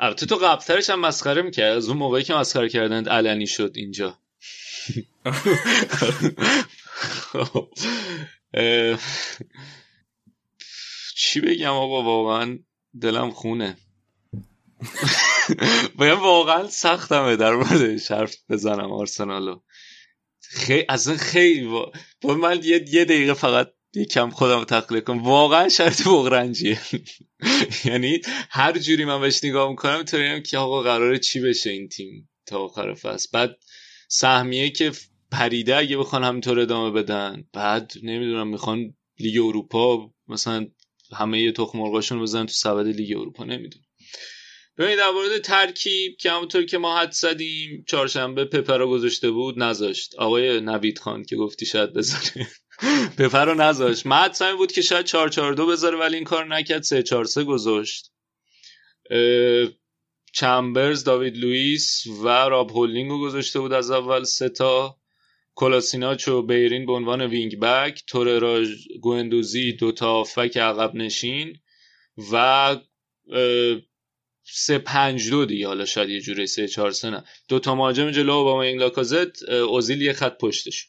البته تو قبلترش هم مسخره می‌کرد از اون موقعی که مسخره کردند علنی شد اینجا. [LAUGHS] چی بگم آقا واقعا دلم خونه. باید واقعا سختمه در مورد حرف بزنم آرسنالو. خیلی اصلا خیلی با... من یه, یه دقیقه فقط یکم خودم تقلیل کنم. واقعا شرط بغرنجیه. [LAUGHS] یعنی هر جوری من بهش نگاه می‌کنم اینطوری که آقا قراره چی بشه این تیم تا آخر فصل. بعد سهمیه که پریده اگه بخوان همینطور ادامه بدن. بعد نمی‌دونم می‌خوان لیگ اروپا مثلا همه یه تخم مرغاشون بزنن تو سبد لیگ اروپا نمی‌دونم. ببینید در مورد ترکیب که همونطور که ما حد زدیم چهارشنبه پپر رو گذاشته بود نذاشت. آقای نوید خان که گفتی شاید بذاره. [LAUGHS] پپر رو نذاشت. من حدسم بود که شاید 4 4 2 بذاره ولی این کار نکرد. 3 4 3 گذاشت. چمبرز داوید لوئیس و راب هولدینگ رو گذاشته بود از اول سه تا. کولاسیناچ و بیرین به عنوان wing back توریرا گوندوزی دوتا هافبک عقب نشین و سه پنج دو دیگه. حالا شاید یه جوری سه چهار سه نه. دو تا مهاجم جلو با این لاکازت اوزیل یه خط پشتش.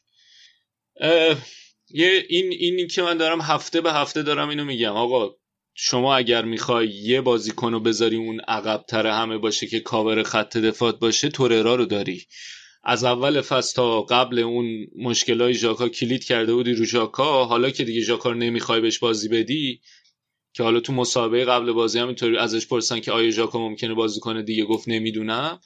یه این اینی که من دارم هفته به هفته دارم اینو میگم. آقا شما اگر می‌خوای یه بازیکن رو بذاری اون عقب تر همه باشه که کاور خط دفاع باشه توررا رو داری. از اول فصل تا قبل اون مشکلای ژاکا کلید کرده بودی رو ژاکا حالا که دیگه ژاکا رو نمی‌خوای بهش بازی بدی که حالا تو مسابقه قبل بازی هم اینطوری ازش پرسن که آیا ژاکا ممکنه بازی کنه؟ دیگه گفت نمی‌دونم.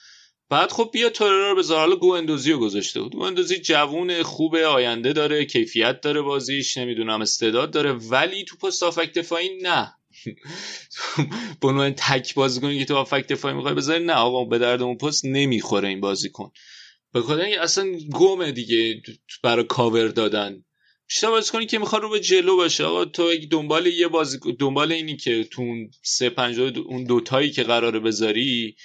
بعد خب بیا توررا رو بذار. حالا گو اندوزی رو گذاشته بود. گو اندوزی جوون خوب آینده داره کیفیت داره بازیش نمی‌دونم استعداد داره ولی تو پست دفاعی نه. [LAUGHS] به عنوان تک بازیکنی که تو آفک دفاعی می‌خوای بذاری نه. آقا به درد اون پست نمی‌خوره این بازیکن. به خاطر اصلا گمه دیگه برای کاور دادن. بیشتر بازی کنی که می‌خواد رو به جلو باشه. آقا تو دنبال یه بازی دنبال اینی که تو اون سه پنج اون دوتایی که قراره بذاری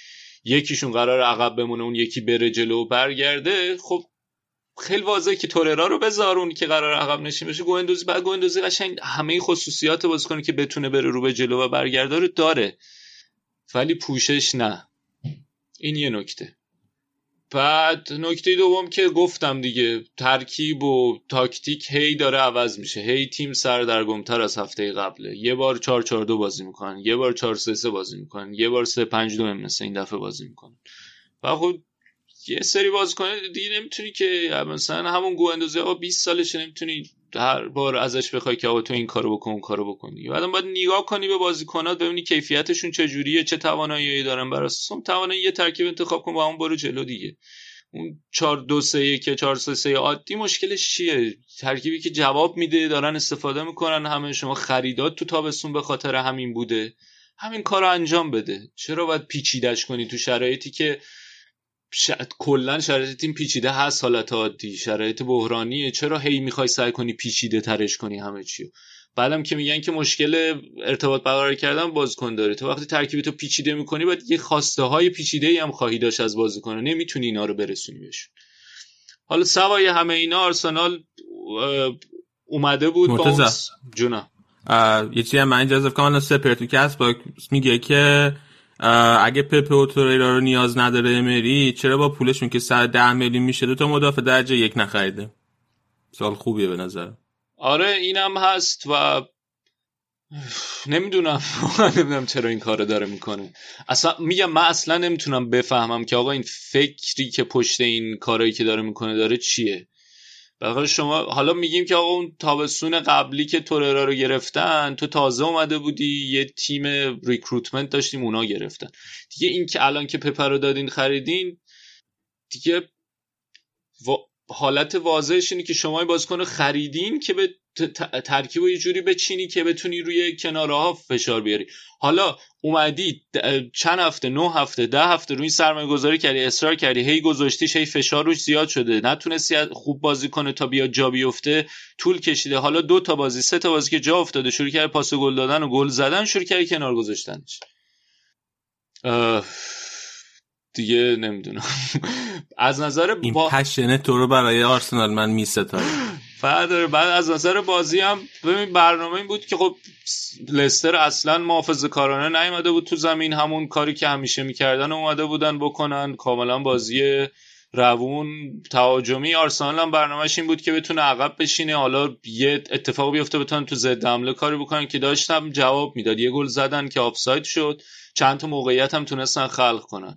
یکیشون قرار عقب بمونه اون یکی بره جلو و برگرده خب خیلی واضحه که توررا رو بذار اون که قرار عقب نشین بشه گوندوزی بعد گوندوزی قشنگ همه خصوصیات بازیکن که بتونه بره رو به جلو و برگرده رو داره. ولی پوشش نه. این یه نکته. بعد نکته دوم که گفتم دیگه ترکیب و تاکتیک هی داره عوض میشه. هی تیم سردرگمتر از هفته قبله. یه بار 4 4 2 بازی می‌کنن یه بار 4 3 3 بازی می‌کنن یه بار 3 5 2 مثل این دفعه بازی می‌کنن. و خب یه سری بازیکن دیگه نمی‌تونی که مثلا همون گو آقا 20 سالشه نمی‌تونی هر بار ازش بخوای که آقا تو این کارو بکن اون کارو بکنی بعدم باید نگاه کنی به بازیکنات ببینی کیفیتشون چجوریه چه توانایی دارن. بر اساس توانایی یه ترکیب انتخاب کن با اون برو جلو دیگه. اون 4 2 3 که 4 3 3 عادی مشکلش چیه؟ ترکیبی که جواب میده دارن استفاده می‌کنن همه شما خریدات تو تابستون به خاطر همین بوده. همین کار رو انجام بده. چرا باید پیچیدش کنی تو شرایطی که ش... کلا شرایط تیم پیچیده هست. حالت عادی شرایط بحرانیه. چرا هی می‌خوای سعی کنی پیچیده ترش کنی همه چیو؟ بعدم که میگن که مشکل ارتباط برقرار کردن بازیکن داره. تو وقتی ترکیب تو پیچیده می‌کنی باید یه خواسته های پیچیده ای هم خواهی داشت از بازیکن. نمی‌تونی اینا رو برسونی بهشون. حالا سوای همه اینا آرسنال اومده بود مرتضی. جونا یه چیزی هم من اجازه کنم. سپرتو کس با میگه که اگه پپ و توریرا رو نیاز نداره امری چرا با پولشون که 110 میلیون میشه؟ دو تا مدافع درجه یک نخریده. سال خوبیه به نظر. آره اینم هست و نمی‌دونم. نمی‌دونم چرا این کارو داره می‌کنه. اصلا میگم من اصلا نمی‌تونم بفهمم که آقا این فکری که پشت این کارایی که داره می‌کنه داره چیه. بخاطر شما حالا میگیم که آقا اون تابستون قبلی که توررا رو گرفتن تو تازه اومده بودی یه تیم ریکروتمنت داشتیم اونا گرفتن. دیگه این که الان که پپر رو دادین خریدین دیگه حالت واضحش اینه که شما این بازیکن خریدین که به ترکیب یه جوری بچینی که بتونی روی کناره ها فشار بیاری. حالا اومدی چند هفته نه هفته ده هفته روی سرمایه گذاری کردی اصرار کردی هی گذاشتیش هی فشار روش زیاد شده. نتونستی خوب بازی کنه تا بیاد جا بیفته طول کشیده. حالا دو تا بازی سه تا بازی که جا افتاده شروع کرد پاس گل دادن و گل زدن شروع کردی کنار گذاشتنش. دیگه نمی‌دونم. [LAUGHS] از نظر این با... پشنه تو رو برای آرسنال من میستارم بعد بعد از نظر بازی هم ببین برنامه این بود که خب لستر اصلا محافظه کارانه نیومده بود تو زمین. همون کاری که همیشه می‌کردن اومده بودن بکنن. کاملا بازی روون تهاجمی. آرسنال هم برنامهش این بود که بتونه عقب بشینه. حالا یه اتفاق بیفته بتونن تو ضد حمله کاری بکنن که داشتم جواب می‌داد. یه گل زدن که آفساید شد. چند تا موقعیت هم تونستن خلق کنن.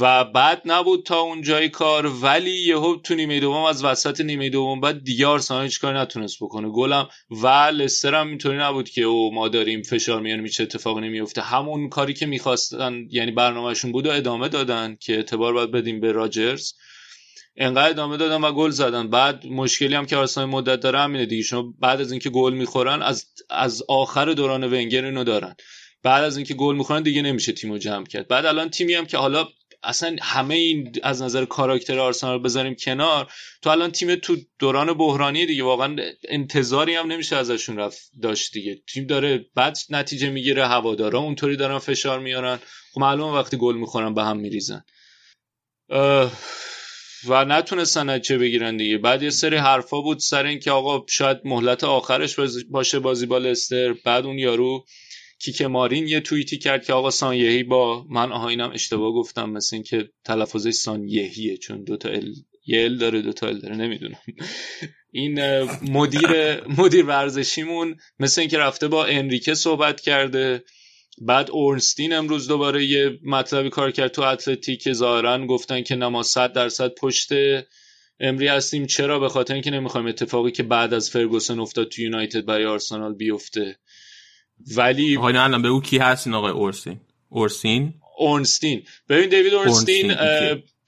و بعد نبود تا اون جای کار ولی یهو تو نیمه دوم از وسط نیمه دوم بعد دیگه آرسنال هیچ کاری نتونست بکنه. گلم و لستر هم اینطوری نبود که او ما داریم فشار میانیم هیچ اتفاقی نمیفته. همون کاری که می‌خواستن یعنی برنامهشون بود و ادامه دادن که اعتبار باید بدیم به راجرز. انقدر ادامه دادن و گل زدن. بعد مشکلی هم که آرسنال مدت داره همینه دیگه. شما بعد از اینکه گل می‌خورن از از آخر دوران ونگر اینو دارن. بعد از اینکه گل می‌خورن دیگه نمیشه تیمو جمع کرد. بعد الان تیمی هم که حالا اصلا همه این از نظر کاراکتر آرسنال بذاریم کنار. تو الان تیم تو دوران بحرانی دیگه واقعا انتظاری هم نمیشه ازشون رفت داشت دیگه. تیم داره بعد نتیجه می‌گیره هوادارا اونطوری دارن فشار میارن. خب معلومه وقتی گل می‌خورن به هم میریزن. و نتونستن نتیجه بگیرن دیگه. بعد یه سری حرفا بود سر اینکه آقا شاید مهلت آخرش باشه بازی با لستر بعد اون یارو کیک مارین یه توییتی کرد که آقا سانیهی با من آها اینم اشتباه گفتم مثل اینکه تلفظش سانیهیه چون دوتا ال یه ال داره دوتا ال داره نمی‌دونم. این مدیر مدیر ورزشیمون مثل اینکه رفته با انریکه صحبت کرده. بعد اورنستین امروز دوباره یه مطلبی کار کرد تو اتلتیک. ظاهرا گفتن که ما 100 درصد پشت امری هستیم. چرا؟ به خاطر اینکه نمی‌خوایم اتفاقی که بعد از فرگوسن افتاد تو یونایتد برای آرسنال بیفته. ولی آقای الان بگو کی هستن آقای اورسین؟ اورسین؟ اورنستین. ببین دیوید اورنستین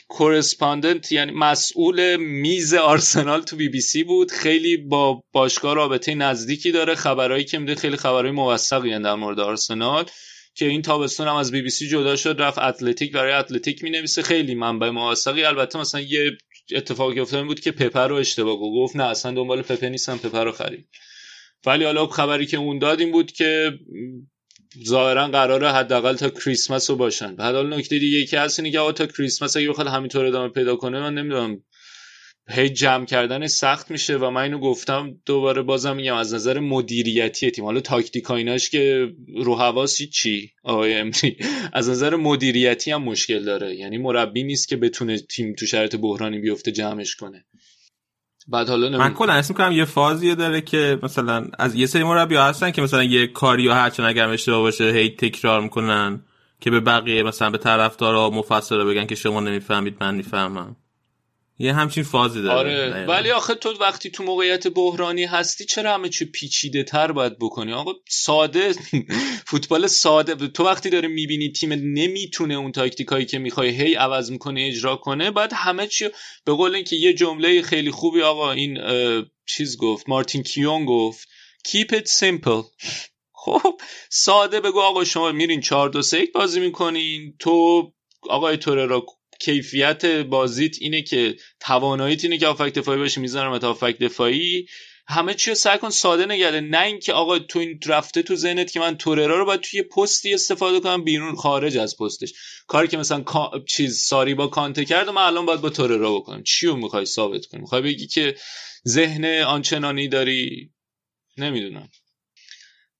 correspondent یعنی مسئول میز آرسنال تو بی بی سی بود. خیلی با باشگاه رابطه نزدیکی داره. خبرایی که میده خیلی خبرهای موثقی در مورد آرسنال که این تابستون هم از بی بی سی جدا شد رفت اتلتیک برای اتلتیک می نویسه خیلی منبع موثقی. البته مثلا یه اتفاقی افتاده بود که پپه رو اشتباه گفت نه اصلا دنبال پپه نیستم پپه رو خرید. ولی حالا خبری که اون داد این بود که ظاهرا قراره حداقل تا کریسمس رو باشن. بعد حالا نکته دیگه که هست اینه که تا کریسمس اگه بخواد همینطور ادامه پیدا کنه من نمی‌دونم هی جمع کردن سخت میشه و من اینو گفتم دوباره بازم میگم از نظر مدیریتی تیم. حالا تاکتیک ایناش که رو حواسی چی؟ آقای امری از نظر مدیریتی هم مشکل داره. یعنی مربی نیست که بتونه تیم تو شرایط بحرانی بیفته جمعش کنه. بعد حالا من کلا اسم کنم یه فازیه داره که مثلا از یه سری مربی هستن که مثلا یه کاری یا هرچند اگر اشتباه باشه هی تکرار می‌کنن که به بقیه مثلا به طرفدارا مفسرا بگن که شما نمی‌فهمید من می‌فهمم. یه همچین فازی داره. آره. ولی آخه تو وقتی تو موقعیت بحرانی هستی چرا همه چی پیچیده تر باید بکنی؟ آقا ساده. [LAUGHS] فوتبال ساده. تو وقتی داره می‌بینی تیم نمی‌تونه اون تاکتیکایی که می‌خوای هی عوض می‌کنه اجرا کنه بعد همه چی به قول اینکه یه جمله خیلی خوبی آقا این چیز گفت مارتین کیون گفت keep it simple. [LAUGHS] خب ساده بگو آقا شما میرین 4 2 3 بازی می‌کنین. تو آقای توررا کیفیت بازیت اینه که تواناییت اینه که آفک دفاعی باشی می‌ذارم تا آفک دفاعی. همه چی رو سعی کن ساده نگرده نه اینکه آقا تو این رفته تو ذهنت که من توررا رو باید توی پستی استفاده کنم بیرون خارج از پستش. کاری که مثلا چیز ساری با کانته کرد و من الان باید با توررا بکنم. چی رو می‌خوای ثابت کنی؟ می‌خوای بگی که ذهن آنچنانی داری؟ نمی‌دونم.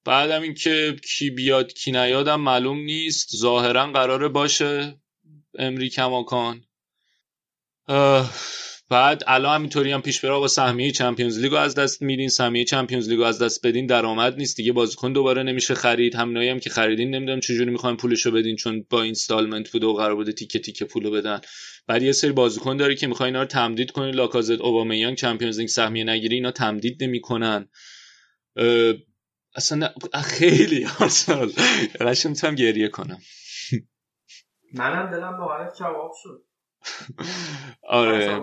بعدم اینکه کی بیاد کی نیادم معلوم نیست. ظاهرا قراره باشه. امری کماکان بعد الان همینطوری هم پیش بره با سهمیه Champions League و از دست میدین. سهمیه Champions League و از دست بدین درآمد نیست دیگه بازیکن دوباره نمیشه خرید. همینایی هم که خریدین نمی‌دونم چجوری می‌خواین پولشو بدین چون با installment بود و قرار بوده تیکه تیکه پولو بدن. بعد یه سری بازیکن داره که می‌خواین اینا رو تمدید کنین. لاکازت اوبامیانگ Champions League سهمیه نگیری اینا تمدید نمی‌کنن. اصلا خیلی براش می‌تونم گریه کنم. منم دلم با جواب شد. آره.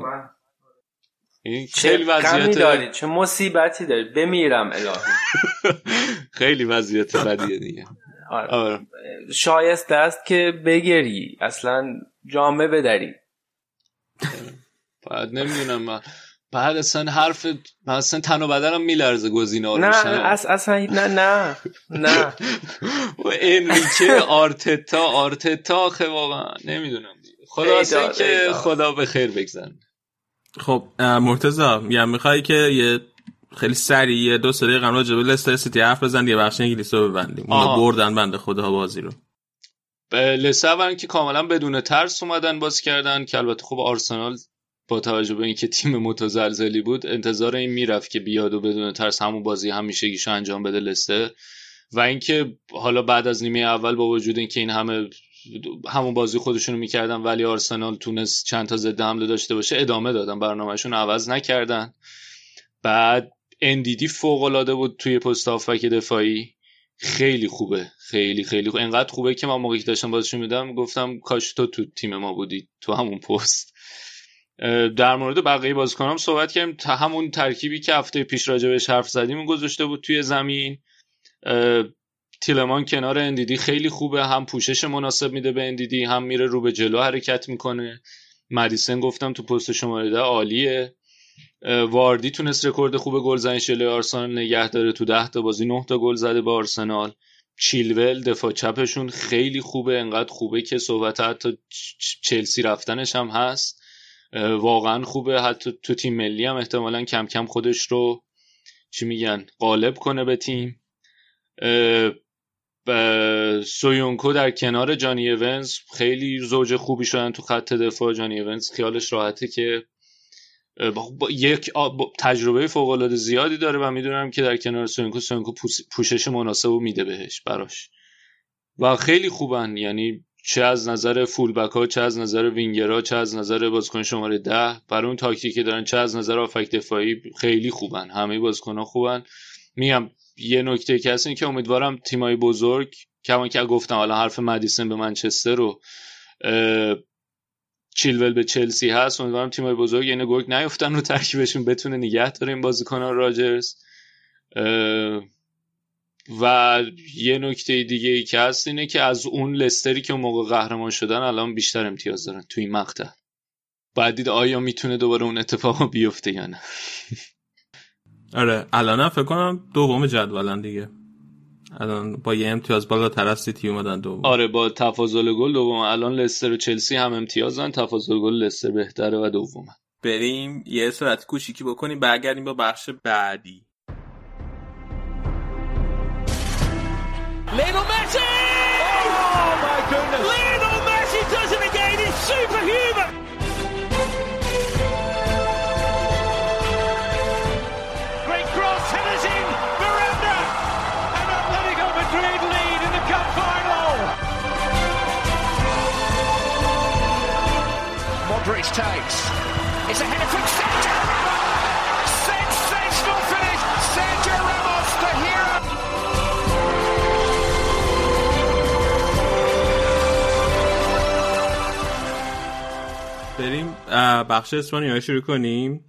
این خیلی وضعیت داری؟ چه مصیبتی داری؟ بمیرم الهی. [LAUGHS] خیلی وضعیت بدیه دیگه. آره. آره. شایسته است که بگری. اصلا جامعه بدری. بعد نمی‌دونم من. بعد اصلا حرف من اصلا تن و بدنم میلرزه گزینه ها نه اص... اصلا نه نه نه. [LAUGHS] و انریکه آرتتا آرتتا آخه واقعا. نمی‌دونم. خدا که خدا به خیر بگذن خب مرتزا یعنی می‌خوای که یه خیلی سریع یه دو سری قبل راجع به لستر سیتی حرف بزن یه بخش انگلیسی رو ببندیم اونا بردن بنده خدا بازی رو. لستر که کاملا بدون ترس اومدن باز کردن که البته خب آرسنال با توجه به اینکه تیم متزلزلی بود انتظار این می‌رفت که بیاد و بدون ترس همون بازی همیشگیشو انجام بده لسته و اینکه حالا بعد از نیمه اول با وجود اینکه این همه همون بازی خودشونو می‌کردن ولی آرسنال تونست چند تا ضد حمله داشته باشه ادامه دادن برنامهشون عوض نکردن. بعد اندیدی فوق العاده بود توی پست هافبک دفاعی. خیلی خوبه خیلی خیلی خوبه انقدر خوبه که من موقعی داشتم بازشون میدم گفتم کاش تو تو تیم ما بودی تو همون پست. در مورد بقیه بازیکنام صحبت کردیم. تا همون ترکیبی که هفته پیش راجع بهش حرف زدیم گذاشته بود توی زمین. تیلمان کنار اندیدی خیلی خوبه. هم پوشش مناسب میده به اندیدی هم میره رو به جلو حرکت می‌کنه. مدیسن گفتم تو پست شماره ده عالیه واردی تونست رکورد خوب گلزنی جلوی آرسنال نگه داره. تو ده تا بازی 9 تا گل زده به آرسنال. چیلول دفاع چپشون خیلی خوبه. انقدر خوبه که صحبت حتی چلسی رفتنش هم هست. واقعا خوبه. حتی تو تیم ملی هم احتمالا کم کم خودش رو چی میگن قالب کنه به تیم. سویونجو در کنار جانی اوانز خیلی زوج خوبی شدن تو خط دفاع. جانی اوانز خیالش راحته که با یک تجربه فوق العاده زیادی داره و می‌دونم که در کنار سویونجو سویونجو پوشش مناسب میده بهش براش. و خیلی خوبن. یعنی چه از نظر fullback ها چه از نظر وینگرها چه از نظر بازیکن شماره ده. برای اون تاکتیکی دارن چه از نظر هافبک دفاعی خیلی خوبن. همه بازیکن ها خوبن. میگم یه نکته که هست که امیدوارم تیمای بزرگ کما که گفتم حالا حرف مدیسن به منچستر رو چیلول به چلسی هست. امیدوارم تیمای بزرگ یعنی گرگ نیفتن رو ترکیبشون بتونه نگه داره این بازیکنان راجرز. و یه نکته دیگه ای که هست اینه که از اون لستری که اون موقع قهرمان شدن الان بیشتر امتیاز دارن تو این مقطع. بعد دید آیا می‌تونه دوباره اون اتفاق بیفته یا نه؟ [LAUGHS] آره الان فکر کنم دوم جدولن دیگه. الان با یه امتیاز بالاتر از سیتی اومدن دوم. آره با تفاضل گل دوم. الان لستر و چلسی هم امتیازن تفاضل گل لستر بهتره و دومه بریم یه سرعت کوچیکی بکنیم برگردیم با بخش بعدی. Lionel Messi! Oh my goodness! Lionel Messi does it again! He's superhuman! Great cross, headers in, Miranda! And Atletico Madrid lead in the cup final! Modric takes. بخش اسپانیا شروع کنیم.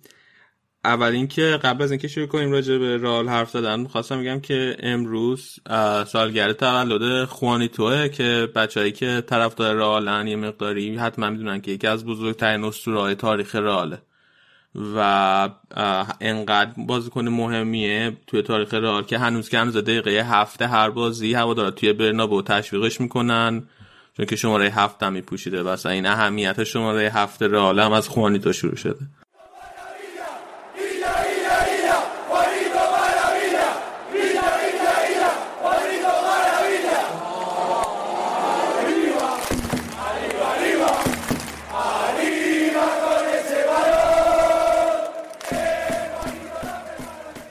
اول اینکه قبل از اینکه شروع کنیم راجع به رال حرف زدن می‌خواستم بگم که امروز سالگرد تولد خوانیتوه که بچههایی که طرفدار رالن یه مقداری حتما می‌دونن که یکی از بزرگترین اسطوره‌های تاریخ راله و انقدر بازیکن مهمیه توی تاریخ رئال که هنوز که هنوز دقیقه هفته هر بازی هوادارا توی برنابو تشویقش می‌کنن. چون که شماره هفت هم میپوشیده بس این اهمیت شماره هفت رئال هم از خوانیتو شروع شده.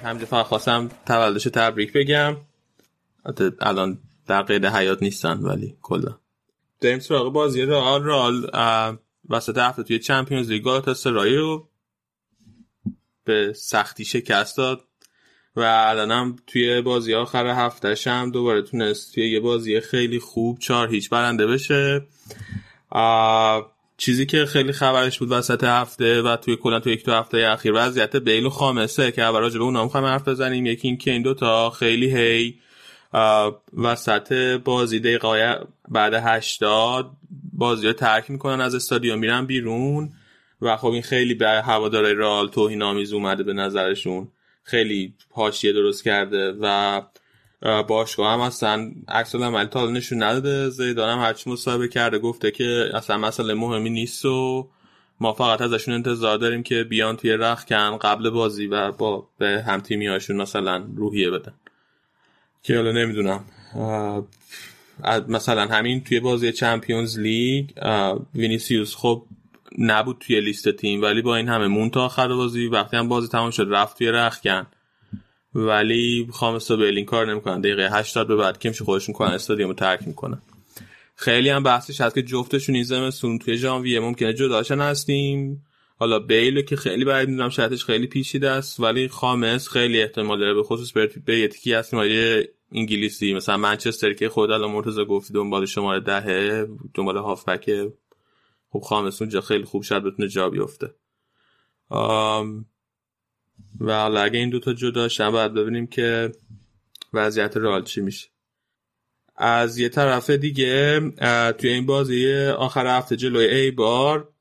همینجا فقط خواستم تولدش تبریک بگم. الان در قید حیات نیستن ولی کلا. داریم سراغ بازی رئال. رئال وسط هفته توی چمپیونز لیگ گالاتاسرای رو به سختی شکست داد و الانم توی بازی آخر هفتهش هم دوباره تونست توی یه بازی خیلی خوب چهار هیچ برنده بشه. چیزی که خیلی خبرش بود وسط هفته و توی کلا توی یک دو هفته اخیر وضعیت بیل و خامسه که راجع به اونام می‌خوایم حرف بزنیم. یکی این که این دوتا خیلی هی وسط بازی دقیقه بعد 80 بازی رو ترک می‌کنن از استادیوم میرن بیرون. و خب این خیلی به هوادارهای رئال توهین آمیز اومده به نظرشون. خیلی حاشیه درست کرده و باشگاه هم اصلا عکس العمل تا نشون نداده. زیدان هم هرچی مصاحبه کرده گفته که اصلا مسئله مهمی نیست و ما فقط ازشون انتظار داریم که بیان توی رخکن قبل بازی و با به هم تیمی هاشون مثلا روحیه بدن. که حالا نمی‌دونم مثلا همین توی بازی Champions League وینیسیوس خب نبود توی لیست تیم ولی با این همه موند تا آخر بازی وقتی هم بازی تمام شد رفت توی رخکن ولی خامس و بیل این کار نمی‌کنن. دقیقه 80 به بعد که میشه خودشون کنن استادیوم رو ترک می‌کنن. خیلی هم بحثش هست که جفتشون این زمستون توی ژانویه ممکنه جداشن هستیم. حالا بیل که خیلی بعید می‌دونم شرطش خیلی پیچیده است ولی خامس خیلی احتمال داره به خصوص به یه تیکی هست انگلیسی مثلا منچستر که خود الان مرتضی گفتی دنبال شماره دهه دنبال هافبک. خب خامس اونجا خیلی خوب شد بتونه جا بیفته. و حالا اگه این دوتا جدا شن باید ببینیم که وضعیت رئال چی میشه. از یه طرف دیگه توی این بازی آخر هفته جلوی ای بار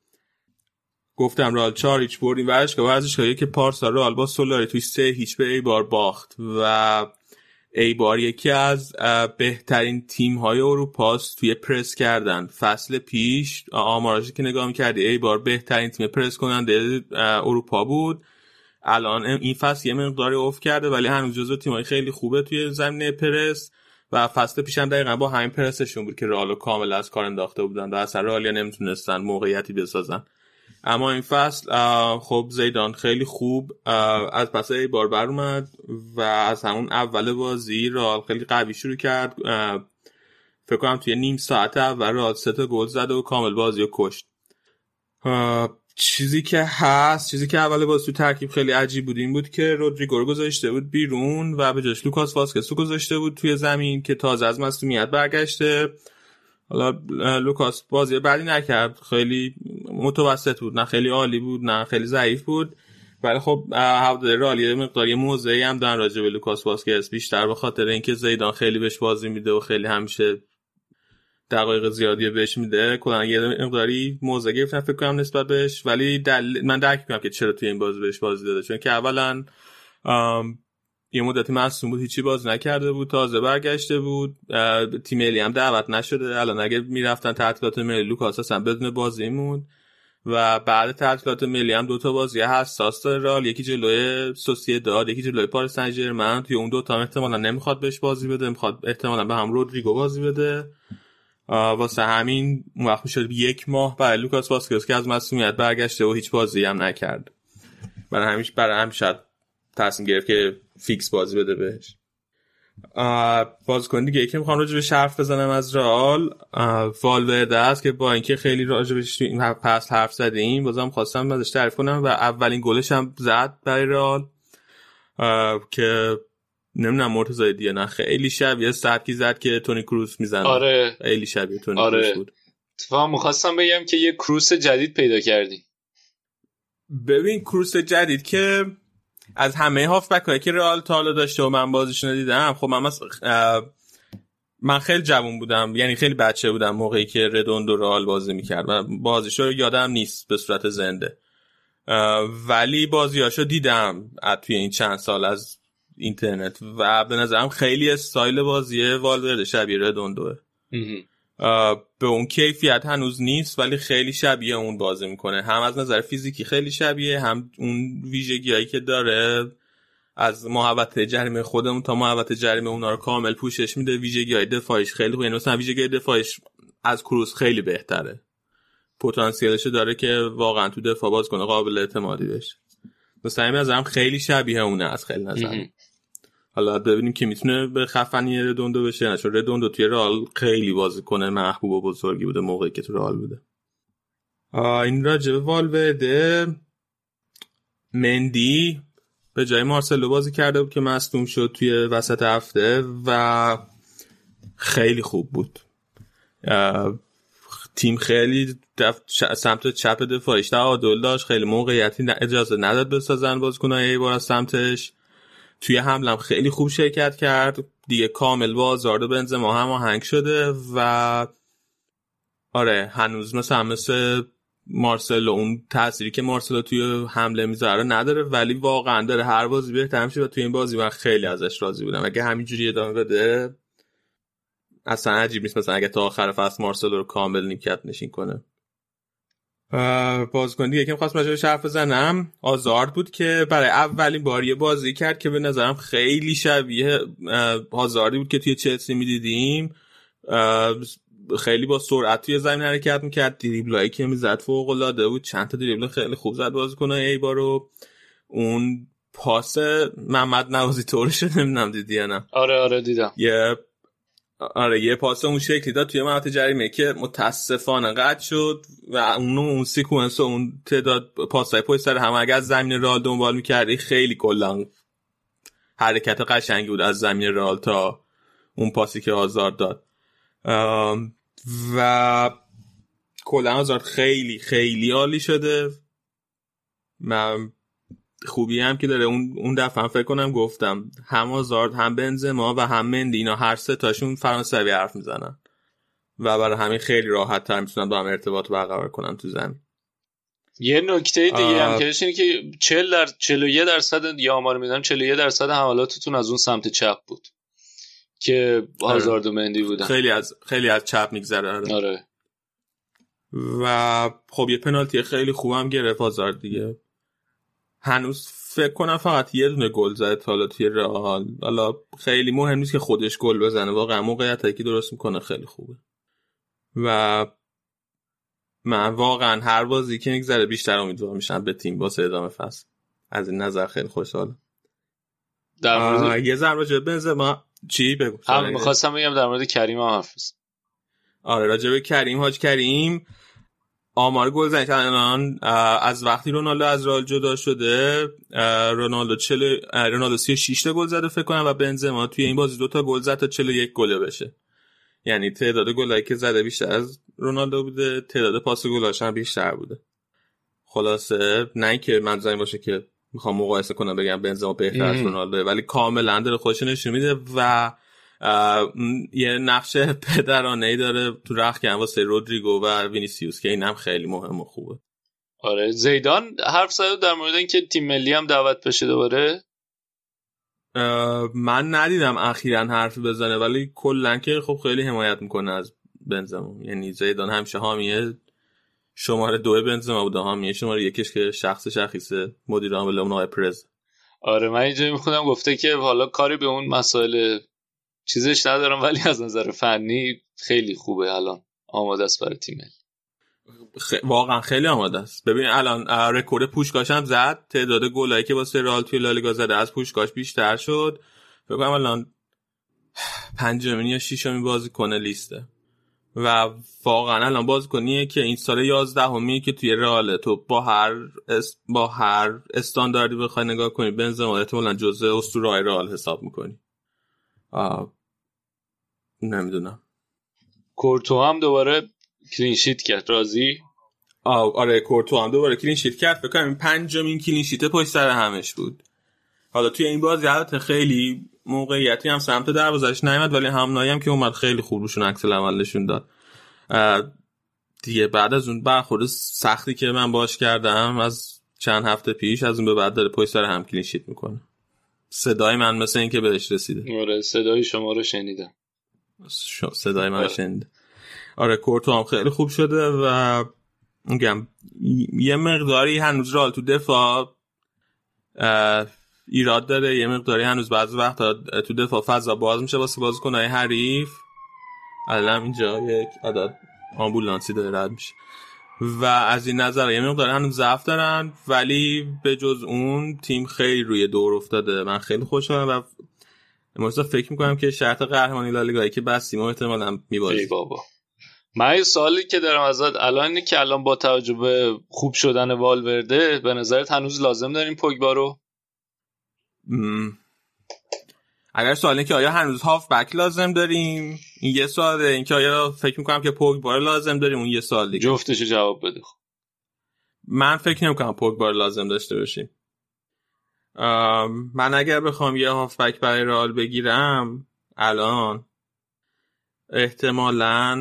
گفتم رال چهار هیچ برد این ورزشگاه ورزشگاهی که پارسا رال با سولاری توی سه هیچ به ای بار باخت و ای بار یکی از بهترین تیم های اروپاست توی پرس کردن. فصل پیش آماراشی که نگاه می‌کردی ای بار بهترین تیم پرس کننده اروپا بود. الان این فصل یه مقداری اوف کرده ولی هنوز جزو تیمای خیلی خوبه توی زمینه پرس و فصل پیشم دقیقا با همین پرسشون بود که رئالو کامل از کار انداخته بودن و اصلا رئالیا نمی‌تونستن موقعیتی بسازن. اما این فصل خب زیدان خیلی خوب از پس ایبار بر اومد و از همون اول بازی رئال خیلی قوی شروع کرد. فکر کنم توی نیم ساعت اول رئال سه تا گل زد و کامل بازی رو کشت. چیزی که هست چیزی که اول بازی تو ترکیب خیلی عجیب بود این بود که رودریگو رو گذاشته بود بیرون و به جاش لوکاس واسکس رو گذاشته بود توی زمین که تازه از مصدومیت برگشته. حالا لوکاس بازی بدی نکرد. خیلی متوسط بود. نه خیلی عالی بود نه خیلی ضعیف بود. ولی خب هواداری رئال مقداری موضعی هم دارن راجع به لوکاس واسکس بیشتر به خاطر اینکه زیدان خیلی بهش بازی میده و خیلی همیشه دقایق زیادی بهش میده. کلا یه مقداری موضع گرفتن فکر کنم نسبت بهش. ولی دل... من درک می‌کنم که چرا توی این بازی بهش بازی داده. چون که اولا یه مدتی مصوم بود هیچی باز نکرده بود تازه برگشته بود. تیم ملی هم دعوت نشده. الان اگه می‌رفتن تعطیلات ملی لوکاس اصلا بدون بازی موند و بعد تعطیلات ملی هم دوتا بازی حساس داره. رئال یکی جلوی سوسیداد یکی جلوی پاریس سن ژرمن توی اون دوتا احتمالا نمی‌خواد بهش بازی بده می‌خواد احتمالا به هم رودریگو بازی بده. واسه همین اون وقت می‌شد یک ماه برای لوکاس واسکس که از مصدومیت برگشته و هیچ بازی هم نکرد. برای همیش برای هم شاید تصمیم گرفت که فیکس بازی بده بهش. بازیکن دیگه. یکی می‌خوام راجع به شرف بزنم از رئال. والورده است که با اینکه خیلی راجبش این پس حرف زدیم بازم خواستم ازش تعریف کنم و اولین گلش هم زد برای رئال. که نمی‌دونم مرتضی دیگه نه خیلی شبیه سبکی زد که تونی کروس می‌زنه. آره. خیلی شبیه تونی آره. کروس بود. اتفاقا می‌خواستم بگم که یه کروس جدید پیدا کردی. ببین کروس جدید که از همه هافبک هایی که رئال تا حالا داشته و من بازیشون دیدم خب من من خیلی جوون بودم یعنی خیلی بچه بودم موقعی که ردوندو رئال بازی می‌کرد و بازیشو یادم نیست به صورت زنده. ولی بازیاشو دیدم توی این چند سال از اینترنت و به نظرم خیلی استایل بازی والورده شبیه ردوندوه به اون کیفیت هنوز نیست ولی خیلی شبیه اون بازی می‌کنه. هم از نظر فیزیکی خیلی شبیه هم اون ویژگی هایی که داره از محوطه جریمه خودمون تا محوطه جریمه اونا رو کامل پوشش میده. ویژگی های دفاعیش خیلی خوبه. یعنی مثلا ویژگی دفاعیش از کروس خیلی بهتره. پتانسیلش داره که واقعا تو دفاع باز کنه قابل اعتمادی بشه مثلا این نظرم خیلی شبیه اونه از خیلی نظر. حالا ببینیم که می‌تونه به خفنی ردوندو بشه. چون ردوندو توی رئال خیلی بازی کنه محبوب و بزرگی بوده موقعی که تو رئال بوده. این راجع به والورده مندی به جای مارسلو بازی کرده بود که مصدوم شد توی وسط هفته و خیلی خوب بود. تیم خیلی. سمت چپ دفاعیش تعادل داشت خیلی موقعیتی اجازه نداد بسازن بازیکنای ایبار از سمتش. توی حملم خیلی خوب شرکت کرد. دیگه کامل با آزارد بنزما هم آهنگ شده و آره هنوز مثلا مثل مارسلو اون تأثیری که مارسلو توی حمله می‌ذاره نداره ولی واقعا داره هر بازی بهتر میشه و توی این بازی من خیلی ازش راضی بودم. اگه همینجوری ادامه بده اصلا عجیب نیست مثلا اگه تا آخر فصل مارسلو رو کامل نیمکت نشین کنه. بازیکن دیگه که می‌خواستم راجعش حرف بزنم آزارد بود که برای اولین بار یه بازی کرد که به نظرم خیلی شبیه آزاردی بود که توی چلسی می‌دیدیم. خیلی با سرعت توی زمین حرکت می‌کرد دریبلایی که می‌زد فوق العاده بود چند تا دریبل خیلی خوب زد بازیکن ایبا رو. اون پاس محمد نوازی طورش نمی‌دونم دیدی یا نه؟ آره آره دیدم. یه آره یه پاس اون شکلی داد توی محوطه جریمه که متاسفانه قطع شد و اون اون سیکونس و اون تعداد پاسای پشت سر هم اگر از زمین رال دنبال می‌کردی خیلی کلا حرکت قشنگی بود از زمین رال تا اون پاسی که آزاد داد. و کلا آزاد خیلی خیلی عالی شده. من خوبی هم که داره. اون اون دفعه هم فکر کنم گفتم هم آزارد هم بنزما و هم مندی اینا هر سه تاشون فرانسوی حرف می‌زنن. و برای همین خیلی راحت تر می‌تونن با هم ارتباط برقرار کنن تو زمین. یه نکته دیگه آه. هم که اینه که 40 در 41 درصد یا آمار میدم 41 درصد حملاتتون از اون سمت چپ بود که هازارد و مندی بودن. خیلی از خیلی از چپ میگذره آره. آره. و خب یه پنالتی خیلی خوبم گرفت آزارد دیگه. هنوز فکر کنم فقط یه دونه گل زده تا حالا توی رئال. حالا خیلی مهم نیست که خودش گل بزنه. واقعا موقعیت که درست می‌کنه خیلی خوبه. و من واقعا هر بازی که میگذره بیشتر امیدوار میشم به تیم واسه ادامه فصل. از این نظر خیلی خوشحالم. در مورد یه ضربه جه بنزما چی؟ بگو. می‌خواستم بگم در مورد کریم هم حرف بزن. آره راجع به کریم حاج کریم. آمار گل زنی الان از وقتی رونالدو از رئال جدا شده رونالدو 40 اه، رونالدو 36 تا گل زده فکر کنم و بنزما توی این بازی دو تا گل زد تا 41 گله بشه یعنی تعداد گلایی که زده بیشتر از رونالدو بوده تعداد پاس گلاش هم بیشتر بوده خلاصه نه اینکه منظورم باشه که می‌خوام مقایسه کنم بگم بنزما بهتر از. رونالدو ولی کاملا داره خودش نشون میده و یه نقش پدرانه ای داره تو رخ کردن واسه رودریگو و وینیسیوس که اینم خیلی مهم و خوبه. آره زیدان حرف زد در مورد اینکه تیم ملی هم دعوت بشه دوباره؟ من ندیدم اخیرا حرفی بزنه ولی کلا که خب خیلی حمایت می‌کنه از بنزما. یعنی زیدان همیشه حامیه شماره دو بنزما بوده. حامیه شماره یکش که شخص شخیص مدیر عامل اون آقای پرز. آره من اینجا می‌خونم گفته که حالا کاری به اون مسائل چیزش ندارم ولی از نظر فنی خیلی خوبه الان. آماده است برای تیم خ... واقعا خیلی آماده است. ببین الان رکورد پوشکاش هم زد. تعداد گلایی که واسه رئال توی لالیگا زده از پوشکاش بیشتر شد. فکر الان پنجمین یا ششمین بازیکن لیسته. و واقعا الان بازیکنیه که این سال 11 امیه که توی رئاله تو با هر اس... با هر استانداردی بخوای نگاه کنی بنزما احتمالاً جزء اسطوره‌های رئال حساب می‌کنی. نمی‌دونم. کورتوا هم دوباره clean sheet کرد راضی؟ آره کورتوا هم دوباره clean sheet کرد. فکر کنم این پنجمین clean sheet پشت سر همش بود. حالا توی این بازی البته خیلی موقعیتی هم سمت دروازش نیومد ولی همنایی هم که اومد خیلی خوب روشون عکس نشون داد. دیگه بعد از اون برخورد سختی که من باش کردم از چند هفته پیش از اون به بعد داره پشت سر هم کلین شیت می‌کنه. صدای من مثل این که بهش رسیده. آره صدای شما رو شنیدم. ش- صدای من آره. شنیده. آره کورتو هم خیلی خوب شده و میگم یه مقداری هنوز رال تو دفاع ایراد داره. یه مقداری هنوز بعضی وقتا تو دفاع فضا باز میشه واسه بازیکنهای حریف. الان اینجا یک عدد آمبولانسی داره رد میشه. و از این نظر یه مقدار هنوز ضعف دارن ولی به جز اون تیم خیلی روی دور افتاده. من خیلی خوشحالم و امروز فکر می‌کنم که شرط قهرمانی لالیگایی که بستیم و احتمالاً ای میبازیم بابا. من یه سوالی که دارم ازت الان اینه که الان با توجه به خوب شدن والورده به نظرت هنوز لازم داریم پوگبا رو. اگر سوال اینه که آیا هنوز هاف بک لازم داریم؟ این یه سواله. اینکه آیا فکر می‌کنم که پوگبا لازم داریم؟ اون یه سوال دیگه. جفتش جواب بده خب. من فکر نمی‌کنم پوگبا لازم داشته باشیم. من اگر بخوام یه هاف بک برای رئال بگیرم الان احتمالا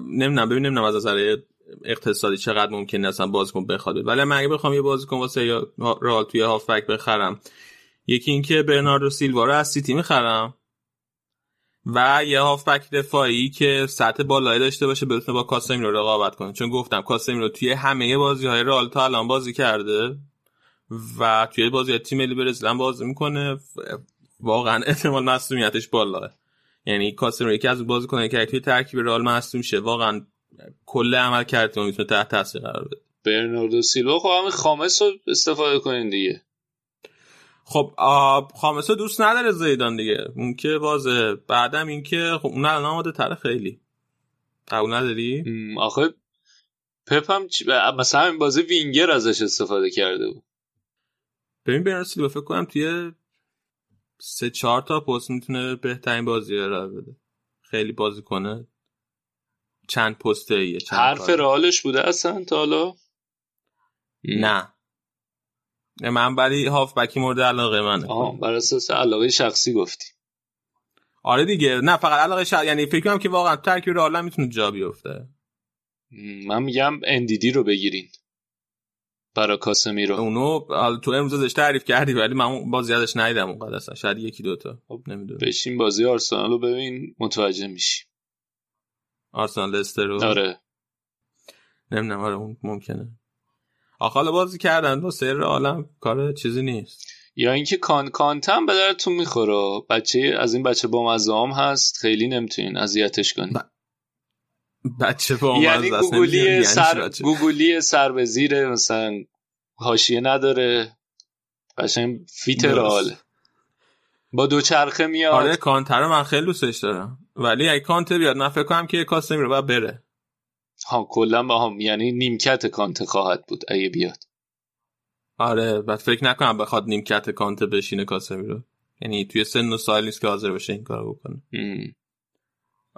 نمی‌دونم ببین نمی‌دونم از نظر اقتصادی چقدر ممکنه اصلا بازیکن بخواد. ولی من اگه بخوام یه بازیکن واسه رئال توی هاف بک بخرم یکی اینکه برناردو سیلوا رو از سیتی می‌خرم و یه هافبک دفاعی که سطح بالایی داشته باشه بتونه با کاسمیرو رقابت کنه. چون گفتم کاسمیرو توی همه بازی های رئال تا الان بازی کرده و توی بازی تیم ملی برزیل هم بازی می‌کنه. واقعا احتمال مصونیتش بالاه. یعنی کاسمیرو یکی از بازیکنایی که توی ترکیب رئال مصدوم شه. واقعا کل عمل کرده می‌تونه تحت تاثیر قرار بده. برناردو سیلوا خب خامس رو استفاده کنین دیگه. خب خامسه دوست نداره زیدان دیگه. اون که بازه. بعدم این که خب اون الان آماده تره خیلی. قبول نداری؟ آخه پپ هم چی- مثلا همین بازی وینگر ازش استفاده کرده بود. ببین برنارد سیلوا فکر کنم توی سه چهار تا پست می‌تونه بهترین بازی ارائه بده. خیلی بازی کنه. چند پسته ایه چند حرف. رئالش بوده اصلا تا حالا؟ نه. من ولی هافبکی مورد علاقه من آه بر اساس علاقه شخصی گفتی. آره دیگه. نه فقط علاقه شخصی. یعنی فکر کنم که واقعا ترکیب رئال می‌تونه جا بیفته. من میگم اندیدی رو بگیرین. برای کاسمیرو. اونو تو امروز ازش تعریف کردی ولی من بازی ازش ندیدم اونقدر اصلا شاید یکی دوتا خب نمی‌دونم. بشین بازی آرسنال رو ببین. متوجه میشی آرسنال لستر رو. آره. نمی‌دونم آره اون ممکنه. حالا بازی کردن دو سر عالم کار چیزی نیست. یا اینکه کان کانتم به درتون می‌خوره. بچه از این بچه با هم هست. خیلی نمی‌تونین اذیتش کنین. ب... بچه با یعنی گوگلی سر گوگلی سر به زیره مثلا حاشیه نداره. قشنگ fit رئال با دو چرخه میاد. آره کانته رو من خیلی دوستش دارم. ولی اگه کانته بیاد من فکر کنم که کاسمیرو باید بره. ها کلا با هم یعنی نیمکت کانته خواهد بود اگه بیاد. آره بعد فکر نکنم بخواد نیمکت کانته بشینه کاسمیرو یعنی توی سن و سال نیست که حاضر بشه این کارو بکنه.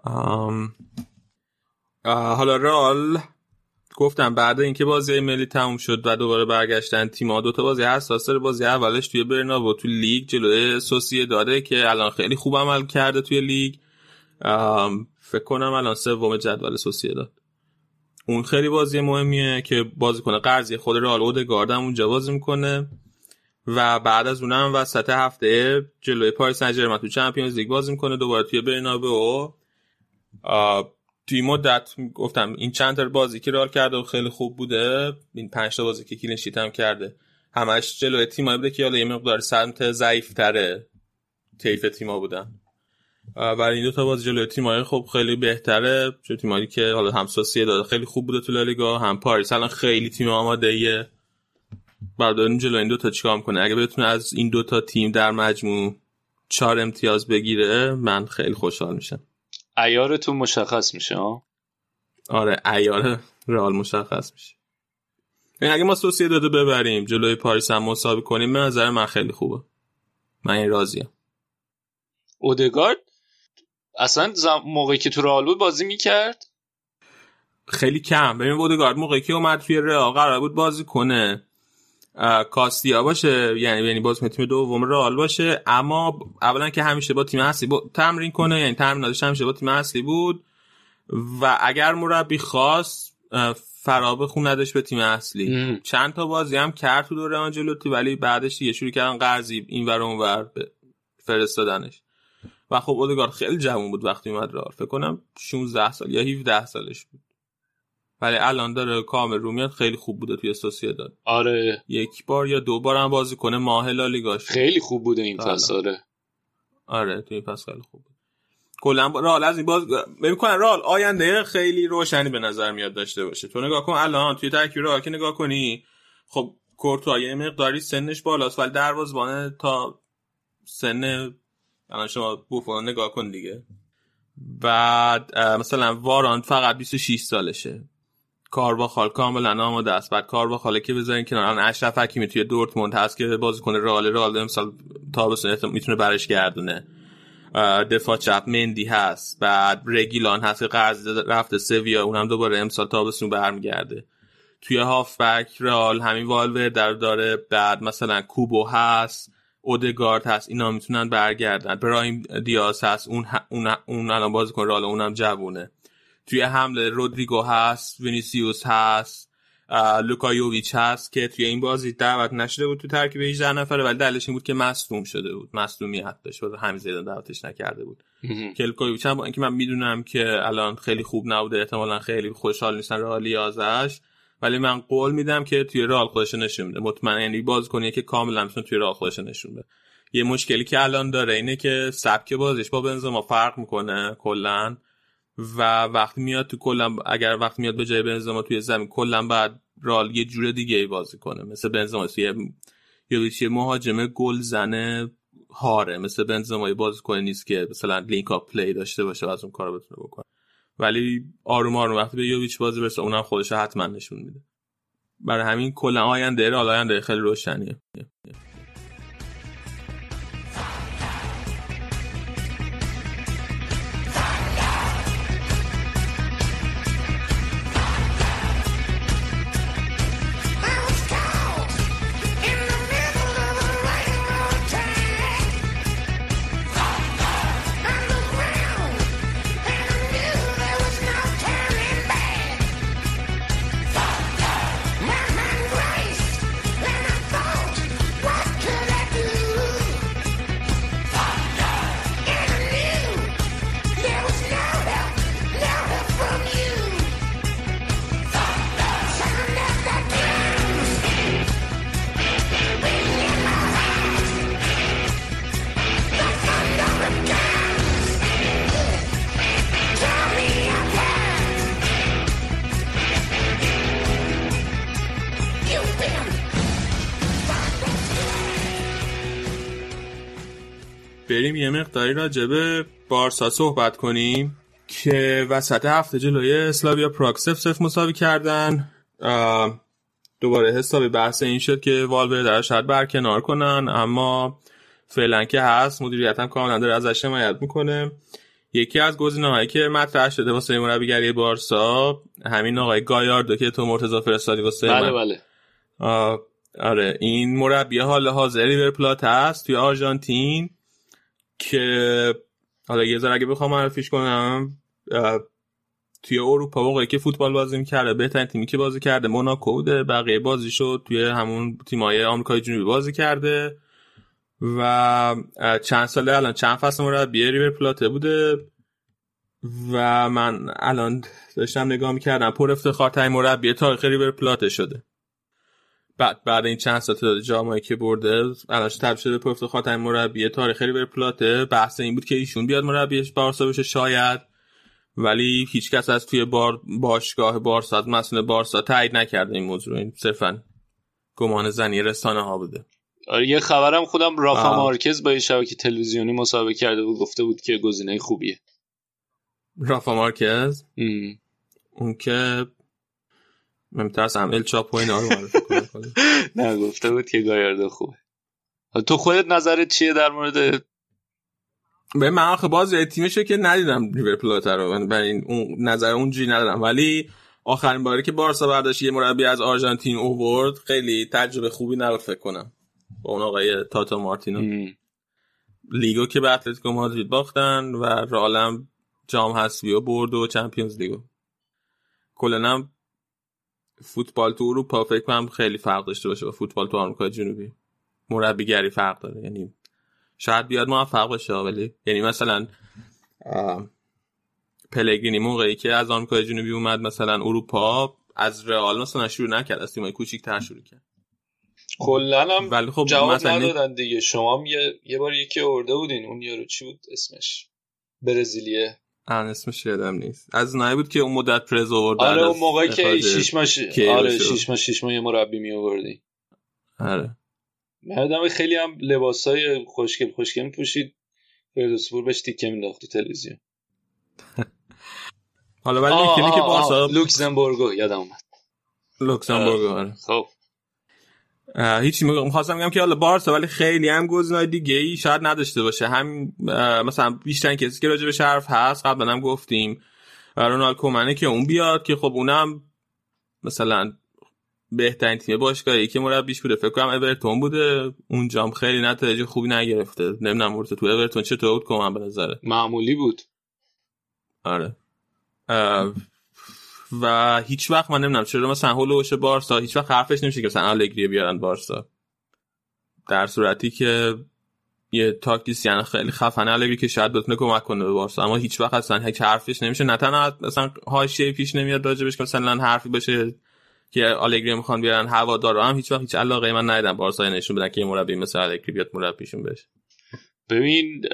آم... حالا رئال گفتم بعد اینکه بازی ملی تموم شد و دوباره برگشتن تیم‌ها دو تا بازی حساس بازی اولش توی برنابو تو لیگ جلوی سوسیداده که الان خیلی خوب عمل کرده توی لیگ. فکر کنم الان سوم جدول سوسیداد اون خیلی بازی مهمیه که بازی کنه. قرضی خود رئال اودگارد هم اونجا بازی می‌کنه و بعد از اونم وسط هفته جلوی پاریس سن تو Champions League بازی می‌کنه دوباره توی برنابو توی مدت گفتم این چند تا بازی که رال کرده و خیلی خوب بوده این پنج تا بازی که کلین هم کرده همش جلوی تیمایی بوده که حالا یه مقدار سمت ضعیف تره طیف تیما بودن. ولی این دو تا بازی جلوی تیمای خب خیلی بهتره. چون تیمایی که حالا هم سوسیه داده خیلی خوب بوده تو لالیگا هم پاریس. الان خیلی تیم آماده ایه بردارین جلو این دو تا چیکار کنه اگه بتونه از این دو تا تیم در مجموع چهار امتیاز بگیره من خیلی خوشحال میشم. ایارتون مشخص میشه ها؟ آره ایار رئال مشخص میشه. این یعنی اگه ما سوسیه داده ببریم جلوی پاریس هم مساوی کنیم به نظر من خیلی خوبه. من این راضیم. اودگارد؟ اصلا موقعی که تو رئال بود بازی می‌کرد؟ خیلی کم. ببین اودگارد موقعی که اومد توی رئال قرار بود بازی کنه. کاستیا باشه یعنی یعنی باز تیم دوم رئال باشه. اما اولا که همیشه با تیم اصلی با تمرین کنه یعنی تمریناتش همیشه با تیم اصلی بود. و اگر مربی خواست فرا خوندش به تیم اصلی. چند تا بازی هم کرد تو دوره آنجلوتی ولی بعدش دیگه شروع کردن قرضی این ور اون ور فرستادنش. و خب اودگارد خیلی جوان بود وقتی اومد رئال. فکر کنم 16 سال یا 17 سالش بود. ولی الان داره کامل رو میاد خیلی خوب بوده توی داد آره. یک بار یا دو بار هم بازی کنه ماه لالیگاش خیلی خوب بوده این پس آره. آره توی پس خیلی خوب بود. کلا رال از این باز کنم رال آینده خیلی روشنی به نظر میاد داشته باشه. تو نگاه کن الان توی ترکیب رال که نگاه کنی خب کورتوا یه مقداری سنش بالاست ولی دروازه‌بان تا سن الان شما بوفون نگاه کن دیگه. بعد مثلا واران فقط 26 سالشه. کارواخال کاملا آماده است. بعد کارواخاله که بذارین کنار. الان اشرف حکیمی توی دورتموند هست که بازیکن رئال رئال امسال تابستون می‌تونه برش گردونه. دفاع چپ مندی هست. بعد رگیلان هست که قرض رفته سویا. اونم دوباره امسال تابستون برمیگرده. توی هافبک رئال همین والور در داره. بعد مثلا کوبو هست. اودگارد هست اینا می‌تونن برگردن. برایم دیاز هست اون اون اون الان بازیکن رئال اونم جوونه. توی حمله رودریگو هست وینیسیوس هست لوکا یوویچ هست که توی این بازی دعوت نشده بود تو ترکیب 18 نفره ولی دلیلش این بود که مصدوم شده بود. مصدومیت داشت و همین زیدان دعوتش نکرده بود. که لوکا یوویچ هم با اینکه من می‌دونم که الان خیلی خوب نبوده احتمالا خیلی خوشحال نیستن رئالی ازش ولی من قول میدم که توی رئال خودش نشون میده مطمئن یعنی کنه که کاملا می‌تونه توی رئال خودش نشون بده. یه مشکلی که الان داره اینه که سبک بازیش با بنزما فرق می‌کنه کلا. و وقتی میاد تو کلا اگر وقتی میاد به جای بنزما توی زمین کلا بعد رئال یه جور دیگه ای بازی کنه. مثل بنزما یه یه مهاجم گل زنه هاره. مثل بنزما بازی کنه نیست که مثلا link-up play داشته باشه و از اون کارو بتونه بکنه. ولی آروم آروم وقتی به یوویچ بازی برسه اونم خودش حتما نشون میده. برای همین کلا آینده آینده خیلی روشنیه. مقداری راجبه بارسا صحبت کنیم که وسط هفته جلوی اسلاویا پراگ سف سف مساوی کردن. دوباره حسابی بحث این شد که والور در شاید برکنار کنن اما فعلا که هست مدیریت هم کاملا داره ازش حمایت می‌کنه. یکی از گزینه‌هایی که مطرح شده واسه مربیگری بارسا همین آقای گایاردو که تو مرتضی فرستادی واسه بله بله. آره این مربی حال حاضر ریور پلات هست توی آرژانتین. که حالا یه ذره اگه بخوام معرفیش کنم توی اروپا موقعی که فوتبال بازی می‌کرده بهترین تیمی که بازی کرده موناکو بوده. بقیه بازی شد توی همون تیمای آمریکای جنوبی بازی کرده. و چند ساله الان چند فصل مربی ریور پلاته بوده. و من الان داشتم نگاه می‌کردم پر افتخارترین مربی تاریخ ریور پلاته شده. بعد بعد این چند سال جامعه که برده الان تبدیل شده پر افتخارترین مربی تاریخ ریور پلاته. بحث این بود که ایشون بیاد مربیش بارسا بشه شاید ولی هیچ کس از توی بار باشگاه بارسا از مسئول بارسا تایید نکرده این موضوع. این صرفا گمان زنی رسانه ها بوده. آره یه خبرم خودم رافا آه. مارکز با یه شبکه تلویزیونی مسابقه کرده و گفته بود که گزینه خوبیه. رافا مارکز؟ ام. اون که من میترسم ال چاپ و اینا رو معرفی کنه. [LAUGHS] نه گفته بود که گایارده خوبه. تو خودت نظرت چیه در مورد به من آخه باز تیمشه که ندیدم ریور پلات رو. برای این اون نظر اونجوری ندارم ولی آخرین باری که بارسا برداشت یه مربی از آرژانتین اوورد خیلی تجربه خوبی نبود فکر کنم. با اون آقای تاتا مارتینو. لیگو که به اتلتیکو مادرید باختن و رالم جام حذفی و برد و چمپیونز لیگو. کلا فوتبال تو اروپا فکر کنم خیلی فرق داشته باشه با فوتبال تو آمریکا جنوبی. مربیگری فرق داره. یعنی شاید بیاد موفق باشه ولی یعنی مثلا پلگرینی موقعی که از آمریکای جنوبی اومد مثلا اروپا از رئال مثلا شروع نکرد از تیمای کوچیک‌تر شروع کرد. کلا هم ولی خب جواب مثلا ندادن دیگه. شما یه یه بار یکی ارده بودین. اون یارو چی بود؟ اسمش. برزیلیه. آن اسمش یادم نیست. از نای بود که اون مدت پرز آورد آره اون موقعی که شیش ماش آره شیش ماه شیش ماه یه مربی می آوردی. آره. مردم خیلی هم لباسای خوشگل خوشگل پوشید فردوسپور بهش تیکه مینداخت تو تلویزیون. حالا ولی می‌کنی که بارسا لوکزمبورگو یادم اومد. لوکزمبورگو آره. خب. هیچی می‌خواستم بگم که حالا بارسا ولی خیلی هم گزینه‌های دیگه ای شاید نداشته باشه. هم مثلا بیشتر کسی که راجع به شرف هست قبلا هم گفتیم رونالد کومنه که اون بیاد که خب اونم مثلا بهترین تیم باشگاهی که مربیش بوده. فکر کنم اورتون بوده. اونجام خیلی نتایج خوبی نگرفته. نمی‌دونم ورته تو اورتون چطور بود کومن به نظره معمولی بود. آره. و هیچ وقت من نمی‌دونم چرا مثلا هولوش بارسا هیچ وقت حرفش نمیشه که مثلا الگری بیارن بارسا. در صورتی که یه تاکتیسیان خیلی خفنه الگری که شاید بتونه کمک کنه به بارسا اما هیچ وقت اصلا هیچ حرفش نمیشه. نه تنها مثلا حاشیه پیش نمیاد راجبش که مثلا حرفی بشه که آلگری می‌خوان بیارن هوادارا هم هیچ وقت هیچ علاقه من ندیدم بارسا نشون بدن که مربی مثل الگری بیاد مربیشون بشه. ببین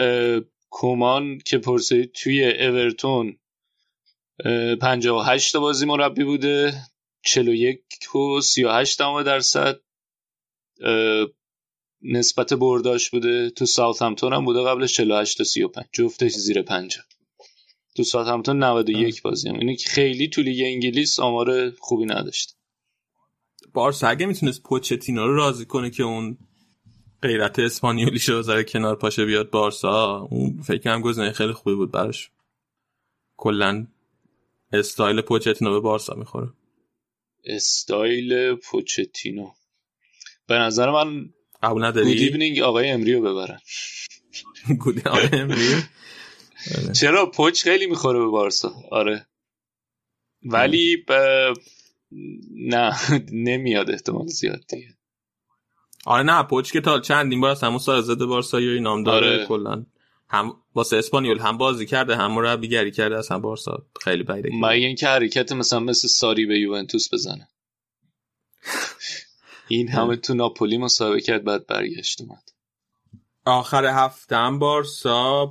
کومان که پرسید توی اورتون 58 تا بازی مربی بوده. 41 و 38 درصد. نسبت برداشت بوده. تو ساوت همتون هم بوده قبل 48 تا 35 جفتش زیر 50 تو ساوت همتون 91 بازی هم. اینه که خیلی تو لیگ انگلیس آمار خوبی نداشت بارسا اگه می‌تونست پوچتینو رو راضی کنه که اون غیرت اسپانیولی شو بذاره کنار پاشه بیاد بارسا اون فکر کنم گزینه خیلی خوبی بود براش. کلا استایل پوچتینو به بارسا می‌خوره. استایل پوچتینو. به نظر من قبول نداری گود ایونینگ آقای امریو ببرن. [LAUGHS] گود آقای امریو. چرا پوچ خیلی می‌خوره به بارسا؟ آره. ولی ب... نه [LAUGHS] نمیاد احتمال زیاد دیگه. آره نه پوچ که تا چندین بار از همون سال زده بارسایی نام داره آره. کلا. هم واسه اسپانیول هم بازی کرده هم مربیگری کرده اصلا بارسا خیلی بعیده مگه اینکه حرکت مثلا مثل ساری به یوونتوس بزنه. این همه تو ناپولی مسابقه کرد بعد برگشت اومد. آخر هفته هم بارسا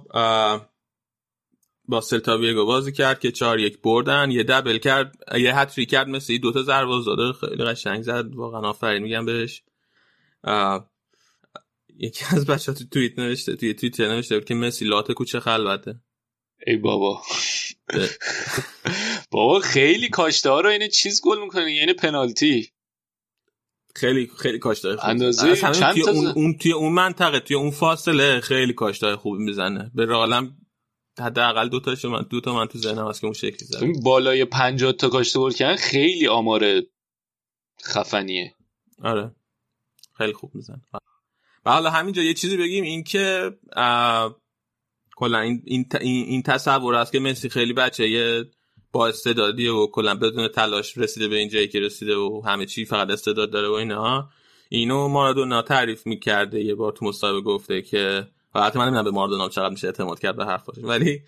با سلتا ویگو بازی کرد که چهار یک بردن. یه دبل کرد یه هتری کرد مثل دو تا ضربه زده خیلی قشنگ زد واقعا آفرین میگم بهش. یکی از بچه تو توییت نوشته توی توییت نوشته؟ بود که مسی لات کوچه خلوته. ای بابا. [LAUGHS] بابا خیلی کاشته ها رو این چیز گل می‌کنه یعنی پنالتی. خیلی خیلی کاشته خوب اندازه چند توی تا اون؟ اون توی اون منطقه توی اون فاصله خیلی کاشته خوبی می‌زنه. به رالم حداقل دو تاشو من دو تا من تو ذهنم هست که اون شکلی زد ببین بالای 50 تا کاشته گل کردن خیلی آمار خفنیه. آره. خیلی خوب می‌زنه. و حالا همینجا یه چیزی بگیم این که اه، کلا این, این, این, این تصور هست که مسی خیلی بچه یه با استعدادیه و کلا بدون تلاش رسیده به این جایی که رسیده و همه چی فقط استعداد داره و اینها اینو مارادونا تعریف می‌کرده یه بار تو مصاحبه گفته که حتی من نمی‌دونم به مارادونا چقدر میشه اعتماد کرد به ولی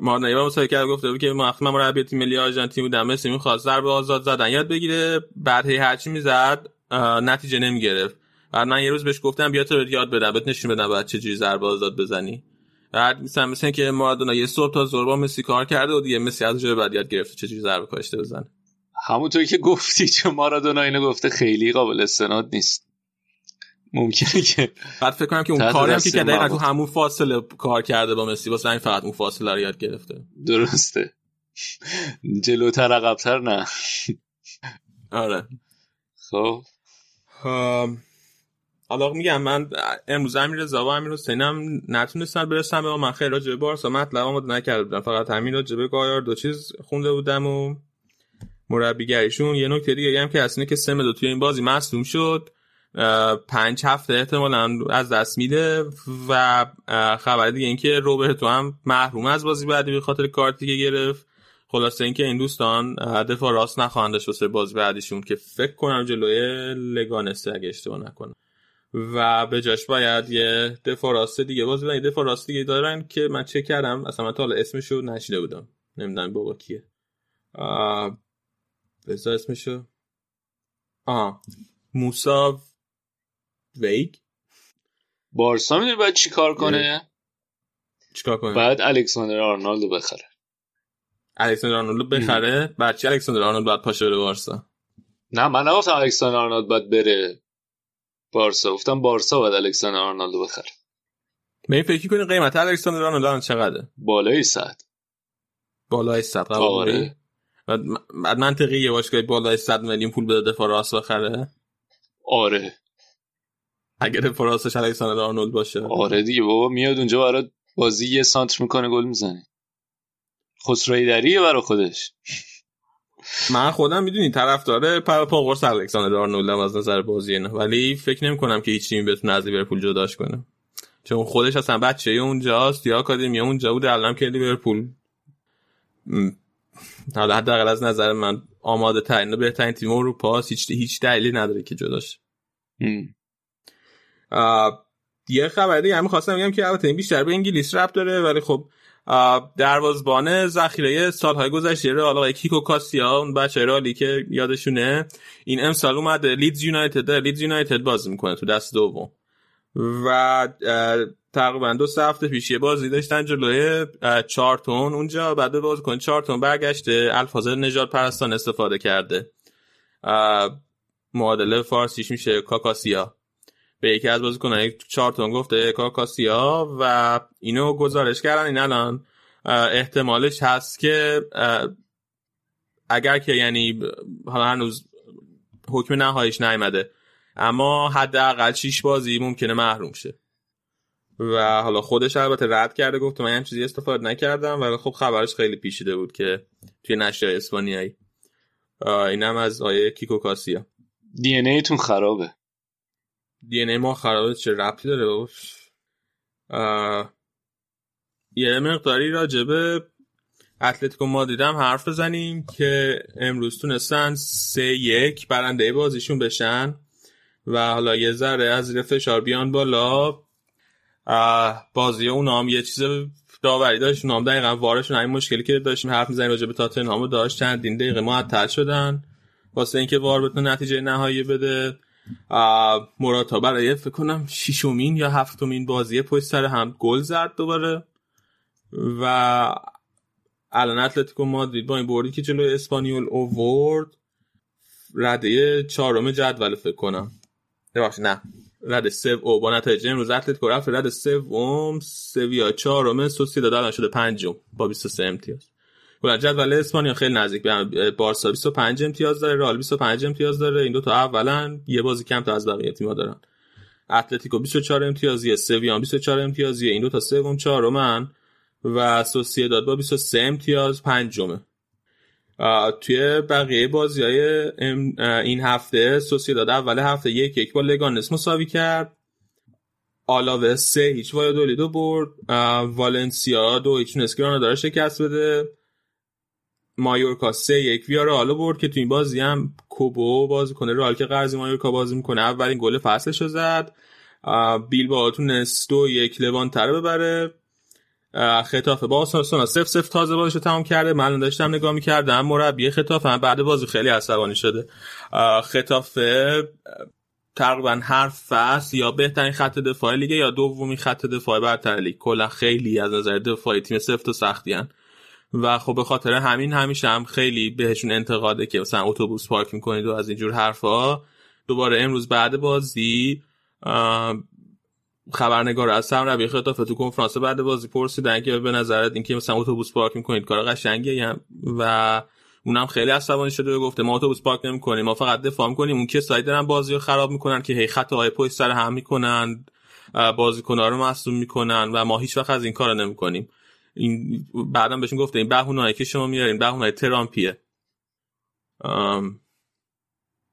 مارادونا یه بار مصاحبه کرد گفته بود که من وقتی مربی تیم ملی آرژانتین بودم مسی می‌خواست ضربه آزاد زدن. یاد بگیره بعد هرچی می‌زد نتیجه نمی‌گرفت. بعد من یه روز بهش گفتم بیا تو یاد بدم بهت نشون بدم بعد چجوری ضربه آزاد بزنی. بعد مثلا مثلا که مارادونا یه صبح تا ظهر با مسی کار کرده و دیگه مسی از جای بعد یاد گرفته چجوری ضربه کاشته بزنه. همونطوری که گفتی چه مارادونا اینو گفته خیلی قابل استناد نیست. ممکنه که بعد فکر کنم که اون کاری هم که دقیقا تو مواد. همون فاصله کار کرده با مسی واسه همین فقط اون فاصله رو یاد گرفته. درسته. جلوتر عقبتر نه. آره. خب. ام، حالا میگم من امروز امیر رضا و امیر حسین هم نتونستن برسن به من خیلی راجع به بارسا مطلب آماده نکرده بودم. فقط همین راجع به گایار دو چیز خونده بودم و مربیگریشون یه نکته دیگه هم که اینه که سمدو توی این بازی مصدوم شد. پنج هفته احتمالا از دست میده و خبر دیگه اینکه روبرتو هم محروم از بازی بعدی به خاطر کارتی که گرفت. خلاصه اینکه این دوستان دفاع راست نخواهند داشت بازی بعدیشون که فکر کنم جلوی لگانسته اگه اشتباه نکنم. و به جاش باید یه دفاع راست دیگه. باز یه دفاع راست دیگه دارن که من چک کردم. اصلا من تا حالا اسمشو نشیده بودم. نمی‌دونم بابا کیه. آه، بذار اسمشو. آها موسا ویگ. بارسا می‌دونی باید چی کار کنه؟ چیکار کنه؟ بعد الکساندر آرنالدو بخره. الکساندر آرنولد بخره؟ بعد چی الکساندر آرنولد بعد پاشه بره بارسا؟ نه من نگفتم الکساندر آرنولد باید بره. بارسا. گفتم بارسا باید الکساندر آرنالدو بخره. به این فکر کنی قیمت الکساندر آرنولد الان چقدره؟ بالای صد. بالای 100 قبول آره. بعد بعد منطقی یه باشگاه بالای 100 میلیون پول بده دفاع راست بخره؟ آره. اگر دفاع راستش الکساندر آرنولد باشه. آره دیگه. بابا میاد اونجا برات بازی یه سانتر می‌کنه گل می‌زنه. خسروی دریه برا خودش. من خودم می‌دونی طرفدار پر پا قرص الکساندر آرنولدم از نظر بازی اینا. ولی فکر نمی کنم که هیچ تیمی بتونه از لیورپول جداش کنه. چون خودش اصلا بچه اونجاست یا آکادمی اونجا بود الان که لیورپول. حالا حداقل از نظر من آماده ترین و بهترین تیم اروپا. هیچ هیچ دلیلی نداره که جداش. یه خبر دیگه هم خواستم بگم که البته این بیشتر به انگلیس ربط داره ولی خب دروازبان ذخیره سالهای گذشته. رئال آقای کیکو کاسیا اون بچه رالی که یادشونه. این امسال اومده لیدز یونایتد. لیدز یونایتد بازی می‌کنه تو دست دوم. و تقریبا دو سه هفته پیش یه بازی داشتن جلوی چارتون. اونجا بعد به بازیکن چارتون برگشته. الفاظ نجات پرستان استفاده کرده. معادله فارسیش میشه کاکاسیا. به یکی از بازیکنان چارتون گفته کاکاسیا و اینو گزارش کردن این الان احتمالش هست که اگر که یعنی حالا هنوز حکم نهاییش نیامده اما حداقل شیش بازی ممکنه محروم شه. و حالا خودش البته رد کرده گفت من چیزی استفاده نکردم ولی خب خبرش خیلی پیچیده بود که توی نشر اسپانیایی. اینم از آیه کیکو کاسیا. دی ان ایتون خرابه. دی ان ما خرابه چه ربطی داره؟ آه، یه مقداری راجبه اتلتیکو مادرید هم حرف بزنیم که امروز تونستن سه یک برنده بازیشون بشن و حالا یه ذره از زیر فشار بیان بالا. بازی اون هم یه چیز داوری داشت. اون هم دقیقا وارشون همین مشکلی که داشتیم حرف می‌زنیم راجع به تاتنهام رو داشت. چندین دقیقه معطل شدن. واسه اینکه وار بتونه نتیجه نهایی بده. آه، موراتا برای فکر کنم ششمین یا هفتمین بازی پشت سر هم گل زد دوباره. و الان اتلتیکو مادرید با این بردی که جلوی اسپانیول اوورد رده چهارم جدول فکر کنم. ببخشید نه. رد سوم با نتایج امروز اتلتیکو رفت رد سوم سویا چهارم سوسیداد الان شده پنجم با 23 امتیاز. جدول اسپانیا خیلی نزدیک به. بارسا 25 امتیاز داره رئال 25 امتیاز داره. این دو تا اولا یه بازی کم تا از بقیه تیم‌ها دارن. اتلتیکو 24 امتیازیه سویا 24 امتیازیه این دو تا سوم چهارمن و سوسیداد با 23 امتیاز پنجمه. توی بقیه بازی های این هفته سوسیداد اول هفته یک یک با لگانس مساوی کرد. آلاوه سه هیچ دو برد. والنسیا دو هیچ نسکرانو داره شکست بده. مایورکا سه یک ویار حالا برد که تو این بازی هم کوبو بازی کنه. رال که قرضی مایورکا بازی می‌کنه. اولین گل فصلش رو زد بیل با تونست دو یک لوان تره ببره. خطافه با آساسونا سف سف تازه بازش رو تمام کرده. من داشتم نگاه می‌کردم. مربی خطافه هم بعد بازی خیلی عصبانی شده. خطافه تقریبا هر فصل یا بهترین خط دفاعی لیگ یا دومی خط دفاعی برتر لیگ. کلا خیلی از نظر دفاعی تیم سفت و سختی هن. و خب به خاطر همین همیشه هم خیلی بهشون انتقاده که مثلا اتوبوس پارک می‌کنید و از اینجور حرفا. دوباره امروز بعد بازی خبرنگار از ربی خطافه تو کنفرانس بعد بازی پرسیدن که به نظرت اینکه مثلا اتوبوس پارک می‌کنید کار قشنگیه و اونم خیلی عصبانی شده و گفته ما اتوبوس پارک نمی‌کنیم ما فقط دفاع می‌کنیم. اون کسایی دارن بازی رو خراب می‌کنن که هی خطاهای پشت سر هم می‌کنن بازیکن‌ها رو مصدوم می‌کنن و ما هیچ وقت از این کارو نمی‌کنیم. این بعدم بهشون گفته این بهونه‌ای که شما میارین بهونه‌های ترامپیه.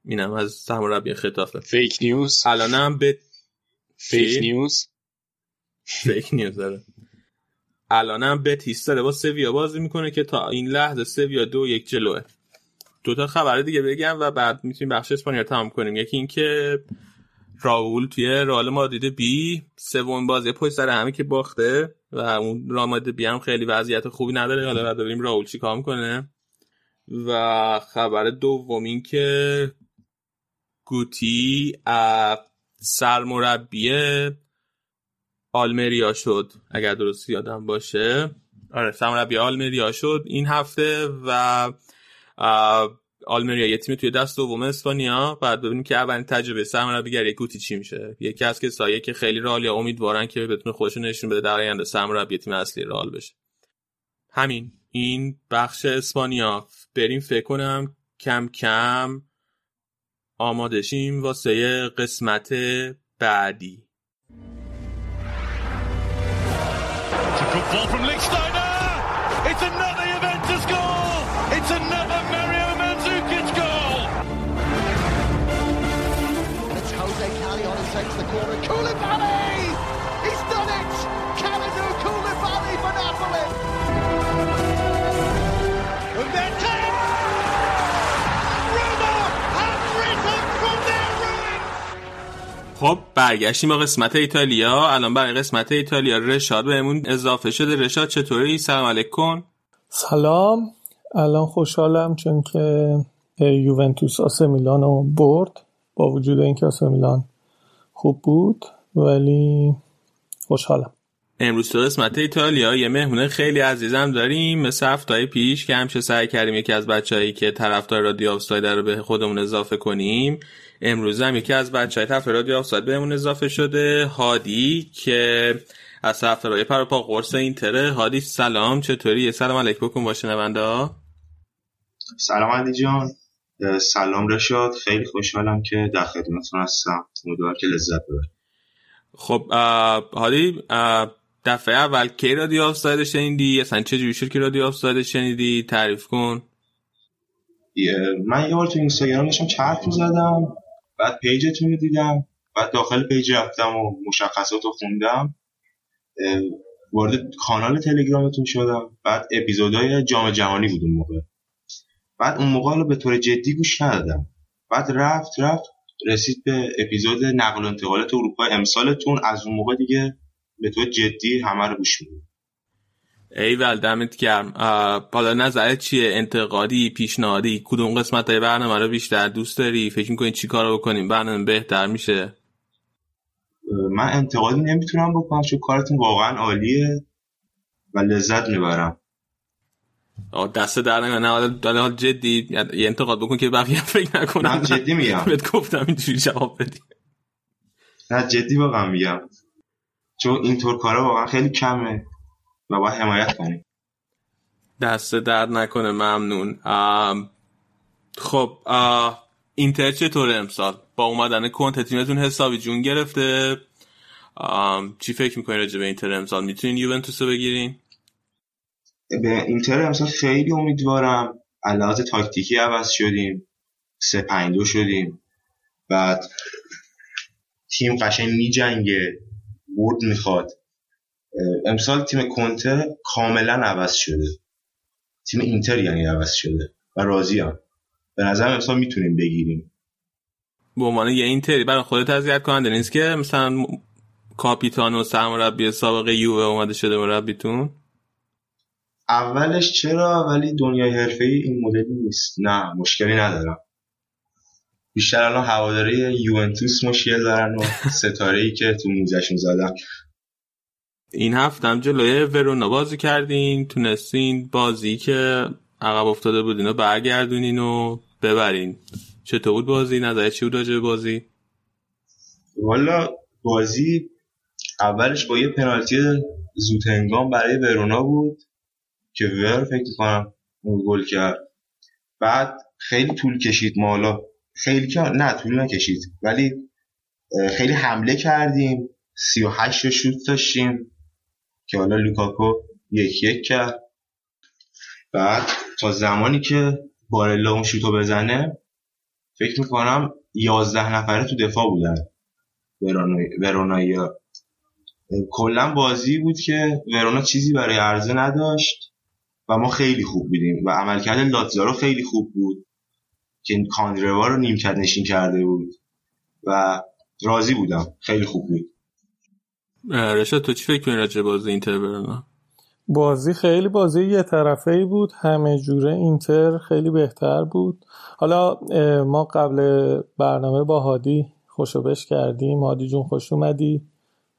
اینم از سرمربی ختافه fake news الانم به fake news fake news داره الانم به تیس داره. با سویا بازی می‌کنه که تا این لحظه سویا دو یک جلوه. دو تا خبر دیگه بگم و بعد می‌تونیم بخش اسپانیا تمام کنیم. یکی اینکه راول توی رئال مادرید بی سوم بازی پشت سر همه که باخته. و اون رئال مادرید بی هم خیلی وضعیت خوبی نداره. حالا بعد ببینیم راول چیکار می‌کنه. و خبر دوم این که گوتی سرمربی آلمریا شد اگر درست یادم باشه. آره سرمربی آلمریا شد این هفته و آلمریا یه تیم توی دست دوم اسپانیا. بعد ببینیم که اولین تجربه سرمربیگری گوتی چی میشه. یکی از کسایی که خیلی رئال امیدوارن که بتونه خودشون نشون بده در آینده سرمربی تیم اصلی رئال بشه. همین. این بخش اسپانیا. بریم فکر کنم کم کم آمادشیم واسه قسمت بعدی. It's خب برگشتیم با قسمت ایتالیا. الان برای قسمت ایتالیا رشاد بهمون اضافه شده. رشاد چطوری؟ سلام علیکم. سلام. الان خوشحالم چون که یوونتوس آسه میلان رو برد. با وجود اینکه آسه میلان خوب بود ولی خوشحالم. امروز تو قسمت ایتالیا یه مهمونه خیلی عزیزم داریم. مثل هفته پیش که همیشه سعی کردیم یکی از بچههایی که طرفدار رادیو آفساید رو به خودمون اضافه کنیم. امروز هم یکی از بچه های طرف رادیو آفساید بهمون اضافه شده هادی که از طرفدارای پروپا قرص اینتره هادی سلام چطوری؟ سلام علیک بکن با شنونده سلام علی جان. سلام رشاد خیلی خوشحالم که در خدمتتون هستم. امیدوارم که لذت ببرید. خب هادی دفعه اول کی رادیو آفساید شنیدی؟ اصلا چه جوری شد که رادیو آفساید شنیدی؟ تعریف کن. من یه بار تو اینستاگرام داشتم چرخ زدم بعد page تون رو دیدم بعد داخل page رفتم و مشخصات رو خوندم. وارد کانال تلگرامتون شدم بعد اپیزودهای جام جهانی بود اون موقع. بعد اون موقع رو به طور جدی گوش ندادم بعد رفت رفت رسید به اپیزود نقل و انتقالات اروپا. امسالتون از اون موقع دیگه به طور جدی همه رو گوش میدم. ایول دمت گرم. حالا نظرت چیه؟ انتقادی پیشنهادی؟ کدوم قسمت های برنامه رو بیشتر دوست داری؟ فکر می‌کنی چی کار بکنیم؟ برنامه بهتر میشه؟ من انتقادی نمی‌تونم بکنم چون کارتون واقعا عالیه و لذت می‌برم. دست در نه حالا جدی یه انتقاد بکن که بقیه فکر نکنم من جدی میگم. [LAUGHS] بهت گفتم اینجوری جواب بدی. نه جدی واقعا میگم. چون اینطور کارا واقعا خیلی کمه و باید حمایت کنیم. دست درد نکنه ممنون. آم، خب اینتر چطوره امسال؟ با اومدن کنت تیمتون حسابی جون گرفته. چی فکر می‌کنین راجع به اینتر امسال؟ می‌تونین یوونتوس رو بگیرین؟ به اینتر امسال خیلی امیدوارم. علاوه تاکتیکی عوض شدیم سه پنج دو شدیم. بعد تیم قشنگ میجنگه. برد می‌خواد. امسال تیم کنته کاملا عوض شده. تیم اینتر یعنی عوض شده و راضی هم. به نظرم امسال می‌تونیم بگیریم. به عنوان یه اینتری برای خودت اذیت کننده نیست که مثلا کاپیتان و سرمربی سابق یووه اومده شده مربیتون اولش چرا؟ ولی دنیای حرفه این مدلی نیست. نه مشکلی ندارم. بیشتر الان هواداری یوونتوس مشکل دارن و ستاره ای که تو موزشون زدن. این هفته هم جلوی ورونا بازی کردین تونستین بازی که عقب افتاده بودین و برگردونین و ببرین. چطور بود بازی؟ نظر چی بود راجع بازی؟ والا بازی اولش با یه پنالتی زودهنگام برای ورونا بود که ور فکر کنم اون گل کرد. بعد خیلی طول کشید ما حالا خیلی که نه طول نکشید. ولی خیلی حمله کردیم. 38 تا شوت داشتیم که حالا لوکاکو یک یک کرد. بعد تا زمانی که بارلا اون شوتو بزنه فکر می‌کنم 11 نفره تو دفاع بودن. ورونای- وروناییا کلا بازی بود که ورونا چیزی برای عرضه نداشت و ما خیلی خوب بودیم و عملکرد لاتزارو خیلی خوب بود. که این کاندروا رو نیمکت نشین کرده بود و راضی بودم. خیلی خوب بود. رشاد تو چی فکر کنی راجع به بازی اینتر ورونا بازی خیلی بازی یه طرفه ای بود. همه جوره اینتر خیلی بهتر بود. حالا ما قبل برنامه با هادی خوشوبش کردیم. هادی جون خوش اومدی.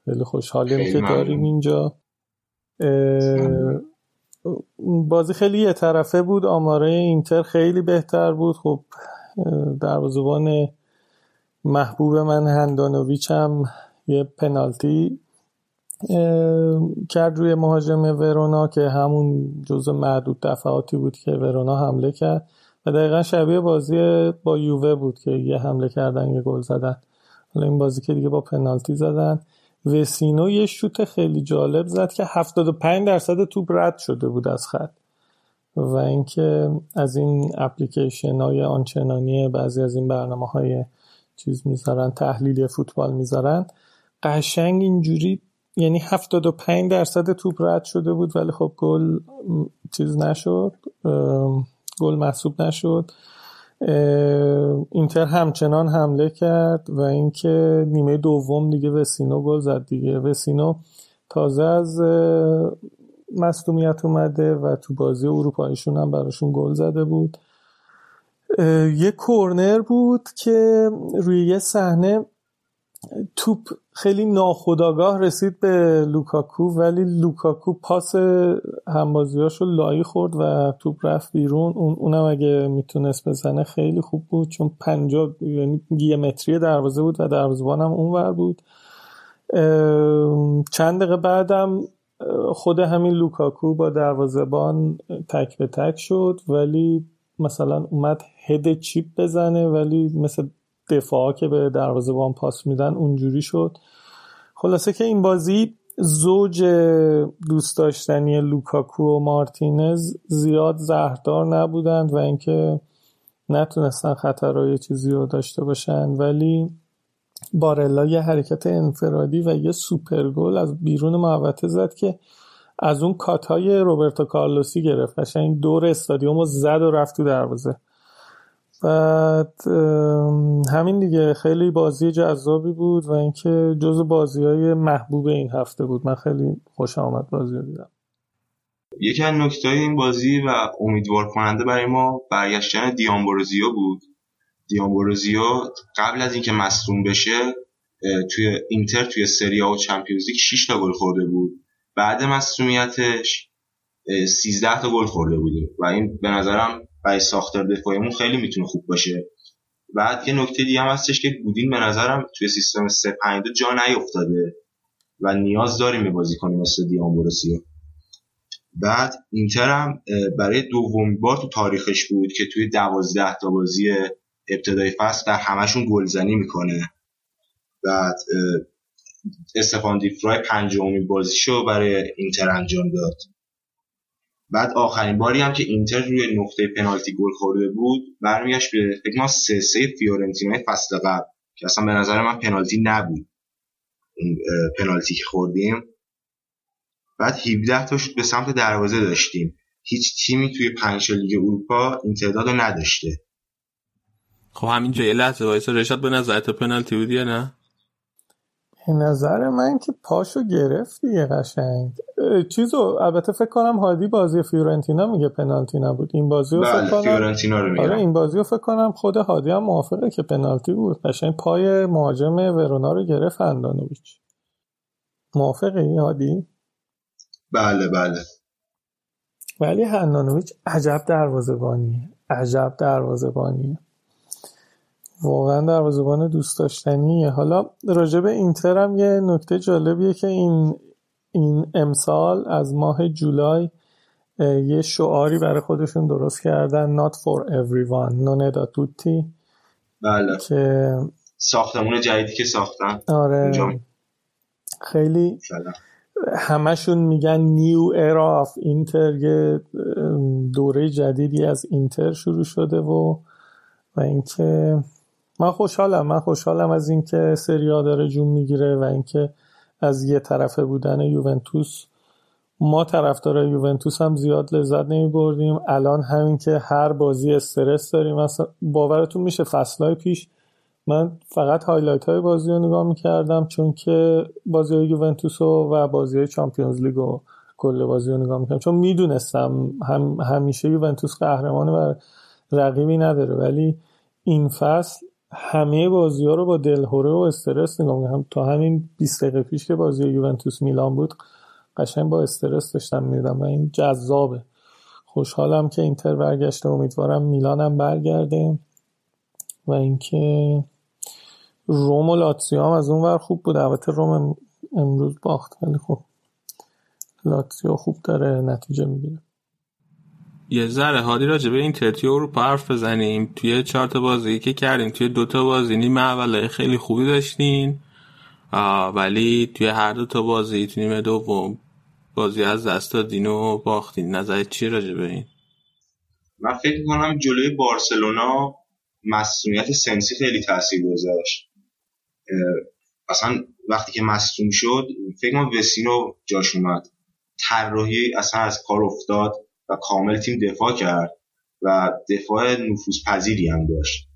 خیلی خوشحالیم که. داریم اینجا. بازی خیلی یه طرفه بود. آماره اینتر خیلی بهتر بود. خب دروازه‌بان محبوب من هندانویچ هم یه پنالتی کرد روی مهاجم ورونا که همون جزء معدود دفعاتی بود که ورونا حمله کرد. و دقیقا شبیه بازی با یووه بود که یه حمله کردن یه گل زدن. حالا این بازی که دیگه با پنالتی زدن. وسینو یه شوت خیلی جالب زد که 75 درصد توپ رد شده بود از خط. و اینکه از این اپلیکیشن های آنچنانی بعضی از این برنامه های چیز می‌ذارن تحلیلی فوتبال می‌ذارن قشنگ اینجوری یعنی 75 درصد توپ رد شده بود ولی خب گل چیز نشد گل محسوب نشد. اینتر همچنان حمله کرد و اینکه نیمه دوم دیگه وسینو گل زد دیگه. وسینو تازه از مصدومیت اومده و تو بازی اروپاییشون هم براشون گل زده بود. یه کورنر بود که روی یه صحنه توپ خیلی ناخداگاه رسید به لوکاکو ولی لوکاکو پاس همبازیاشو لایی خورد و توپ رفت بیرون. اون اونم اگه می‌تونست بزنه خیلی خوب بود چون پنجا یعنی یه متری دروازه بود و دروازه‌بان هم اونور بود. چند دقیقه بعدم خود همین لوکاکو با دروازه‌بان تک به تک شد ولی مثلا اومد head chip بزنه ولی مثل دفاعا که به دروازه‌بان پاس میدن اونجوری شد. خلاصه که این بازی زوج دوست داشتنی لوکاکو و مارتینز زیاد زهردار نبودند و اینکه نتونستن خطرهای چیزی رو داشته باشن. ولی بارلا یه حرکت انفرادی و یه سوپر گل از بیرون محوطه زد که از اون کاتای روبرتو کارلوسی گرفت. قشنگ دور استادیوم رو زد و رفت تو دروازه. بعد همین دیگه. خیلی بازی جذابی بود و اینکه جز بازی های محبوب این هفته بود. من خیلی خوشم آمد بازی رو دیدم. یکی از نکته این بازی و امیدوار کننده برای ما برگشتن دیامبروزیو بود. دیامبروزیو قبل از اینکه مصدوم بشه توی اینتر توی سری آ و چمپیونز لیگ 6 تا گل خورده بود. بعد مصدومیتش اه، 13 تا گل خورده بوده. و این به نظرم برای ساختار دفاعیمون خیلی می‌تونه خوب باشه. بعد یه نکته دیگه هم هستش که گودین به نظرم توی سیستم 3 5 جا نیافتاده و نیاز داریم به بازیکن مثل دیامبروسیو بعد اینتر هم برای دومین بار تو تاریخش بود که توی دوازده تا بازی ابتدای فصل در همشون گلزنی می‌کنه. بعد استفان دیفرای پنجمین بازیشو برای اینتر انجام داد. بعد آخرین باری هم که اینتر روی نقطه پنالتی گل خورده بود برمیگشت به فکر سه سه فیورنتینا فصل قبل که اصلا به نظر من پنالتی نبود. اون پنالتی که خوردیم. بعد 17 تاش به سمت دروازه داشتیم. هیچ تیمی توی پنج لیگ اروپا این تعداد رو نداشته. خب همینجا یه لحظه وایسا. رشاد به نظر تو پنالتی بود یا نه؟ به نظر من که پاشو گرفت دیگه قشنگ. چیزو البته فکر کنم هادی بازی فیورنتینا میگه پنالتی نبود این بازی رو بله فکر کنم فیورنتینا رو آره این بازی رو فکر کنم خود هادی هم موافقه که پنالتی بود. قشنگ پای مهاجم ورونا رو گرفت هاندانویچ. موافقه هادی؟ بله بله. ولی هندانویچ عجب دروازه‌بانیه. عجب دروازه‌بانیه. واقعا دروازه‌بان دوست داشتنیه. حالا راجع به اینتر هم یه نکته جالبیه که این این امسال از ماه جولای یه شعاری برای خودشون درست کردن not for everyone non da tutti بله. که ساختمون جدیدی که ساختن. آره. اونجا خیلی سلام. همشون میگن نیو era of اینتر یه دوره جدیدی از اینتر شروع شده و و اینکه من خوشحالم من خوشحالم از اینکه سریا داره جون می‌گیره و اینکه از یه طرفه بودن یوونتوس ما طرفدار یوونتوس هم زیاد لذت نمی بردیم الان همین که هر بازی استرس داریم. باورتون میشه فصلهای پیش من فقط highlight های بازی رو نگاه می‌کردم چون که بازی های یوونتوس و بازی های چامپیونز لیگ و کل بازی رو نگاه می‌کردم. چون می‌دونستم هم همیشه یوونتوس قهرمانه و رقیبی نداره. ولی این فصل همه بازی ها رو با دلهوره و استرس نگاه می‌کنم. تا همین 20 دقیقه پیش که بازی یوونتوس میلان بود قشنگ با استرس داشتم میدم و این جذابه. خوشحالم که اینتر برگشته. امیدوارم میلانم برگرده. و اینکه روم و لاتزیو هم از اون ور خوب بود. البته روم ام- امروز باخت ولی خب لاتزیو خوب داره نتیجه می‌گیره. یه ذره هادی راجع به این ترتی اروپا حرف بزنیم. توی چهار تا بازی که کردیم توی دو تا بازی نیمه اول خیلی خوبی داشتین. ولی توی هر دو تا بازی تو نیمه دوم بازی از دست دادین و باختین. نظرت چیه راجع به این؟ من فکر کنم جلوی بارسلونا مسئولیت سنسی خیلی تاثیر گذاشت. اصلا وقتی که مصدوم شد فکر کنم وسینو جاش اومد. طراحی اصلا از کار افتاد. و کامل تیم دفاع کرد و دفاع نفوذپذیری هم داشت.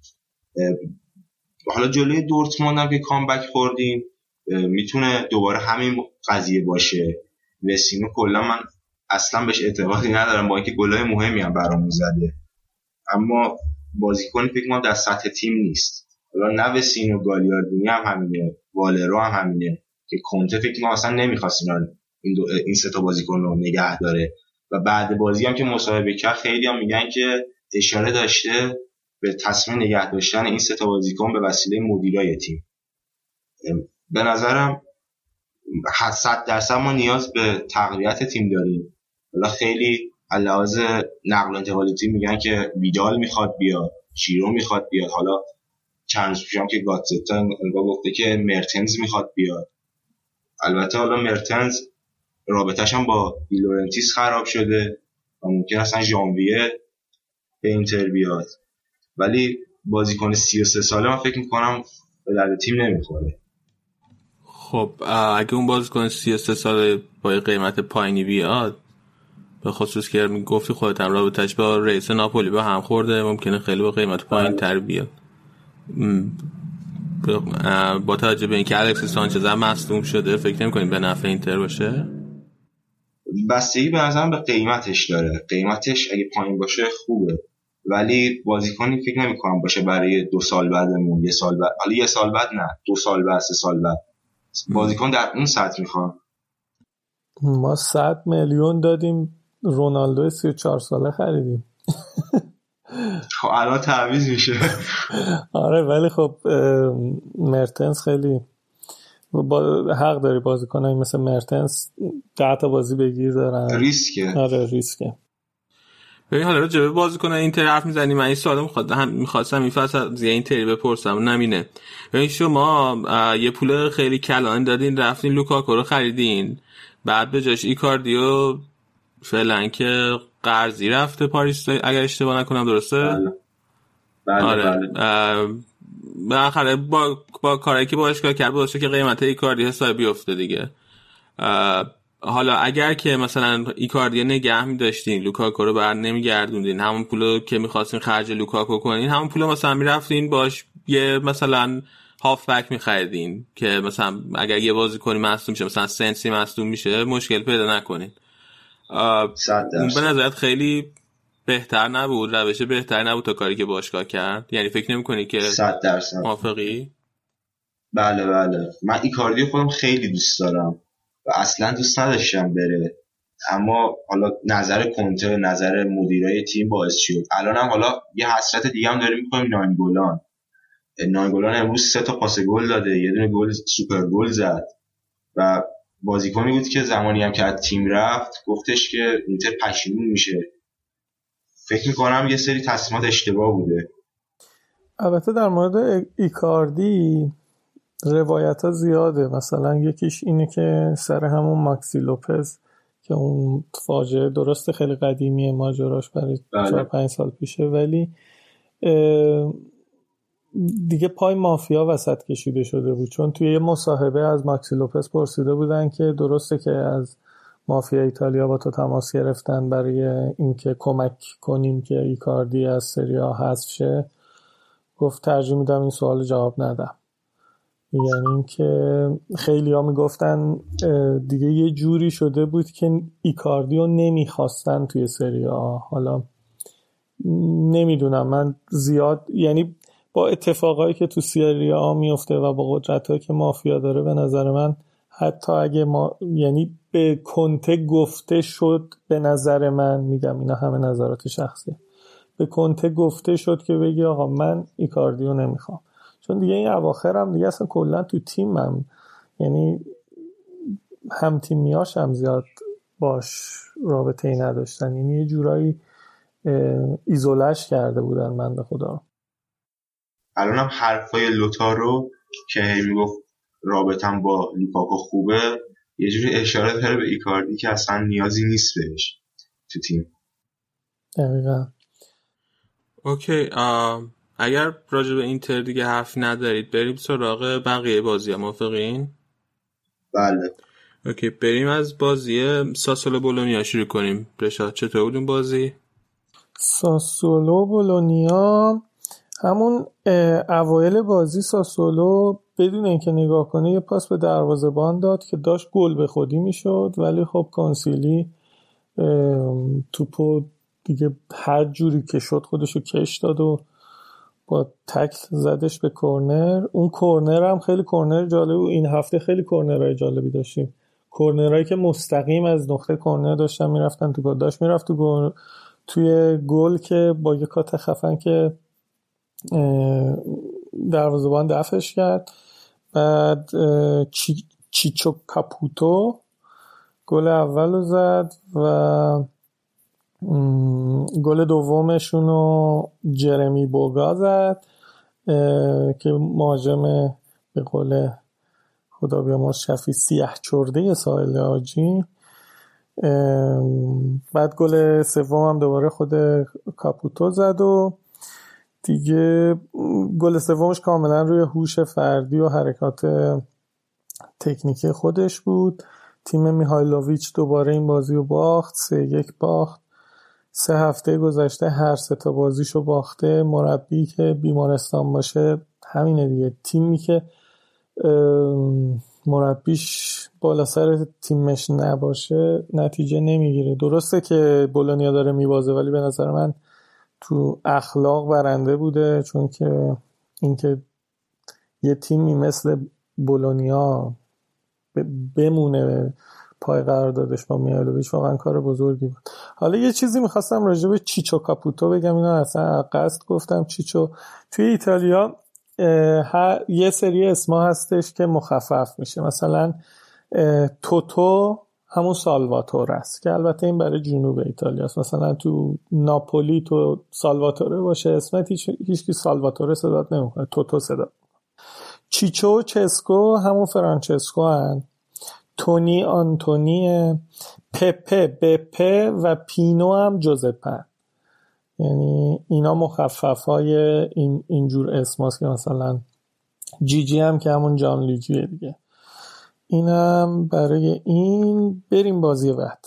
حالا جلوی دورتموند هم که کامبک خوردیم می‌تونه دوباره همین قضیه باشه. وسینو کلا من اصلا بهش اعتقادی ندارم با اینکه گلای مهمی هم برامون زده. اما بازیکن فکر کنم در سطح تیم نیست. حالا نه وسینو گالیاردینی هم همینه والرو هم همینه که کنته فکر کنم اصلا نمی‌خواست این, دو این سه تا بازیکن رو نگه داره. و بعد بازی هم که مصاحبه کرد خیلی هم میگن که اشاره داشته به تصمیم نگه داشتن این سه تا بازیکن به وسیله مدیرای تیم. به نظرم 100 درصد ما نیاز به تقویت تیم داریم. حالا خیلی لحاظ نقل و انتقال تیم میگن که ویدال می‌خواد بیاد ژیرو می‌خواد بیاد. حالا چند روز پیش هم که گاتزتا گفته که مرتنز می‌خواد بیاد. البته حالا مرتنز رابطش هم با دیلورنتیس خراب شده و ممکن اصلا ژانویه به اینتر بیاد. ولی بازیکن 33 ساله من فکر می‌کنم به درد تیم نمی‌خوره. خب اگه اون بازیکن 33 ساله با قیمت پایینی بیاد به خصوص که گفتی خودت هم رابطش با رئیس ناپولی با هم خورده ممکنه خیلی با قیمت پایین تر بیاد. م، ب- اه، با توجه به اینکه الکس سانچز هم مصدوم شده فکر نمی به نفع اینتر باشه؟ بستگی به نظرم به قیمتش داره. قیمتش اگه پایین باشه خوبه. ولی بازیکنی فکر نمی‌کنم باشه برای دو سال بعدمون یه سال بعد حالا یه سال بعد نه دو سال بعد سه سال بعد. بازیکن در اون سطح می‌خوام. ما 100 میلیون دادیم رونالدو 34 ساله خریدیم. [LAUGHS] خب الان تعویض میشه. [LAUGHS] آره ولی خب مرتنس خیلی با حق داری بازی کنه مثل مرتنس ده تا بازی بگیر دارن. ریسکه. آره ریسکه. ببین حالا راجبه بازی کنه اینتر حرف می‌زنی من این سوال می‌خواد هم می‌خواستم این فصل از اینتری بپرسم. نمینه ببین شما یه پول خیلی کلان دادین رفتین لوکاکو رو خریدین. بعد به جاش ایکاردیو فعلا که قرضی رفته پاریس اگر اشتباه نکنم درسته؟ بله. بله آره. بله. بالاخره با با کاری که باشگاه کرد باشه که قیمت ایکاردی حساب بیفته دیگه. حالا اگر که مثلا ایکاردی نگه می داشتین لوکاکو رو بر نمیگردوندین همون پولو که می‌خواستین خرج لوکاکو کنین همون پولو مثلا می‌رفتین باش یه مثلا هافبک میخریدین که مثلا اگر یه بازیکنی مصدوم میشه مثلا سنسی مصدوم میشه مشکل پیدا نکنین. به نظرت خیلی بهتر نبود؟ روش بهتر نبود تا کاری که باشگاه کرد؟ یعنی فکر نمی کنی که صد درصد. موافقی؟ بله بله. من ایکاردیو خودم خیلی دوست دارم و اصلا دوست نداشتم بره. اما حالا نظر کنته نظر مدیرای تیم باعث شد. الان هم حالا یه حسرت دیگه هم داریم می‌کنیم ناینگولان. ناینگولان امروز سه تا پاس گل داده یه دونه گل سوپر گل زد و بازیکنی بود که زمانی هم که از تیم رفت گفتش که اینتر پشیمون میشه. فکر می‌کنم یه سری تصمیمات اشتباه بوده. البته در مورد ایکاردی روایت ها زیاده. مثلا یکیش اینه که سر همون ماکسی لوپز که اون فاجعه درست خیلی قدیمیه ماجراش برای بله. چهار پنج سال پیشه ولی دیگه پای مافیا وسط کشیده شده بود. چون توی یه مصاحبه از ماکسی لوپز پرسیده بودن که درسته که از مافیا ایتالیا با تو تماس گرفتن برای اینکه کمک کنیم که ایکاردی از سریا حذف شه. گفت ترجیح میدم این سوال جواب ندم. یعنی اینکه خیلی ها می‌گفتن دیگه یه جوری شده بود که ایکاردی رو نمی‌خواستن توی سریا حالا نمی‌دونم من زیاد یعنی با اتفاقایی که تو سریا میفته و با قدرت که مافیا داره به نظر من حتی اگه ما یعنی به کنته گفته شد به نظر من میگم اینا همه نظرات شخصی. به کنته گفته شد که بگی آقا من ایکاردیو نمی‌خوام. چون دیگه این اواخر هم دیگه اصلا کلا تو تیمم. یعنی هم تیمیاش هم زیاد باش رابطه ای نداشتن. یعنی یه جورایی isolate ش کرده بودن من به خدا. الان هم حرفای لوتارو که می‌گفت رابطم با لوکاکو خوبه یه جوری اشاره داره به ایکاردی که اصلا نیازی نیست بهش تو تیم. دقیقا. okay اگر راجع به اینتر دیگه حرف ندارید بریم سراغ بقیه بازی موافقین؟ بله. okay بریم از بازی ساسولو بولونیا شروع کنیم. رشاد چطور بود اون بازی؟ ساسولو بولونیا همون اوایل بازی ساسولو بدون اینکه نگاه کنه یه پاس به دروازه‌بان داد که داشت گل به خودی می‌شد. ولی خب کانسیلی توپو دیگه هر جوری که شد خودشو کش داد و با تکل زدش به کورنر. اون کورنر هم خیلی کورنر جالب و این هفته خیلی کورنرهای جالبی داشتیم. کورنرهایی که مستقیم از نقطه کورنر داشتن می‌رفتن تو داشت می‌رفت تو گل. توی گل که با یه کات خفن که دروازه‌بان دفعش کرد. بعد چی، چیچو کاپوتو گل اول زد و گل دومشون رو جرمی بوگا زد که مهاجم به قول خدا بیامرز شفی سیح چرده ساحل آجی بعد گل سوم هم دوباره خود کاپوتو زد و دیگه گل سومش کاملا روی هوش فردی و حرکات تکنیکی خودش بود. تیم میهایلوویچ دوباره این بازی رو باخت سه یک باخت. سه هفته گذشته هر سه تا بازیشو باخته. مربی که بیمارستان باشه همینه دیگه. تیمی که مربیش بالا سر تیمش نباشه نتیجه نمی‌گیره. درسته که بولونیا داره میبازه ولی به نظر من تو اخلاق برنده بوده چون که اینکه یه تیمی مثل بولونیا بمونه پای قرار دادش با میالوویچ واقعا کار بزرگی بود. حالا یه چیزی می‌خواستم راجع به چیچو کاپوتو بگم اینا اصلا قصد گفتم. چیچو توی ایتالیا یه سری اسما هستش که مخفف میشه. مثلا توتو همون سالواتور است که البته این برای جنوب ایتالیا است. مثلا تو ناپولی تو سالواتوره باشه اسمت هیچ هیچکی سالواتوره صدات نمی‌کنه توتو صدا. چیچو و چسکو همون فرانچسکو هن. تونی آنتونی پپه بپه و پینو هم جوزپه یعنی اینا مخفف های این اینجور اسماست که مثلا جیجی هم که همون جان لیجیه دیگه. اینم برای این بریم بازی بعد.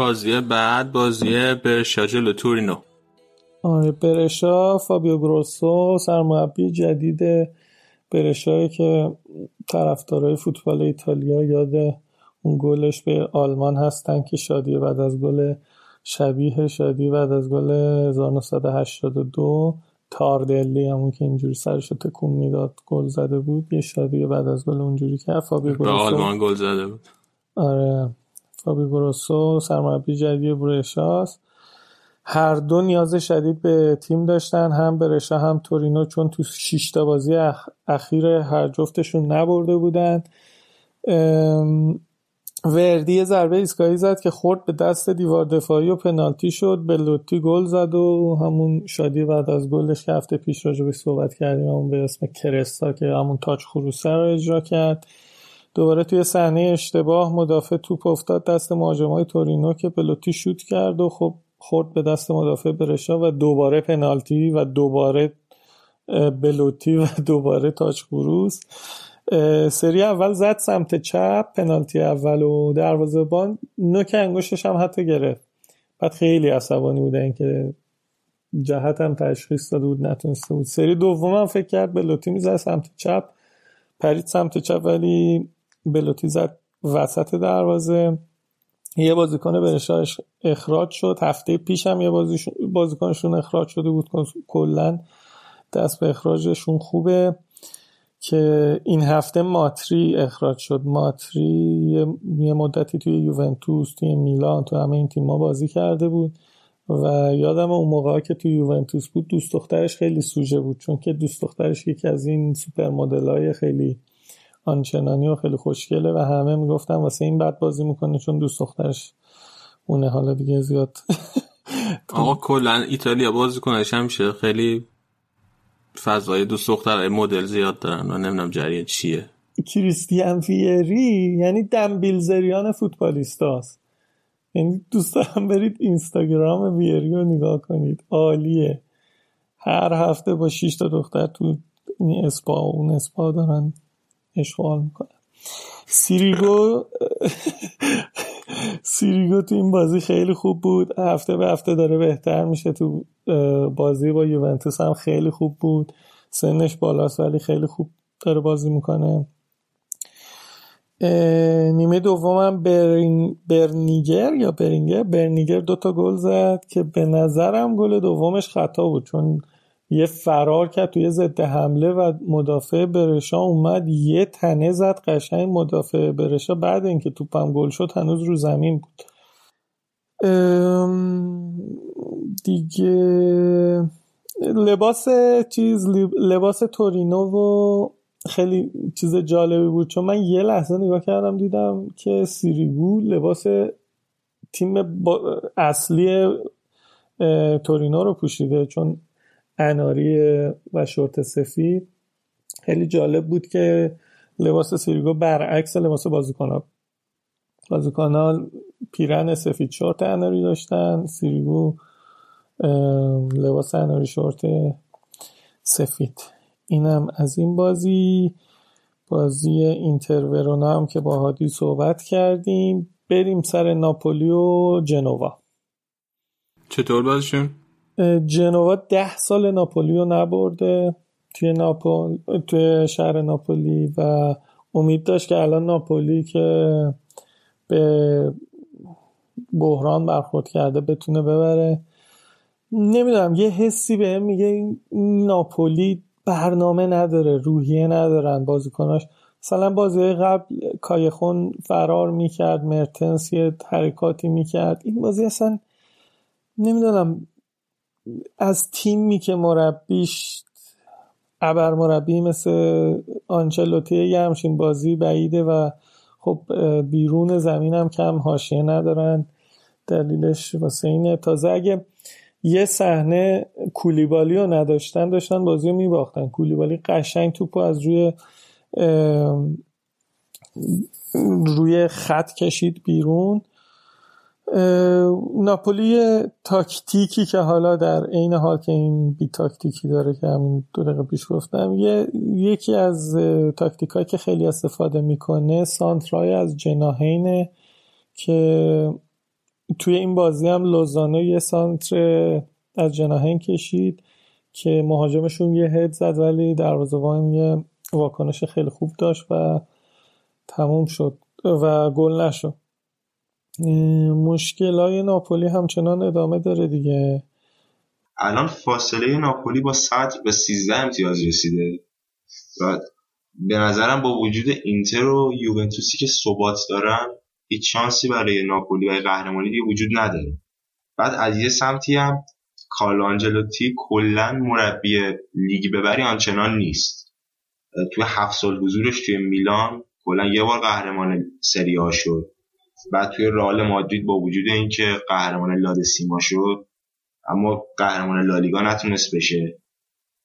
بازی بعد بازی برشا جلو تورینو. آره برشا فابیو گروسو سرمربی جدید برشایی که طرفدارای فوتبال ایتالیا یاد اون گلش به آلمان هستن که شادی بعد از گل شبیه شادی بعد از گل 1982 تاردلی همون که اینجوری سرش تکون می‌داد گل زده بود. یه شادی بعد از گل اونجوری که فابیو به گروسو آلمان گل زده بود. آره. فابی گروسو سرمربی جدید برشاست هر دو نیاز شدید به تیم داشتن هم برشا هم تورینو چون تو تا بازی اخ... اخیر هر جفتشون نبرده بودن وردی یه ضربه ایستگاهی زد که خورد به دست دیوار دفاعی و پنالتی شد. بلوتی گل زد و همون شادی بعد از گلش که هفته پیش راجبش صحبت کردیم همون به اسم کرستا که همون تاچ خروسه رو اجرا کرد. دوباره توی صحنه اشتباه مدافع توپ افتاد دست مهاجمای تورینو که بلوتی شوت کرد و خب خورد به دست مدافع برشا و دوباره پنالتی و دوباره بلوتی و [LAUGHS] دوباره تاچ خروس. سری اول زد سمت چپ پنالتی اول و دروازه‌بان نوک انگشتش هم حتی گرفت. بعد خیلی عصبانی بودن که جهت هم تشخیص داده بود نتونسته بود. سری دوم هم فکر کرد بلوتی می‌زد سمت چپ. پرید سمت چپ ولی بلوتی زد وسط دروازه. یه بازیکن برشاش اخراج شد. هفته پیش هم یه بازیکنشون اخراج شده بود. کلا دست به اخراجشون خوبه. که این هفته ماتری اخراج شد. ماتری یه مدتی توی یوونتوس توی میلان تو همه این تیم‌ها بازی کرده بود. و یادم اون موقع که توی یوونتوس بود دوست دخترش خیلی سوژه بود. چون که دوست دخترش یکی از این سوپر های خیلی آنچنانی و خیلی خوشگله و همه می‌گفتن واسه این بد بازی می‌کنه چون دوست دخترش اونه. حالا دیگه زیاد [LAUGHS] آقا کلا ایتالیا بازی کنش همیشه خیلی فضای دوست دختر مدل زیاد دارن و نمی‌دونم جریان چیه. کریستیان فیری یعنی دنبیلزریان فوتبالیستاست. یعنی دوست دارم برید اینستاگرام ویری رو نگاه کنید. عالیه. هر هفته با 6 تا دختر تو این اسپا و اون اسپا دارن. اشغال می‌کنن سیریگو سیریگو تو این بازی خیلی خوب بود. هفته به هفته داره بهتر میشه تو بازی با یوونتوس هم خیلی خوب بود. سنش بالاست ولی خیلی خوب داره بازی می‌کنه. نیمه دومم برین... برنیگر یا برینگر برنیگر دوتا گل زد که به نظرم گل دومش خطا بود چون یه فرار کرد توی ضد حمله و مدافع برشا اومد یه تنه زد قشنگ مدافع برشا. بعد اینکه توپم گل شد هنوز رو زمین بود. دیگه لباس چیز لباس تورینو و خیلی چیز جالبی بود. چون من یه لحظه نگاه کردم دیدم که سیریگو لباس تیم اصلی تورینو رو پوشیده. چون اناری و شورت سفید. خیلی جالب بود که لباس سیریگو برعکس لباس بازیکنها بازیکنها پیرن سفید شورت اناری داشتن. سیریگو لباس اناری شورت سفید. اینم از این بازی. بازی اینتر ورونا هم که با هادی صحبت کردیم. بریم سر ناپولی و جنوا. چطور بازشون؟ جنوا ده سال ناپولی رو نبرده توی, ناپول... توی شهر ناپولی و امید داشت که الان ناپولی که به بحران برخورد کرده بتونه ببره. نمی‌دونم یه حسی به میگه ناپولی برنامه نداره روحیه ندارن بازیکناش. مثلا بازی قبل کایخون فرار می‌کرد مرتنس یه حرکاتی می‌کرد. این بازی اصلا نمی‌دونم از تیمی که مربیش ابر مربی مثل آنچلوتی یه همچین بازی بعیده و خب بیرون زمین هم کم حاشیه ندارن. دلیلش واسه اینه. تازه اگه یه صحنه کولیبالی رو نداشتن داشتن بازی رو میباختن. کولیبالی قشنگ توپ از روی روی خط کشید بیرون. ناپولی تاکتیکی که حالا در عین حال که این بی تاکتیکی داره که همین دو دقیقه پیش گفتم یه، یکی از تاکتیکایی که خیلی استفاده می‌کنه سانترای از جناهینه که توی این بازی هم لوزانو یه سانتر از جناهین کشید که مهاجمشون یه هد زد ولی دروازه‌بان یه واکنش خیلی خوب داشت و تموم شد و گل نشد. مشکل های ناپولی همچنان ادامه داره دیگه. الان فاصله ناپولی با صدر به 13 امتیاز رسیده. و به نظرم با وجود اینتر و یوونتوسی که ثبات دارن هیچ شانسی برای ناپولی و قهرمانی دیگه وجود نداره. بعد از یه سمتی هم کارلو آنجلوتی کلا مربی لیگ ببری آنچنان نیست. توی هفت سال حضورش توی میلان کلا یه بار قهرمان سری شد. بعد توی رئال مادرید با وجود اینکه قهرمان لاد سیما شد اما قهرمان لالیگا نتونست بشه.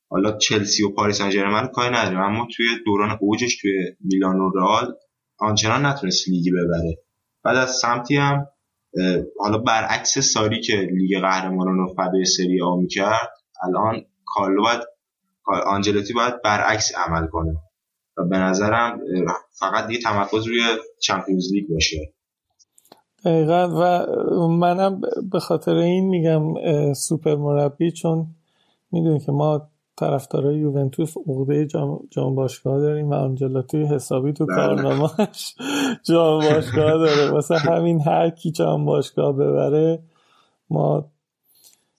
حالا چلسی و پاریس سن کاری نداریم اما توی دوران اوجش توی میلان و رئال آنچنان نتونست لیگی ببره. بعد از سمتی هم حالا برعکس ساری که لیگ قهرمانان رو فدای سری آ می‌کرد الان کارلو باید آنجلوتی باید برعکس عمل کنه. و به نظرم فقط دیگه تمرکز روی چمپیونز لیگ باشه. دقیقا. و منم به خاطر این میگم سوپر مربی چون می‌دونی که ما طرفدارای یوونتوس عقده جام, جام باشگاه داریم و آنجلاتی حسابی تو بله. کارنامهش جام باشگاه داره. واسه همین هر کی جام باشگاه ببره ما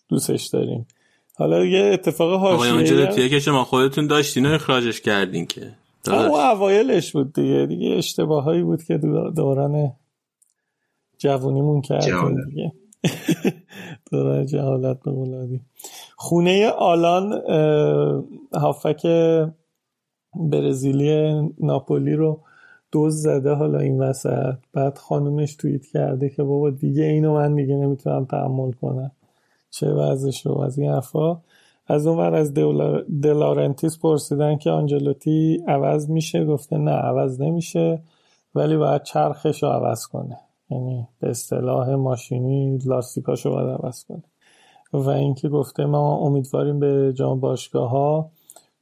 دوستش داریم. حالا یه اتفاق حاشیه‌ای آقای آنجلاتی که شما خودتون داشتین و اخراجش کردین که. او اوایلش بود دیگه. دیگه اشتباهایی بود که دوران جوونیمون کردیم دیگه. [LAUGHS] دوران جهالت به قولادی. خونه آلان هافک برزیلی ناپولی رو دوز زده حالا این وسط. بعد خانومش توییت کرده که بابا دیگه اینو من دیگه نمی‌تونم تحمل کنم. چه وضعش رو از این حرفا. از اون از دلارنتیس پرسیدن که آنجلوتی عوض میشه؟ گفته نه عوض نمیشه. ولی باید چرخش رو عوض کنه. یعنی به اصطلاح ماشینی لاستیکاشو باید عوض کنه. و اینکه گفته ما امیدواریم به جام باشگاه ها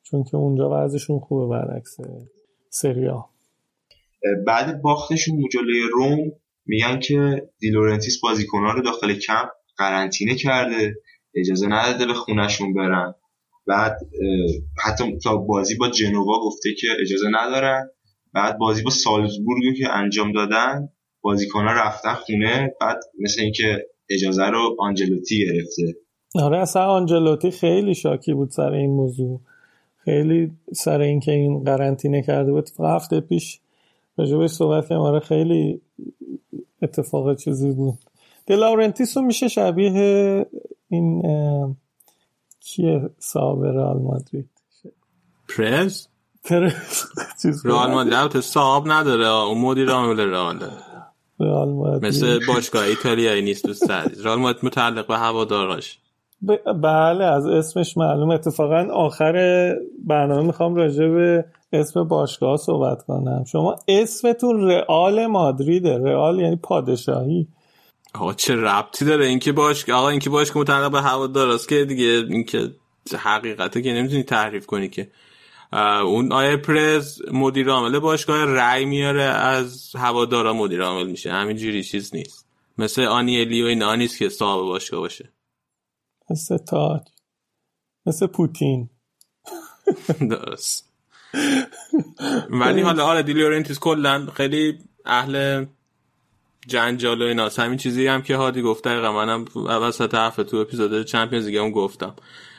چون که اونجا وضعشون خوبه برعکس سریا. بعد باختشون جلوی روم میگن که دیلورنتیس بازیکنها رو داخل کمپ قرنطینه کرده اجازه نداده به خونشون برن. بعد حتی تا بازی با جنوا گفته که اجازه ندارن. بعد بازی با سالزبورگ که انجام دادن بازیکنها رفتن خونه بعد مثل اینکه اجازه رو آنجلوتی گرفته. آره اصلا آنجلوتی خیلی شاکی بود سر این موضوع. خیلی سر اینکه این قرنطینه کرده بود. هفته پیش راجبش صحبت کردم آره خیلی اتفاق چیزی بود. دلاورنتیس رو میشه شبیه این کیه؟ صاحب [LAUGHS] رئال مادرید. پرز پرز رئال مادرید. صاحب نداره. اون مدیر عامل رئال رئال مادرید. مثل باشگاه ایتالیایی نیست دوست عزیز. رئال مادرید متعلق به هواداراش. ب- بله از اسمش معلوم اتفاقا آخر برنامه می‌خوام راجع به اسم باشگاه صحبت کنم. شما اسمتون رئال مادریده. رئال یعنی پادشاهی. آقا چه ربطی داره؟ اینکه باش آقا اینکه باشگاه متعلق به هواداراست که دیگه اینکه حقیقته که نمی‌تونی تحریف کنی که اون آیه پرز مدیر عامل باشگاه رأی میاره از هوادارا مدیر عامل میشه. همینجوری چیز نیست. مثل آنیلی و اینا نیست که صاحب باشگاه باشه. مثل تاج. مثل پوتین. درست. ولی حالا آره دلائورنتیس کلا خیلی اهل جنجال و ایناست. همین چیزی هم که هادی گفته دقیقا منم وسط حرف تو اپیزود Champions League هم گفتم.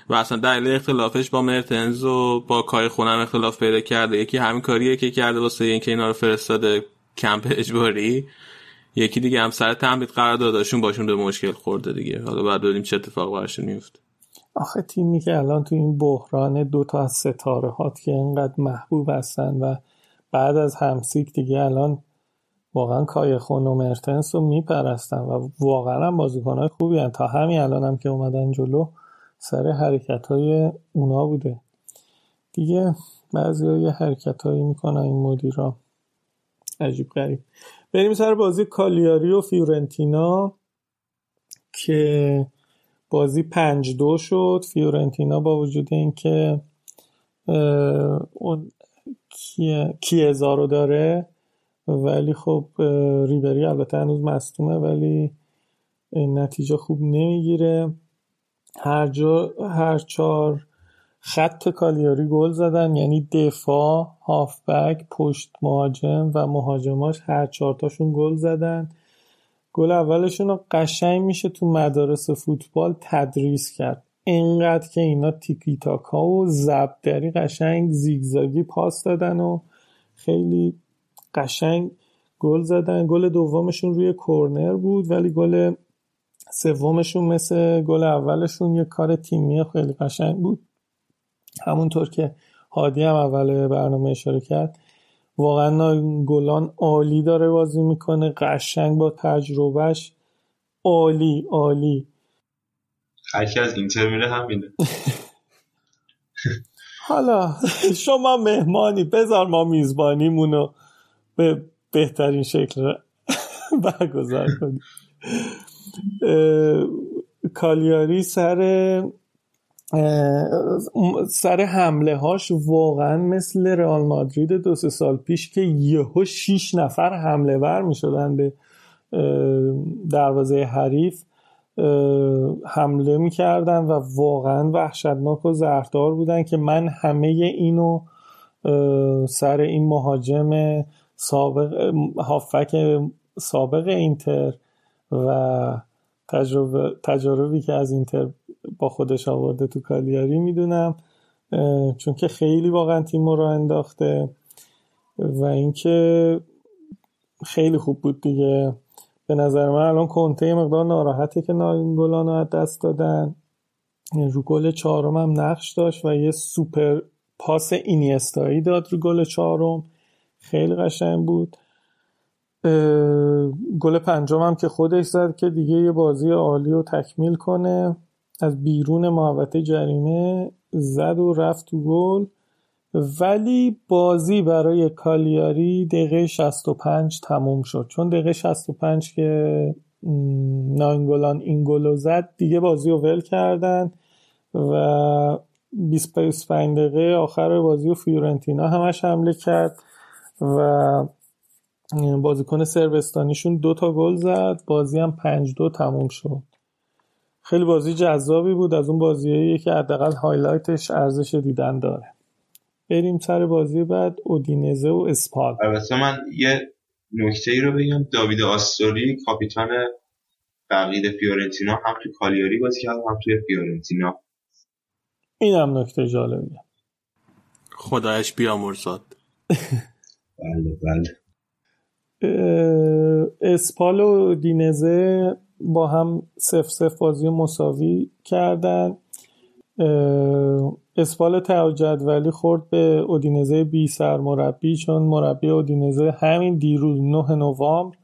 و اصلا دلیل اختلافش با مرتنز و با کایخونم اختلاف پیدا کرده. یکی همین کاریه که کرده واسه اینکه اینا رو فرستاده کمپ اجباری. یکی دیگه هم سر تمرید قرار داداشون باشون به مشکل خورده دیگه. حالا بعد ببینیم چه اتفاق براشون میفته. آخه تیمی که الان تو این بحران دو تا از ستاره هات که اینقدر محبوب هستن و بعد از همسیک دیگه الان واقعا کایخون و مرتنس رو میپرستن و واقعا بازیکنهای خوبی هن. تا همین الان هم که اومدن جلو سر حرکت های اونا بوده. دیگه بعضی ها یه حرکت هایی می‌کنن این مدیرا عجیب غریب. بریم سر بازی کالیاری و فیورنتینا که بازی پنج دو شد. فیورنتینا با وجود اینکه اون کیزا رو داره ولی خب ریبری البته هنوز مصدومه ولی نتیجه خوب نمی‌گیره. هر جا هر چهار خط کالیاری گل زدن یعنی دفاع هافبک پشت مهاجم و مهاجماش هر چهارتاشون گل زدن. گل اولشون رو قشنگ میشه تو مدارس فوتبال تدریس کرد. اینقدر که اینا تیکی تاکا و زبدری قشنگ زیگزاگی پاس دادن و خیلی قشنگ گل زدن. گل دومشون روی کورنر بود ولی گل سومشون مثل گل اولشون یه کار تیمی خیلی قشنگ بود. همونطور که هادی هم اول برنامه اشاره کرد واقعا گلان عالی داره بازی می‌کنه قشنگ با تجربهش. عالی عالی. هرکی از اینتر میره همینه. [LAUGHS] حالا شما مهمانی بذار ما میزبانیمونو به بهترین شکل برگزار کنیم. [LAUGHS] کالیاری سر سر حمله هاش واقعا مثل رئال مادرید دو سه سال پیش که یهو شیش نفر حمله ور می شدن به دروازه حریف حمله می‌کردن و واقعا وحشتناک و زهردار بودن که من همه اینو سر این مهاجم سابق هافک سابق اینتر و تجربه تجاربی که از اینتر با خودش آورده تو کالیاری می‌دونم چون که خیلی واقعا تیم رو انداخته و اینکه خیلی خوب بود دیگه. به نظر من الان کنته مقدار ناراحته که ناینگولان رو از دست دادن. رو گل چهارم هم نقش داشت و یه سوپر پاس اینیستایی داد رو گل چهارم. خیلی قشنگ بود. گل هم که خودش زد که دیگه یه بازی عالی رو تکمیل کنه. از بیرون محوطه جریمه زد و رفت تو گل. ولی بازی برای کالیاری دقیقه 65 تموم شد. چون دقیقه 65 که ناینگولان این گل زد دیگه بازی رو ول کردن و 25 دقیقه آخر بازی و فیورنتینا همش حمله کرد و بازیکن سربستانیشون دو تا گل زد. بازی هم پنج دو تموم شد. خیلی بازی جذابی بود. از اون بازیایی که حداقل highlight ش ارزش دیدن داره. بریم سر بازی بعد. اودینزه و اسپال. البته من یه نکته ای رو بگم. داوید آستوری کاپیتان فقید فیورنتینا هم تو کالیاری بازی کرد هم توی فیورنتینا. این هم نکته جالبیه. خدایش بیامرزاد. بله بله. اسپال و دینزه با هم سف سف بازی مساوی کردن. اسپال ته جدولی خورد به اودینزه بی مربی چون مربی اودینزه همین دیروز 9 نوامبر.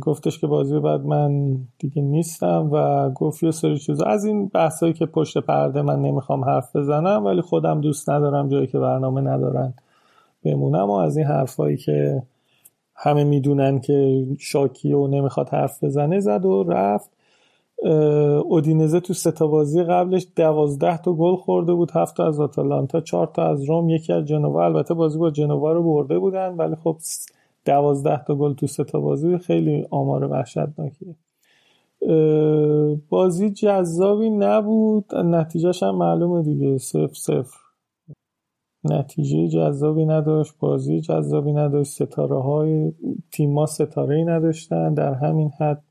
گفتش که بازی بعد من دیگه نیستم و گفت یه سری چیزا. از این بحثایی که پشت پرده من نمی‌خوام حرف بزنم ولی خودم دوست ندارم جایی که برنامه ندارن بمونم و از این حرفایی که همه می‌دونن که شاکی و نمی‌خواد حرف بزنه زد و رفت. اودینزه تو ستا بازی قبلش دوازده تا گل خورده بود هفت تا از آتالانتا چهار تا از روم یکی از جنوا. البته بازی با جنوا رو برده بودن ولی خب دوازده تا گل تو ستا بازی خیلی آمار وحشتناکیه. بازی جذابی نبود نتیجهش هم معلومه دیگه صفر صفر. نتیجه جذابی نداشت بازی جذابی نداشت ستاره های تیما ستاره نداشتن در همین حد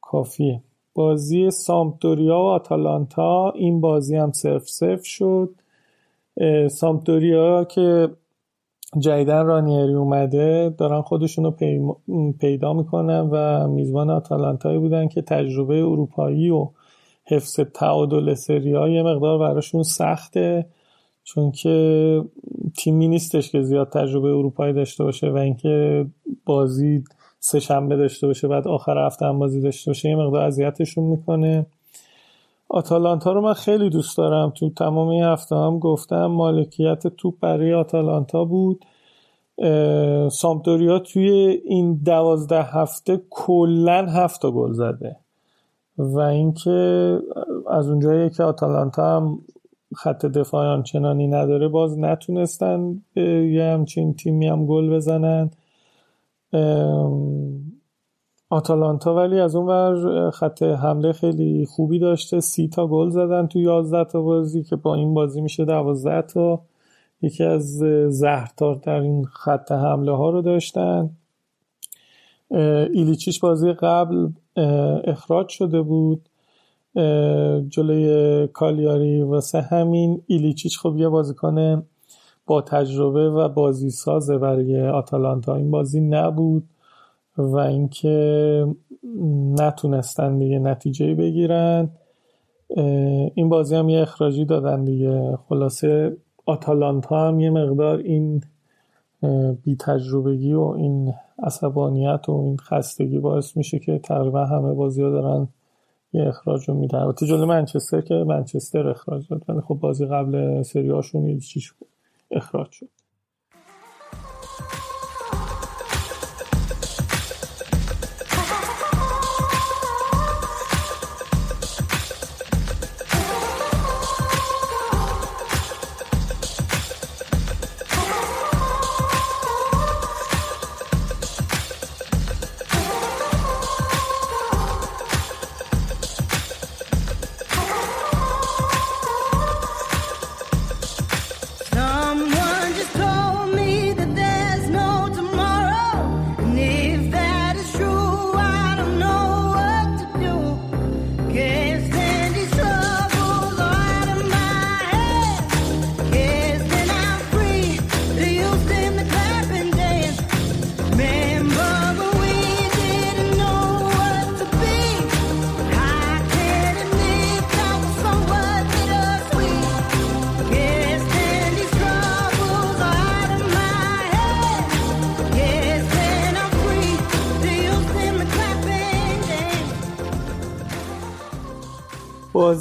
کافیه. بازی سامپدوریا و آتالانتا این بازی هم صرف صرف شد. سامپدوریا که جیدن رانیری اومده دارن خودشون رو پیدا می‌کنن و میزبان آتالانتایی بودن که تجربه اروپایی و حفظ تعادل سری یه مقدار براشون سخته. چون که تیمی نیستش که زیاد تجربه اروپایی داشته باشه و اینکه بازی سه شنبه داشته باشه بعد آخر هفته هم بازی داشته باشه یه مقدار اذیتشون می‌کنه. آتالانتا رو من خیلی دوست دارم. تو تمام این هفته هم گفتم مالکیت توپ برای آتالانتا بود. سامپدوریا توی این دوازده هفته کلا هفت گل زده و اینکه از اونجایی که آتالانتا هم خط دفاع آنچنانی نداره. باز نتونستن یه همچین تیمی هم گل بزنن. آتالانتا. ولی از اون ور خط حمله خیلی خوبی داشته. سی تا گل زدن تو یازده تا بازی که با این بازی میشه دوازده تا. یکی از زهرتار در این خط حمله ها رو داشتن. ایلیچیش بازی قبل اخراج شده بود. جلوی کالیاری واسه همین ایلیچیچ خب یه بازیکن با تجربه و بازی سازه برای آتالانتا. این بازی نبود و اینکه نتونستن دیگه نتیجه بگیرن این بازی هم یه اخراجی دادن دیگه. خلاصه آتالانتا هم یه مقدار این بی تجربگی و این عصبانیت و این خستگی باعث میشه که تقریبا همه بازی ها دارن یه اخراج رو میدن البته جلو منچستر که منچستر اخراج داد. ولی خب بازی قبل سریاشون چیش اخراج شد.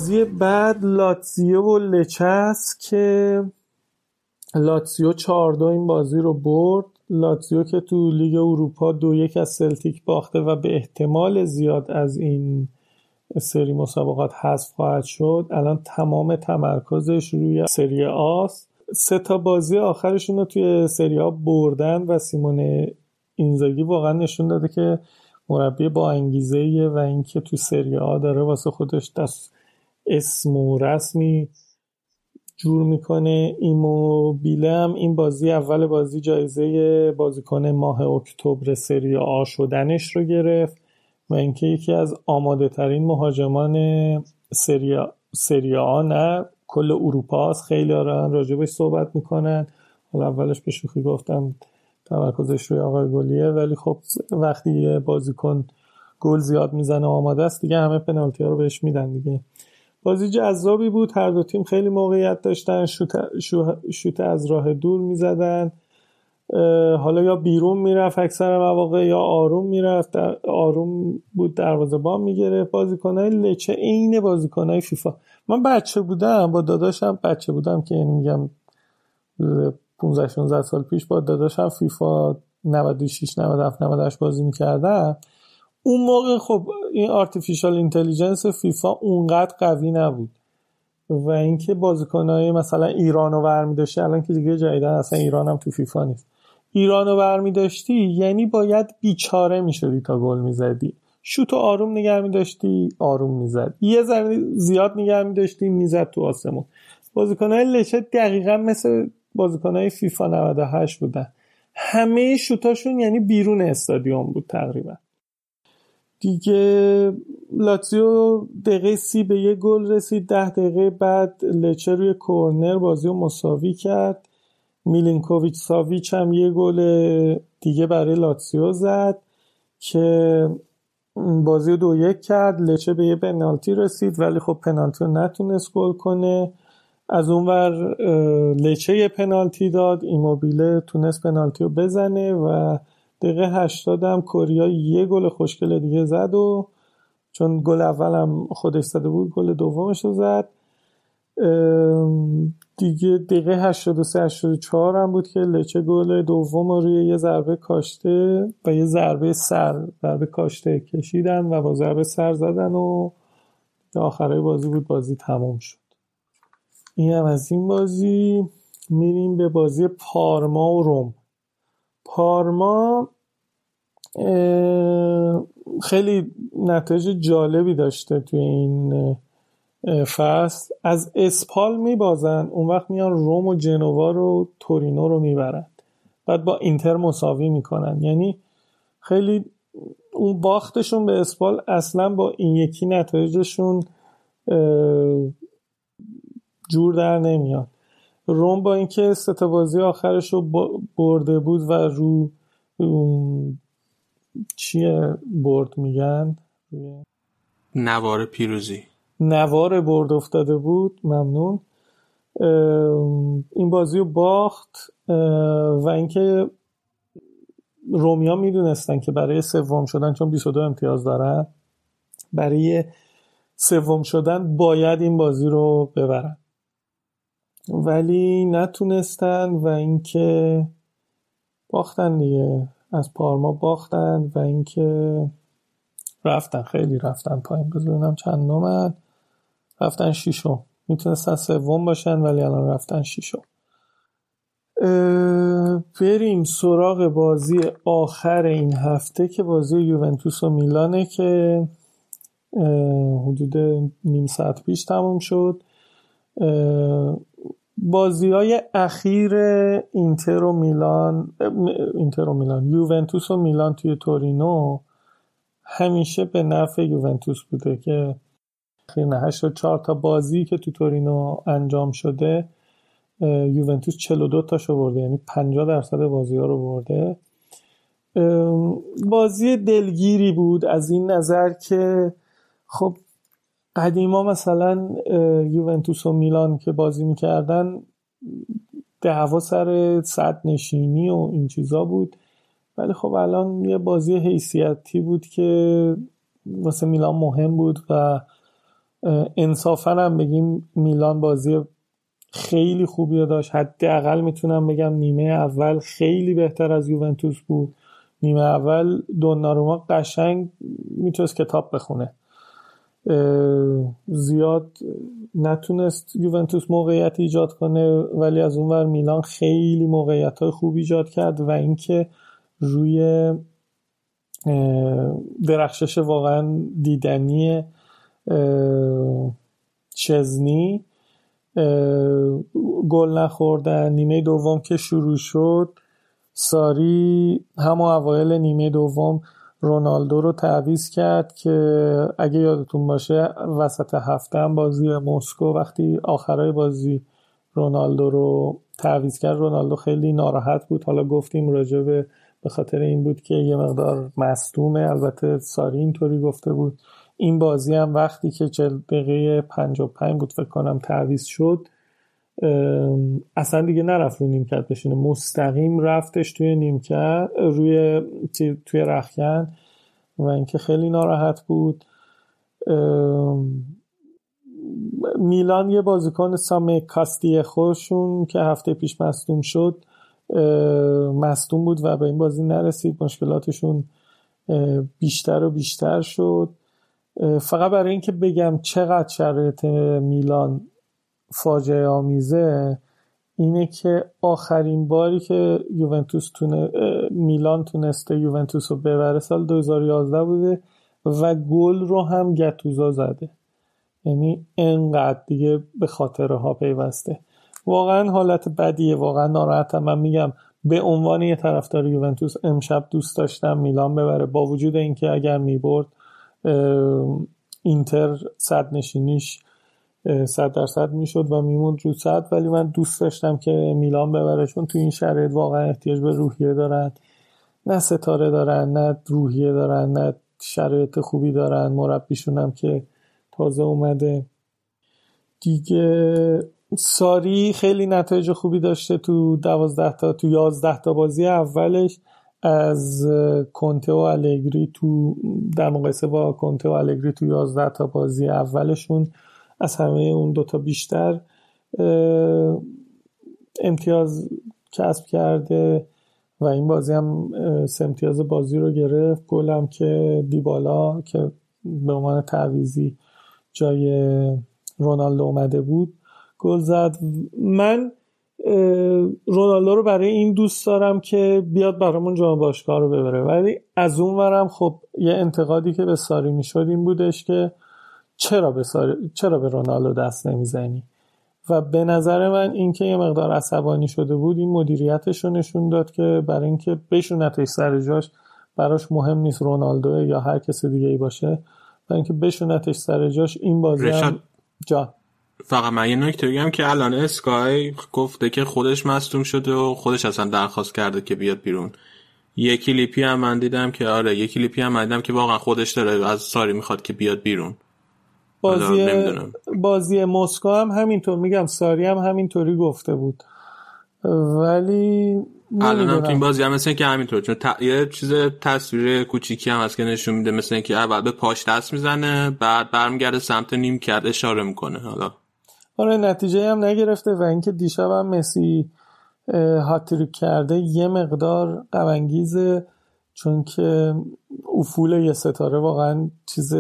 بازی بعد لاتزیو و لچس که لاتزیو 4 این بازی رو برد. لاتزیو که تو لیگ اروپا دو یک از سلتیک باخته و به احتمال زیاد از این سری مسابقات حذف خواهد شد. الان تمام تمرکزش روی سری آست. سه تا بازی آخرشون رو توی سری آ بردن و سیمون اینزاگی واقعا نشون داده که مربی با انگیزه و اینکه تو سری آ داره واسه خودش دست اسم و رسمی جور می‌کنه. ایموبیله هم این بازی اول بازی جایزه بازیکن ماه اکتبر سری آ شدنش رو گرفت و اینکه یکی از آماده ترین مهاجمان سری, سری آ نه کل اروپا است خیلی دارن راجبش صحبت می‌کنن. حالا اولش به شوخی گفتم تمرکزش روی آقای گلیه ولی خب وقتی بازیکن گل زیاد می‌زنه آماده است دیگه همه پنالتی ها رو بهش میدن دیگه. بازی جذابی بود. هر دو تیم خیلی موقعیت داشتن. شوت, شوت از راه دور می‌زدن. حالا یا بیرون می‌رفت اکثر مواقع یا آروم می‌رفت. آروم بود دروازه بان می‌گرفت. بازیکنهای لچه عین بازیکنهای فیفا. من بچه بودم با داداشم بچه بودم که یعنی میگم 15 16 سال پیش با داداشم فیفا 96 97 98 بازی می‌کردم. اون موقع خب این artificial intelligence فیفا اونقدر قوی نبود و اینکه بازیکنهای مثلا ایران رو برمی داشتی الان که دیگه جدیدن اصلا ایران هم تو فیفا نیست. ایران رو برمی داشتی یعنی باید بیچاره می‌شدی تا گل می‌زدی. شوت آروم نگه می داشتی آروم می‌زد. یه ذره زیاد نگه می داشتی می‌زد تو آسمون. بازیکنهای لچه دقیقا مثل بازیکنهای فیفا 98 بودن. همه شوتاشون یعنی بیرون استادیوم بود تقریبا. دیگه لاتزیو دقیقه سی به یه گل رسید ده دقیقه بعد لچه روی کورنر بازی رو مساوی کرد. میلینکوویچ ساویچ هم یه گل دیگه برای لاتزیو زد که بازی رو دو یک کرد. لچه به یه پنالتی رسید ولی خب پنالتی رو نتونست گل کنه. از اونور لچه یه پنالتی داد. ایموبیله تونست پنالتی رو بزنه و دقیقه هشتاد هم کوریا یه گل خوشگل دیگه زد و چون گل اولم خودش زده بود گل دومش رو زد. دیگه دقیقه 83 84 هم بود که لچه گل دوم روی یه ضربه کاشته و یه ضربه سر ضربه کاشته کشیدن و با ضربه سر زدن و آخرای بازی بود بازی تمام شد. این هم از این بازی. میریم به بازی پارما و روم. پارما خیلی نتایج جالبی داشته توی این فصل. از اسپال میبازن اون وقت میان روم و جنوا رو تورینو رو می‌برن. بعد با اینتر مساوی می‌کنن. یعنی خیلی اون باختشون به اسپال اصلا با این یکی نتایجشون جور در نمیاد. روم با اینکه ستا بازی آخرش رو برده بود و رو چیه برد میگن؟ نوار پیروزی. نوار برد افتاده بود ممنون. این بازی رو باخت و اینکه رومیا می‌دونستن که برای سوم شدن چون 22 امتیاز دارن برای سوم شدن باید این بازی رو ببرن. ولی نتونستن و اینکه باختن دیگه. از پارما باختن و اینکه رفتن خیلی رفتن پایین. بزنم چند نومن. رفتن شیشم. می‌تونستن سوم باشن ولی الان رفتن شیشم. بریم سراغ بازی آخر این هفته که بازی یوونتوس و میلانه که حدود نیم ساعت پیش تموم شد. بازی های اخیر اینتر و میلان اینتر و میلان یوونتوس و میلان توی تورینو همیشه به نفع یوونتوس بوده که نه چهار تا بازی که تو تورینو انجام شده یوونتوس 42 تاشو برده یعنی 50 درصد بازی ها رو برده. بازی دلگیری بود از این نظر که خب قدیما مثلا یوونتوس و میلان که بازی می‌کردن دعوا سر صد نشینی و این چیزا بود. ولی خب الان یه بازی حیثیتی بود که واسه میلان مهم بود و انصافا هم بگیم میلان بازی خیلی خوبی داشت. حداقل می‌تونم بگم نیمه اول خیلی بهتر از یوونتوس بود. نیمه اول دوناروما قشنگ می‌تونست کتاب بخونه. زیاد نتونست یوونتوس موقعیت ایجاد کنه ولی از اونور میلان خیلی موقعیت های خوب ایجاد کرد و اینکه روی درخشش واقعا دیدنی چزنی گل نخوردن نیمه دوم که شروع شد ساری همه اوایل نیمه دوم رونالدو رو تعویز کرد که اگه یادتون باشه وسط هفته هم بازی مسکو وقتی آخرای بازی رونالدو رو تعویز کرد رونالدو خیلی ناراحت بود. حالا گفتیم راجع به خاطر این بود که یه مقدار مصدومه. البته ساری اینطوری گفته بود. این بازی هم وقتی که چل دقیقه 55 بود فکر کنم تعویض شد اصلا دیگه نرفت رو نیمکت بشینه. مستقیم رفتش توی نیمکت روی توی رخکن و اینکه خیلی ناراحت بود. میلان یه بازیکن سام کاستیه خودشون که هفته پیش مصدوم شد مصدوم بود و به این بازی نرسید. مشکلاتشون بیشتر و بیشتر شد. فقط برای اینکه بگم چقدر شرایط میلان فاجعه آمیزه اینه که آخرین باری که یوونتوس تونه میلان تونسته یوونتوس رو ببره سال 2011 بوده و گل رو هم گتوزا زده. یعنی انقدر دیگه به خاطره ها پیوسته. واقعا حالت بدیه واقعا ناراحتم. من میگم به عنوان یه طرفدار یوونتوس امشب دوست داشتم میلان ببره. با وجود اینکه اگر می‌برد اینتر صد نشینیش صد درصد می‌شد و میموند رو صد. ولی من دوست داشتم که میلان ببره چون تو این شرایط واقعا احتیاج به روحیه دارن. نه ستاره دارن نه روحیه دارن نه شرایط خوبی دارن. مربیشون هم که تازه اومده. دیگه ساری خیلی نتایج خوبی داشته تو دوازده تا تو یازده تا بازی اولش. از کنته و الگری تو در مقایسه با کنته و الگری تو یازده تا بازی اولشون از همه اون دوتا بیشتر امتیاز کسب کرده و این بازی هم سه امتیاز بازی رو گرفت. گلم که دیبالا که به عنوان تعویزی جای رونالدو اومده بود گل زد. من رونالدو رو برای این دوست دارم که بیاد برامون جام باشگاه رو ببره. ولی از اون ورم خب یه انتقادی که به ساری می‌شد این بودش که چرا به, ساری... چرا به رونالدو دست نمی‌زنی؟ و به نظر من اینکه یه مقدار عصبانی شده بود این مدیریتش رو نشون داد که برای اینکه بشونتش سر جاش براش مهم نیست رونالدو یا هر کسی دیگه ای باشه. و اینکه بشونتش سر جاش این بازی هم جا فقط من یه نکته بگم که الان اسکای گفته که خودش مصدوم شده و خودش اصلا درخواست کرده که بیاد بیرون. یه کلیپی هم من دیدم که آره یه کلیپی هم من دیدم که واقعا خودش داره از ساری می‌خواد که بیاد بیرون. بازی بازی مسکو هم همینطور میگم ساری هم همینطوری گفته بود. ولی الان هم تو این بازی هم مثل که همینطور چون ت... یه چیز تصویر کوچیکی هم هست که نشون میده مثل اینکه اول به پاش دست می‌زنه بعد برمیگرده سمت نیم کرد اشاره می‌کنه. حالا آره نتیجه هم نگرفته و اینکه دیشب هم مسی هاتریک کرده یه مقدار قوانگیزه چون که افول یه ستاره واقعا چیز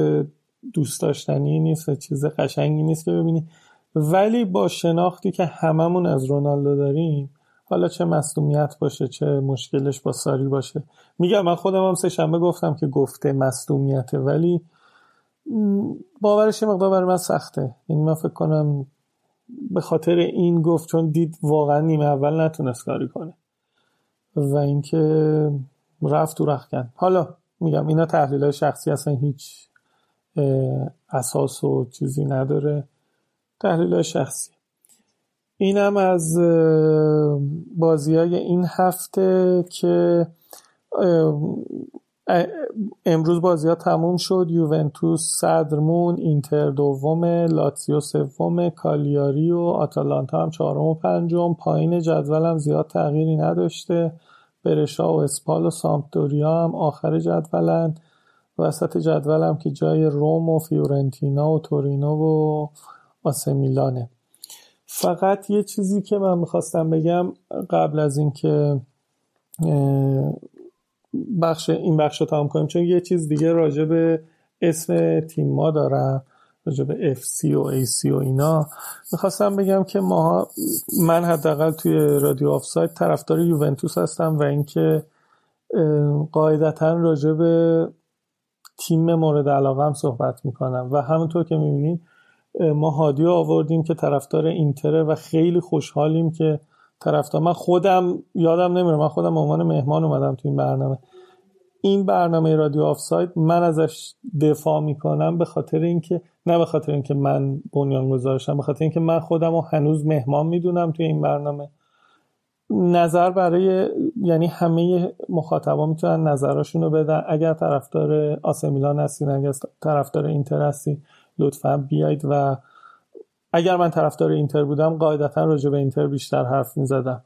دوست داشتنی نیست چیز قشنگی نیست که ببینی. ولی با شناختی که هممون از رونالدو داریم حالا چه مصدومیت باشه چه مشکلش با ساری باشه. میگم من خودم هم سه شنبه گفتم که گفته مصدومیته ولی باورش مقدار برای من سخته. یعنی من فکر کنم به خاطر این گفت چون دید واقعا نیمه اول نتونست کاری کنه. و اینکه رفت تو رخکن. حالا میگم اینا تحلیل های شخصی اصلا هیچ اساس و چیزی نداره. تحلیل شخصی. اینم از بازی های این هفته که امروز بازی ها تموم شد. یوونتوس صدرمون اینتر دوم لاتسیو سوم کالیاری و آتالانتا هم چهارم و پنجم. پایین جدولم زیاد تغییری نداشته. برشا و اسپال و سامپدوریا هم آخر جدولن. وسط جدولم که جای روم و فیورنتینا و تورینو و آسمیلانه فقط یه چیزی که من می‌خواستم بگم قبل از اینکه بخش این بخش رو تمام کنیم چون یه چیز دیگه راجع به اسم تیما دارم راجع به FC و AC و اینا. می‌خواستم بگم که ما من حداقل توی رادیو آف سایت طرفدار یوونتوس هستم و اینکه قاعدتا راجع به تیم مورد علاقه هم صحبت می‌کنم. و همونطور که می‌بینید ما هادیو آوردیم که طرفدار اینتره و خیلی خوشحالیم که طرفدار من خودم یادم نمیره من خودم عنوان مهمان اومدم تو این برنامه. این برنامه رادیو آف سایت من ازش دفاع می‌کنم به خاطر اینکه نه به خاطر اینکه من بنیان گذارشم به خاطر اینکه من خودم رو هنوز مهمان می‌دونم توی این برنامه. نظر برای یعنی همه مخاطبا می‌تونن نظرشون رو بدن. اگر طرفدار آسمیلان هستین اگر طرفدار اینتر هستی لطفا بیاید و اگر من طرفدار اینتر بودم قاعدتا راجع به اینتر بیشتر حرف می‌زدم.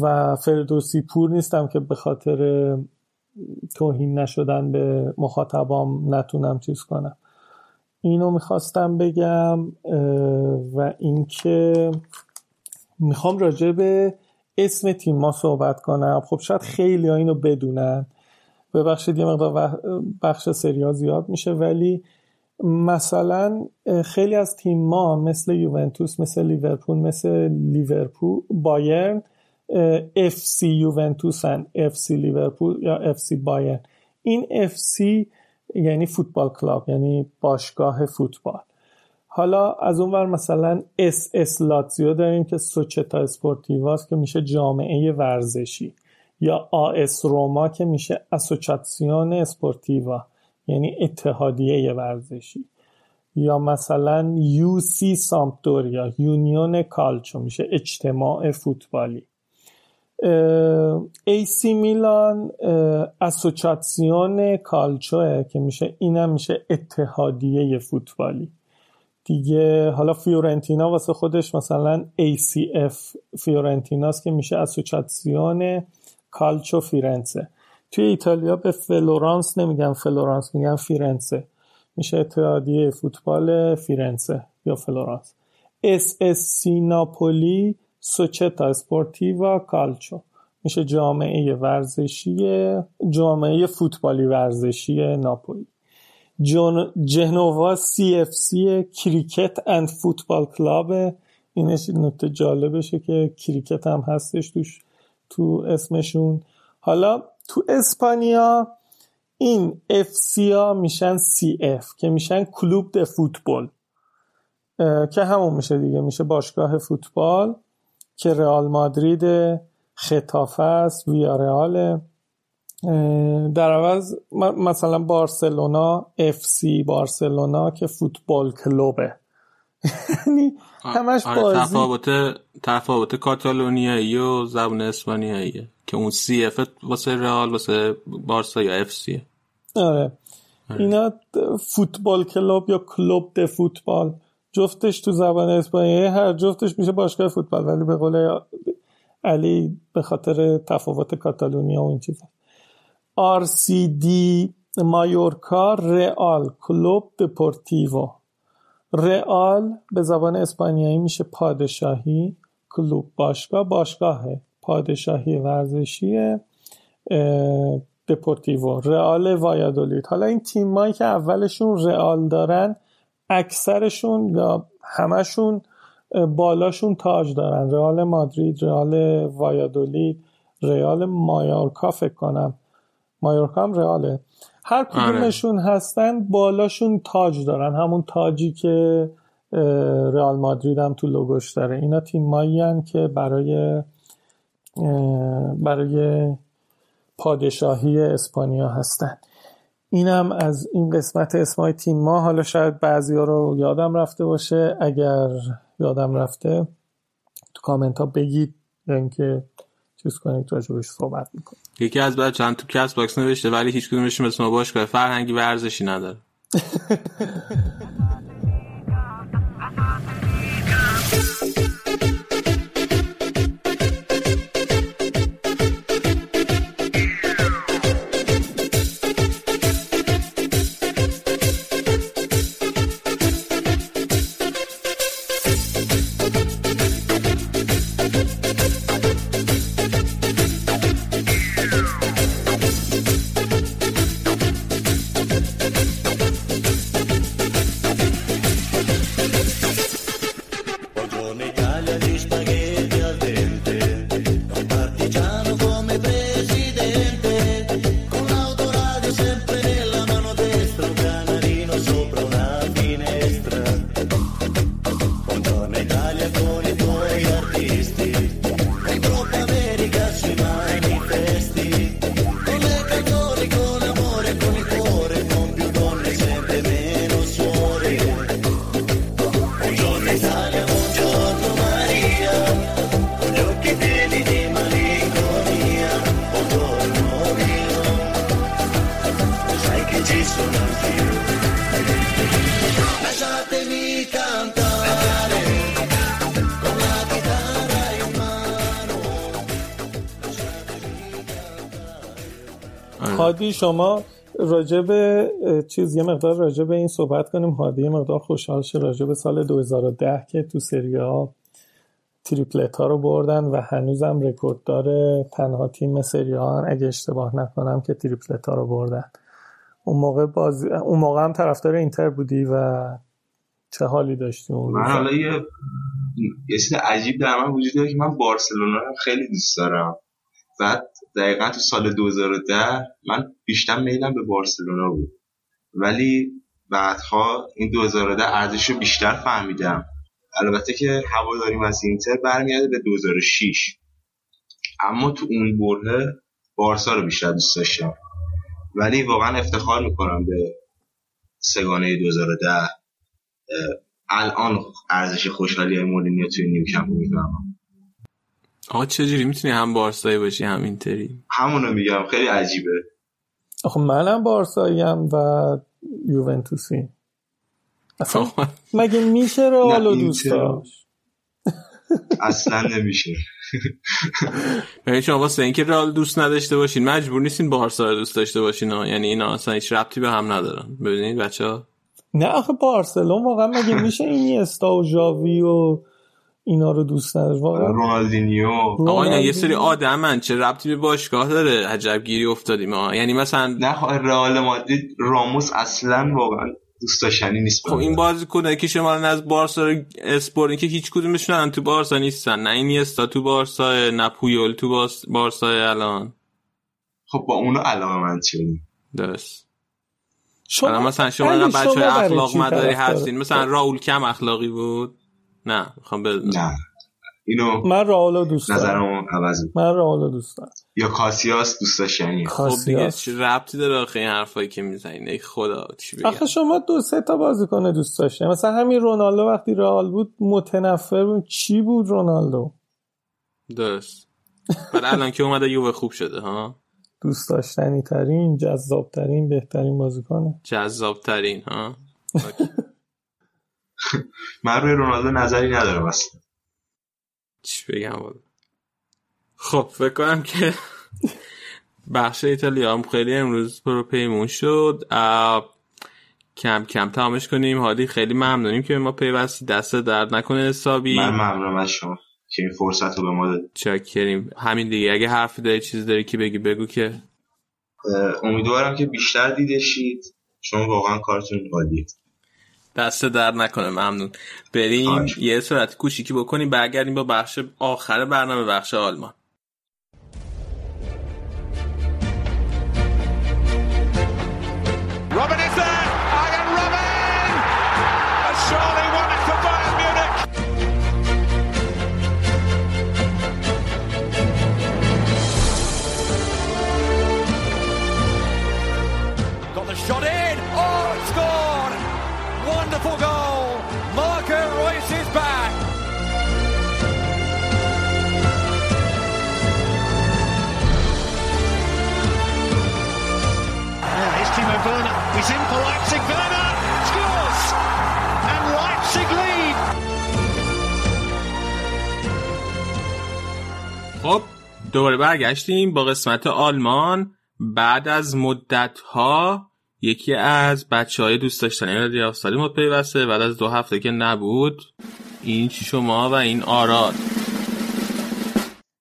و فردوسی پور نیستم که به خاطر توهین نشدن به مخاطبام نتونم چیز کنم. اینو می‌خواستم بگم و اینکه می‌خوام راجع به اسم تیما صحبت کنم. خب شاید خیلی ها اینو بدونن. ببخشید یه مقدار بخش سری آ زیاد میشه ولی مثلا خیلی از تیما مثل یوونتوس مثل لیورپول مثل لیورپول بایرن FC یوونتوسن FC لیورپول یا FC بایرن. این FC یعنی football club یعنی باشگاه فوتبال. حالا از اون ور مثلا SS لاتزیو داریم که Società Sportiva س که میشه جامعه ورزشی یا AS روما که میشه Associazione Sportiva یعنی اتحادیه ورزشی. یا مثلا UC سامپدوریا Unione Calcio میشه اجتماع فوتبالی. AC میلان Associazione Calcio ه که میشه اینم میشه اتحادیه فوتبالی. دیگه حالا فیورنتینا واسه خودش مثلا ACF فیورنتیناست که میشه Associazione Calcio فیرنسه توی ایتالیا به فلورانس نمیگن فلورانس میگن فیرنسه میشه اتحادیه فوتبال فیرنسه یا فلورانس. سی ناپولی Società Sportiva Calcio میشه جامعه ورزشی جامعه فوتبالی ورزشی ناپولی. جن... جنوا CFC cricket and football club اینش نکته جالبشه که کریکت هم هستش توش تو اسمشون. حالا تو اسپانیا این FC ها میشن CF که میشن Club de Fútbol. که همون میشه دیگه. میشه باشگاه فوتبال که رئال مادرید ختافه است ویارئال در عوض مثلا بارسلونا FC بارسلونا که Futbol Club ه. [LAUGHS] یعنی همش آره بازی. تفاوت تفاوت کاتالونیایی و زبان اسپانیاییه که اون CF واسه رئال واسه بارسا یا FC آره. اینا Futbol Club یا Club de Fútbol. جفتش تو زبان اسپانیایی هر جفتش میشه باشگاه فوتبال ولی به قول علی به خاطر تفاوت کاتالونیا و این چیزا. دی مایورکا رئال کلوب دپورتیو. رئال به زبان اسپانیایی میشه پادشاهی. کلوب باشگاه باشگاه پادشاهی ورزشی دپورتیو. رئال وایادولید. حالا این تیمایی که اولشون رئال دارن اکثرشون یا همشون بالاشون تاج دارن. رئال مادرید رئال وایادولید رئال مایورکا فکر کنم. مایورکا هم رئاله. هر کدومشون هستن بالاشون تاج دارن. همون تاجی که رئال مادرید هم تو لوگوش داره. اینا تیمایی که برای برای پادشاهی اسپانیا هستن. اینم از این قسمت اسمای تیم ما. حالا شاید بعضی ها رو یادم رفته باشه. اگر یادم رفته تو کامنت ها بگید. اینکه چیز کنید راجبش صحبت می‌کنید یکی از بعد چند تو کس باکس نوشته ولی هیچ کدومش مثل ما باشگاه فرهنگی ورزشی نداره. [LAUGHS] هادی شما راجع به چیز یه مقدار راجع به این صحبت کنیم. هادی یه مقدار خوشحال شه راجع به سال 2010 که تو سری آ Triplete رو بردن و هنوزم رکورد داره. تنها تیم سری آ اگه اشتباه نکنم که Triplete رو بردن. اون موقع بازی اون موقع هم طرفدار اینتر بودی و چه حالی داشتی من حالا یه یه چیز عجیب در من وجود داره که من بارسلونا رو خیلی دوست دارم. بعد دقیقا تو سال 2010 من بیشتر میلم به بارسلونا بود. ولی بعدها این 2010 ارزش رو بیشتر فهمیدم. البته که هواداریم از اینتر برمیاده به 2006 اما تو اون بره بارسا رو بیشتر دوست داشتم. ولی واقعا افتخار می‌کنم به سگانه 2010 الان ارزش خوشحالی مورینیو توی نیوکمپ می‌فهمم آقا چجوری می‌تونی هم بارسایی باشی هم اینتری؟ همونو میگم خیلی عجیبه. آخه منم بارساییم و یوونتوسی. اصلا مگه میشه رئالو دوست داشت اصلا نمیشه. یعنی شما واسه اینکه رئال دوست نداشته باشین مجبور نیستین بارسا رو دوست داشته باشین ها. یعنی اینا اصلا هیچ ربطی به هم ندارن. ببینید بچه ها نه آخه بارسلون واقعا مگه میشه این استا و ژاوی و اینا رو دوست نداشت واقعا رونالدینیو. آقا اینا یه سری آدمن چه ربطی به باشگاه داره؟ عجب گیری افتادیم. ها یعنی مثلا نه رئال مادرید راموس اصلا واقعا دوست داشتنی نیست خب این بازیکنه که شما از بارسا اسپورین که هیچ کدومشون تو بارسا نیستن. نه این استا تو بارسا نه پویول تو بارسا الان. خب با اونو علاقه من شدیم درست. شما مثلا شما بچه های اخلاق مداری هستین. مثلا راول کم اخلاقی بود. نه می‌خوام بدونم نه. اینو من راولو دوست دارم. نظرمو عوض من راولو دوست دارم. یا کاسیاس دوست داشتنی؟ خب دیگه چه ربطی داره آخه این حرفایی که می‌زنین؟ ای خدا چی بگم؟ آخه شما دو سه تا بازیکن دوست داشتین. مثلا همین رونالدو وقتی رئال بود متنفر بود. چی بود رونالدو؟ درست. ولی الان که اومده یووه خوب شده ها؟ دوست داشتنی ترین جذاب ترین بهترین بازیکنه جذاب ترین ها [LAUGHS] من روی رونالدو نظری ندارم اصلا. چی بگم بالا خب فکر کنم که بخش ایتالیا هم خیلی امروز پرو پیمون شد. کم کم تمامش کنیم. حالی خیلی ممنونیم که ما پیوستی. دست درد نکنه حسابی. من ممنونم از شما که این فرصت رو به ما دادید. چاکریم. همین دیگه. اگه حرفی داری چیز داری که بگی بگو که. امیدوارم که بیشتر دیده شید. چون واقعا کارتون عالیه. دست در نکنه ممنون بریم آج. یه صورت کوچیکی بکنیم برگردیم با بخش آخر برنامه بخش آلمان دوباره برگشتیم با قسمت آلمان. بعد از مدت ها یکی از بچه های دوست داشتنی رادیو افساری ما پیوسته. بعد از دو هفته که نبود این شما و این آراد.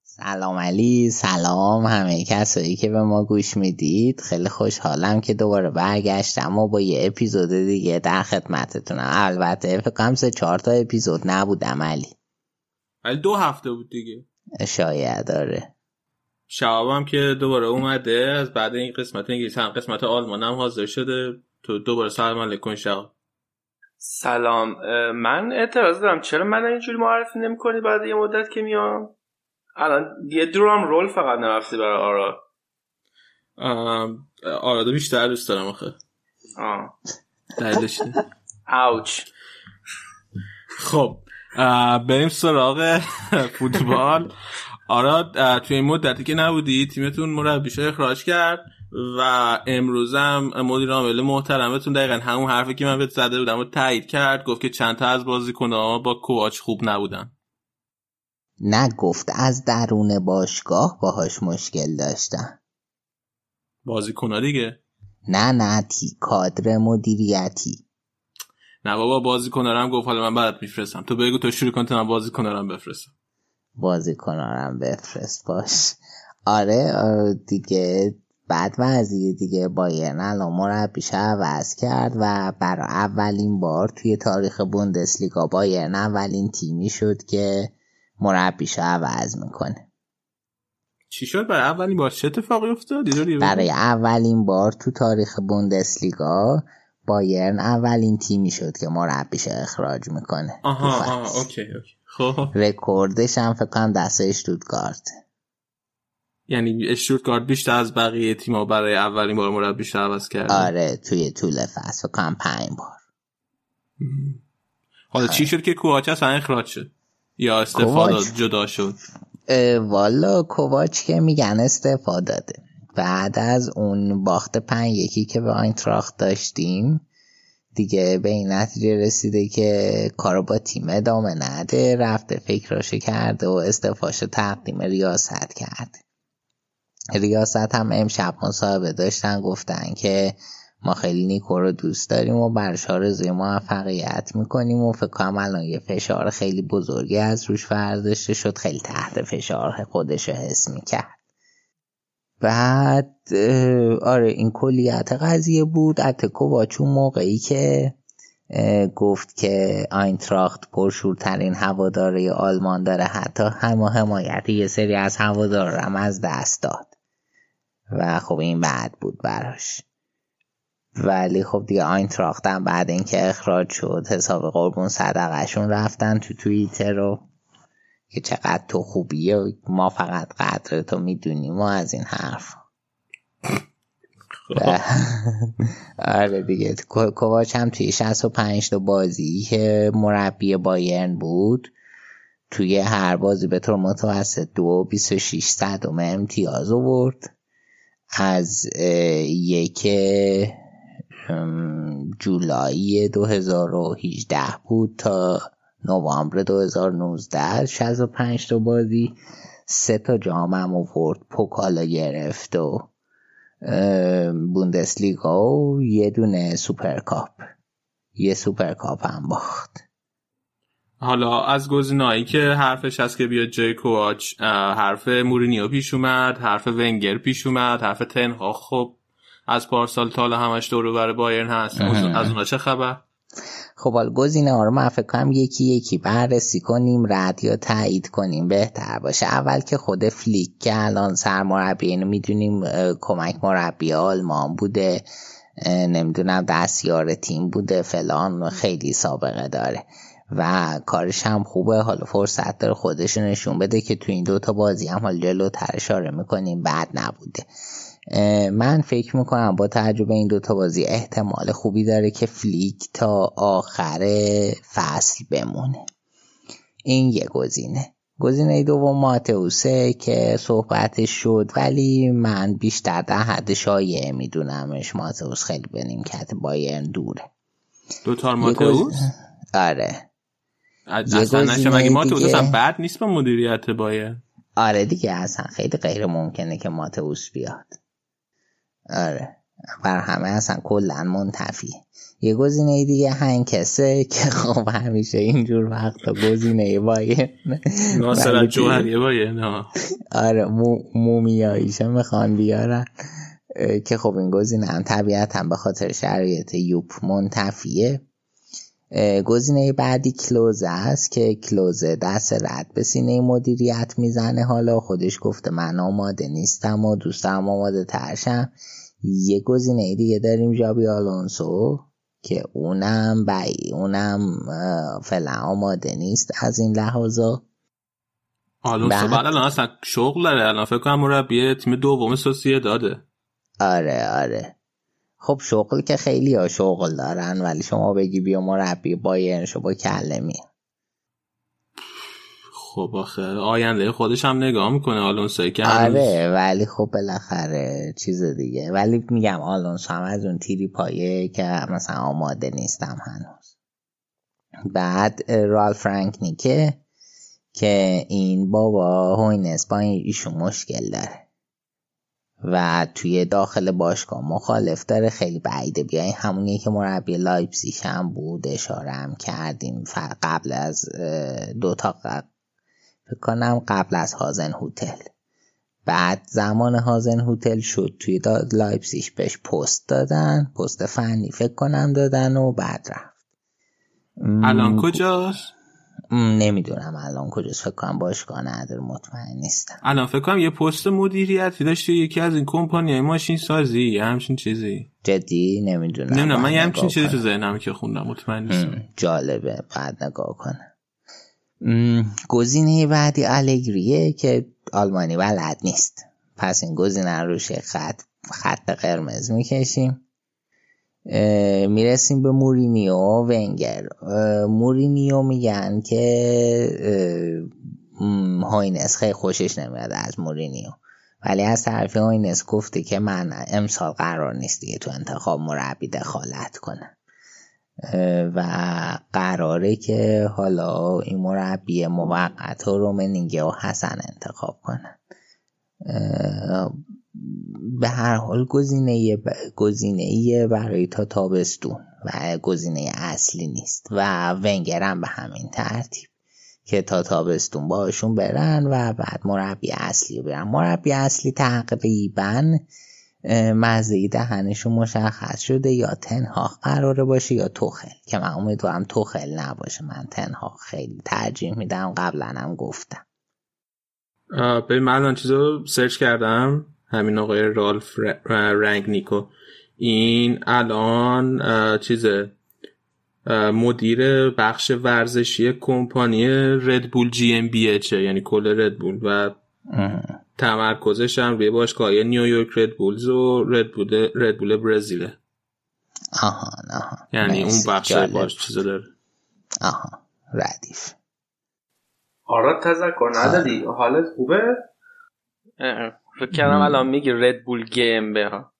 سلام علی سلام همه کسایی که به ما گوش می‌دید. خیلی خوشحالم که دوباره برگشتم و با یه اپیزود دیگه در خدمتتونم. البته فکر کنم سه چهار تا اپیزود نبودم علی. ولی دو هفته بود دیگه. شاید داره شعبم که دوباره اومده از بعد این قسمت انگلیس هم قسمت آلمان هم حاضر شده. تو دوباره سلام علیکم شعب. سلام. من اعتراض دارم. چرا من اینجوری معرفی نمی کنی بعد یه مدت که میام؟ الان یه درام رول فقط نرفتی برای آراد. آرادو بیشتر دوست دارم آخه. آه. دلیلش اوچ خب بریم سراغ فوتبال. آراد توی این مدتی که نبودی تیمتون مربیش اخراج کرد و امروزم مدیر عامل محترمتون دقیقا همون حرفی که من بهت زده بودم و تایید کرد گفت که چند تا از بازیکن‌ها با کوچ خوب نبودن. نه گفت از درون باشگاه باهاش مشکل داشتن. بازیکن‌ها دیگه؟ نه نه تی کادر مدیریتی. نه بابا هم گفت حالا من بعد میفرستم. تو بگو تو شروع کن تا من هم بفرستم. هم بفرست باش. آره آره، دیگه بعد وضعیه دیگه. بایرن الان مربیش عوض کرد و برای اولین بار توی تاریخ بوندسلیگا بایرن اولین تیمی شد که مربیش عوض می‌کنه. چی شد؟ برای اولین بار چه اتفاقی افتاد. برای اولین بار تو تاریخ بوندسلیگا بایرن اولین تیمی شد که مربیش اخراج می‌کنه. آها آها اوکی اوکی. خب. رکوردش هم فکر کنم دست اشتوتگارت یعنی اشتوتگارت بیشتر از بقیه تیم‌ها برای اولین بار مربیش عوض کرد آره توی طول فصل. فکر کنم پنج بار. حالا آره. چی شد که کوواچ اصلا اخراج شد؟ یا استفاده کوواچ؟ جدا شد؟ والا کوواچ که میگن استعفا داده بعد از اون باخت پنج یکی که به آینتراخت داشتیم دیگه به این نتیجه رسیده که کارو با تیم ادامه نده رفته فکراشو کرده و استعفاشو تقدیم ریاست کرد ریاست هم امشب مصاحبه داشتن گفتن که ما خیلی نیکو رو دوست داریم و برش آرزوی موفقیت می‌کنیم و فکر کنم الان یه فشار خیلی بزرگی از روش برداشته شد خیلی تحت فشار خودش رو حس می‌کرد. بعد آره این کلیت قضیه بود. اتکوواچ اون موقعی که گفت که آینتراخت پرشورترین هواداره آلمان داره حتی همه حمایت یه سری از هوادارا هم از دست داد. و خب این بد بود براش. ولی خب دیگه آینتراخت هم بعد اینکه اخراج شد حساب قربون صدقشون رفتن تو توییتر رو که چقدر تو خوبیه و ما فقط قدر تو می‌دونیم و از این حرف. و- [LAUGHS] آره دیگه. کو- کوواچ هم توی 65 تا بازی که مربی بایرن بود توی هر بازی به طور متوسط دو و 26 صدم امتیاز آورد. از یک جولای 2018 بود تا نوامبر 2019 65 تا بازی سه تا جام هم آورد پوکالا گرفت و بوندسلیگا و یه دونه سوپرکاپ. یه سوپرکاپ هم باخت. حالا از گزینه‌هایی که حرفش هست که بیاد جای اه، حرف مورینیو پیش اومد حرف ونگر پیش اومد حرف تن هاخ از پارسال تا حالا همش دور برای بایرن هست. از اونا چه خبر؟ خب حالا گزینه رو من فکر کنم یکی یکی بررسی کنیم رد یا تایید کنیم. بهتر باشه. اول که خود فلیک که الان سرمربی اینو می‌دونیم کمک مربی آلمان بوده نمی‌دونم دستیار تیم بوده فلان خیلی سابقه داره. و کارش هم خوبه. حالا فرصت داره خودش نشون بده که تو این دوتا بازی هم حالا جلوتر اشاره می‌کنیم. بد نبوده. من فکر می‌کنم با تجربه این دوتا بازی احتمال خوبی داره که فلیک تا آخر فصل بمونه. این یه گزینه. گزینه دوم ماتئوسه که صحبتش شد ولی من بیشتر در حد شایعه میدونمش ماتئوس خیلی به نیمکت بایرن دوره. دوتار ماتئوس؟ آره. اصلا نشه مگه ماتئوس دیگه- اصلا بد نیست با مدیریت بایرن؟ آره دیگه اصلا خیلی غیر ممکنه که ماتئوس بیاد. آره. بر همه اصلا کلا منتفی. یه گزینه دیگه هنکسه که خب همیشه اینجور وقتا گزینه باید ناصرت جوهری بایرن ها آره مو مومیاییشه می‌خوان بیارن. که خب این گزینه هم طبیعتا به خاطر شرایط یوپ منتفیه. گزینه بعدی کلوزه است که کلوزه دست رد به سینه مدیریت می‌زنه. حالا خودش گفته من آماده نیستم و دوست دارم آماده ترشم. یه گزینه دیگه داریم جابی آلونسو که اونم بای اونم فعلا آماده نیست از این لحاظا. آلونسو بعد الان اصلا شغل داره. الان فکر کنم مربی تیم دوم سوسیه داده. آره آره. خب شغل که خیلی ها شغل دارن ولی شما بگی بیا مربی بایرن شو با کله می. خب آخه آینده خودش هم نگاه می‌کنه آلونسو که هنوز آره ولی خب بالاخره چیز دیگه. ولی میگم آلونسو هم از اون تیریپایه که مثلا آماده نیستم هنوز. بعد رالف رانگنیکه که این بابا هوینس با ایشون مشکل داره. و توی داخل باشگاه مخالف داره. خیلی بعیده. بیای همونی که مربی لایپزیگ هم بود. اشاره هم کردیم. قبل از دو تا فکر کنم قبل از هازنهوتل بعد زمان هازنهوتل شد. توی لایپزیگ بهش پست دادن. پست فنی فکر کنم دادن و بعد رفت. الان کجاست؟ نمی‌دونم الان کجاست. فکر کنم باشگاه نداره. مطمئن نیستم. الان فکر کنم یه پست مدیریتی داشت یکی از این کمپانی ماشین سازی یه همچین چیزی. جدی؟ نمی‌دونم. نمی‌دونم. من یه همچین چیزی تو ذهنم که خوندم. مطمئن نیستم. جالبه. بعد نگاه کنم. گزینه بعدی الگریه که آلمانی بلد نیست. پس این گزینه روش خط خط قرمز می‌کشیم. می‌رسیم به مورینیو و ونگر. مورینیو میگن که هوینس خیلی خوشش نمیاد از مورینیو. ولی از طرف هوینس گفته که من امسال قرار نیست دیگه تو انتخاب مربی دخالت کنم. و قراره که حالا این مربی موقت رو رومنینگه و حسن انتخاب کنن. به هر حال گزینه گزینه برای تا تابستون و گزینه اصلی نیست و ونگرم به همین ترتیب که تا تابستون باشون برن و بعد مربی اصلی برن. مربی اصلی تقریبا مزه دهنشون مشخص شده. یا تنها قراره باشه یا توخل. که من امیدوارم توخل نباشه. من تنها خیلی ترجیح میدم. قبلا هم گفتم. به من الان چیزو سرچ کردم. همین آقای رالف رنگ نیکو. این الان چیز مدیر بخش ورزشی کمپانی ردبول جی ام بی اچه یعنی کل ردبول و تمرکزش هم روی باشگاه نیویورک ردبولز و ردبول ردبول برزیله آها آها. یعنی اون بخش باش چیزا داره. آها ردیف. آراد تذکر ندادی؟ حالت خوبه؟ فکر کردم الان میگی ردبول GmbH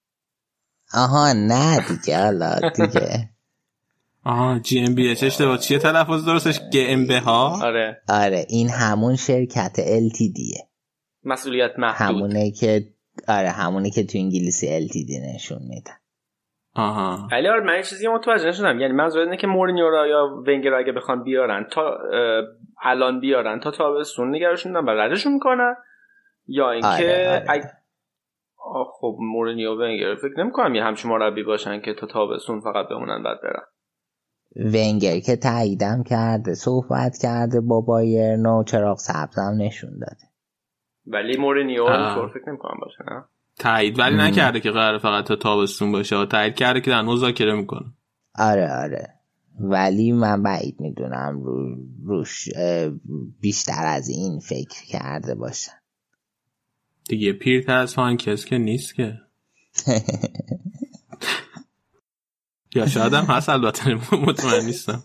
آها نه دیگه حالا دیگه. [LAUGHS] آها جی ام بی اچ اشتباه. چیه تلفظ درستش؟ GmbH؟ آره. آره این همون شرکت ال تی دیه مسئولیت محدود. همونه که آره همونه که تو انگلیسی ال تی دی نشون میدن. آها. ولی آره من چیزی متوجه نشدم. یعنی منظور اینه که مورینیو را یا ونگر اگه بخوان بیارن تا الان بیارن تا تابستون نگرشون و ردشون می‌کنن. یا اینکه آره، آره. آه خب مورینیو و ونگر. فکر نمی‌کنم یه همچین مربی باشن که تا تابستون فقط بمونن بعد برن. ونگر که تاییدم کرده صحبت کرده با بایرن و چراغ سبزم نشون داده. ولی مورینیو اینطور فکر نمی‌کنم باشه نه؟ تایید ولی نکرده که قرار فقط تا تابستون باشه. تایید کرده که در مذاکره می‌کنه. آره آره. ولی من بعید می‌دونم رو روش بیشتر از این فکر کرده باشن دیگه پیرتر از کس که نیست که. [LAUGHS] یا شاید هم هست البته مطمئن نیستم.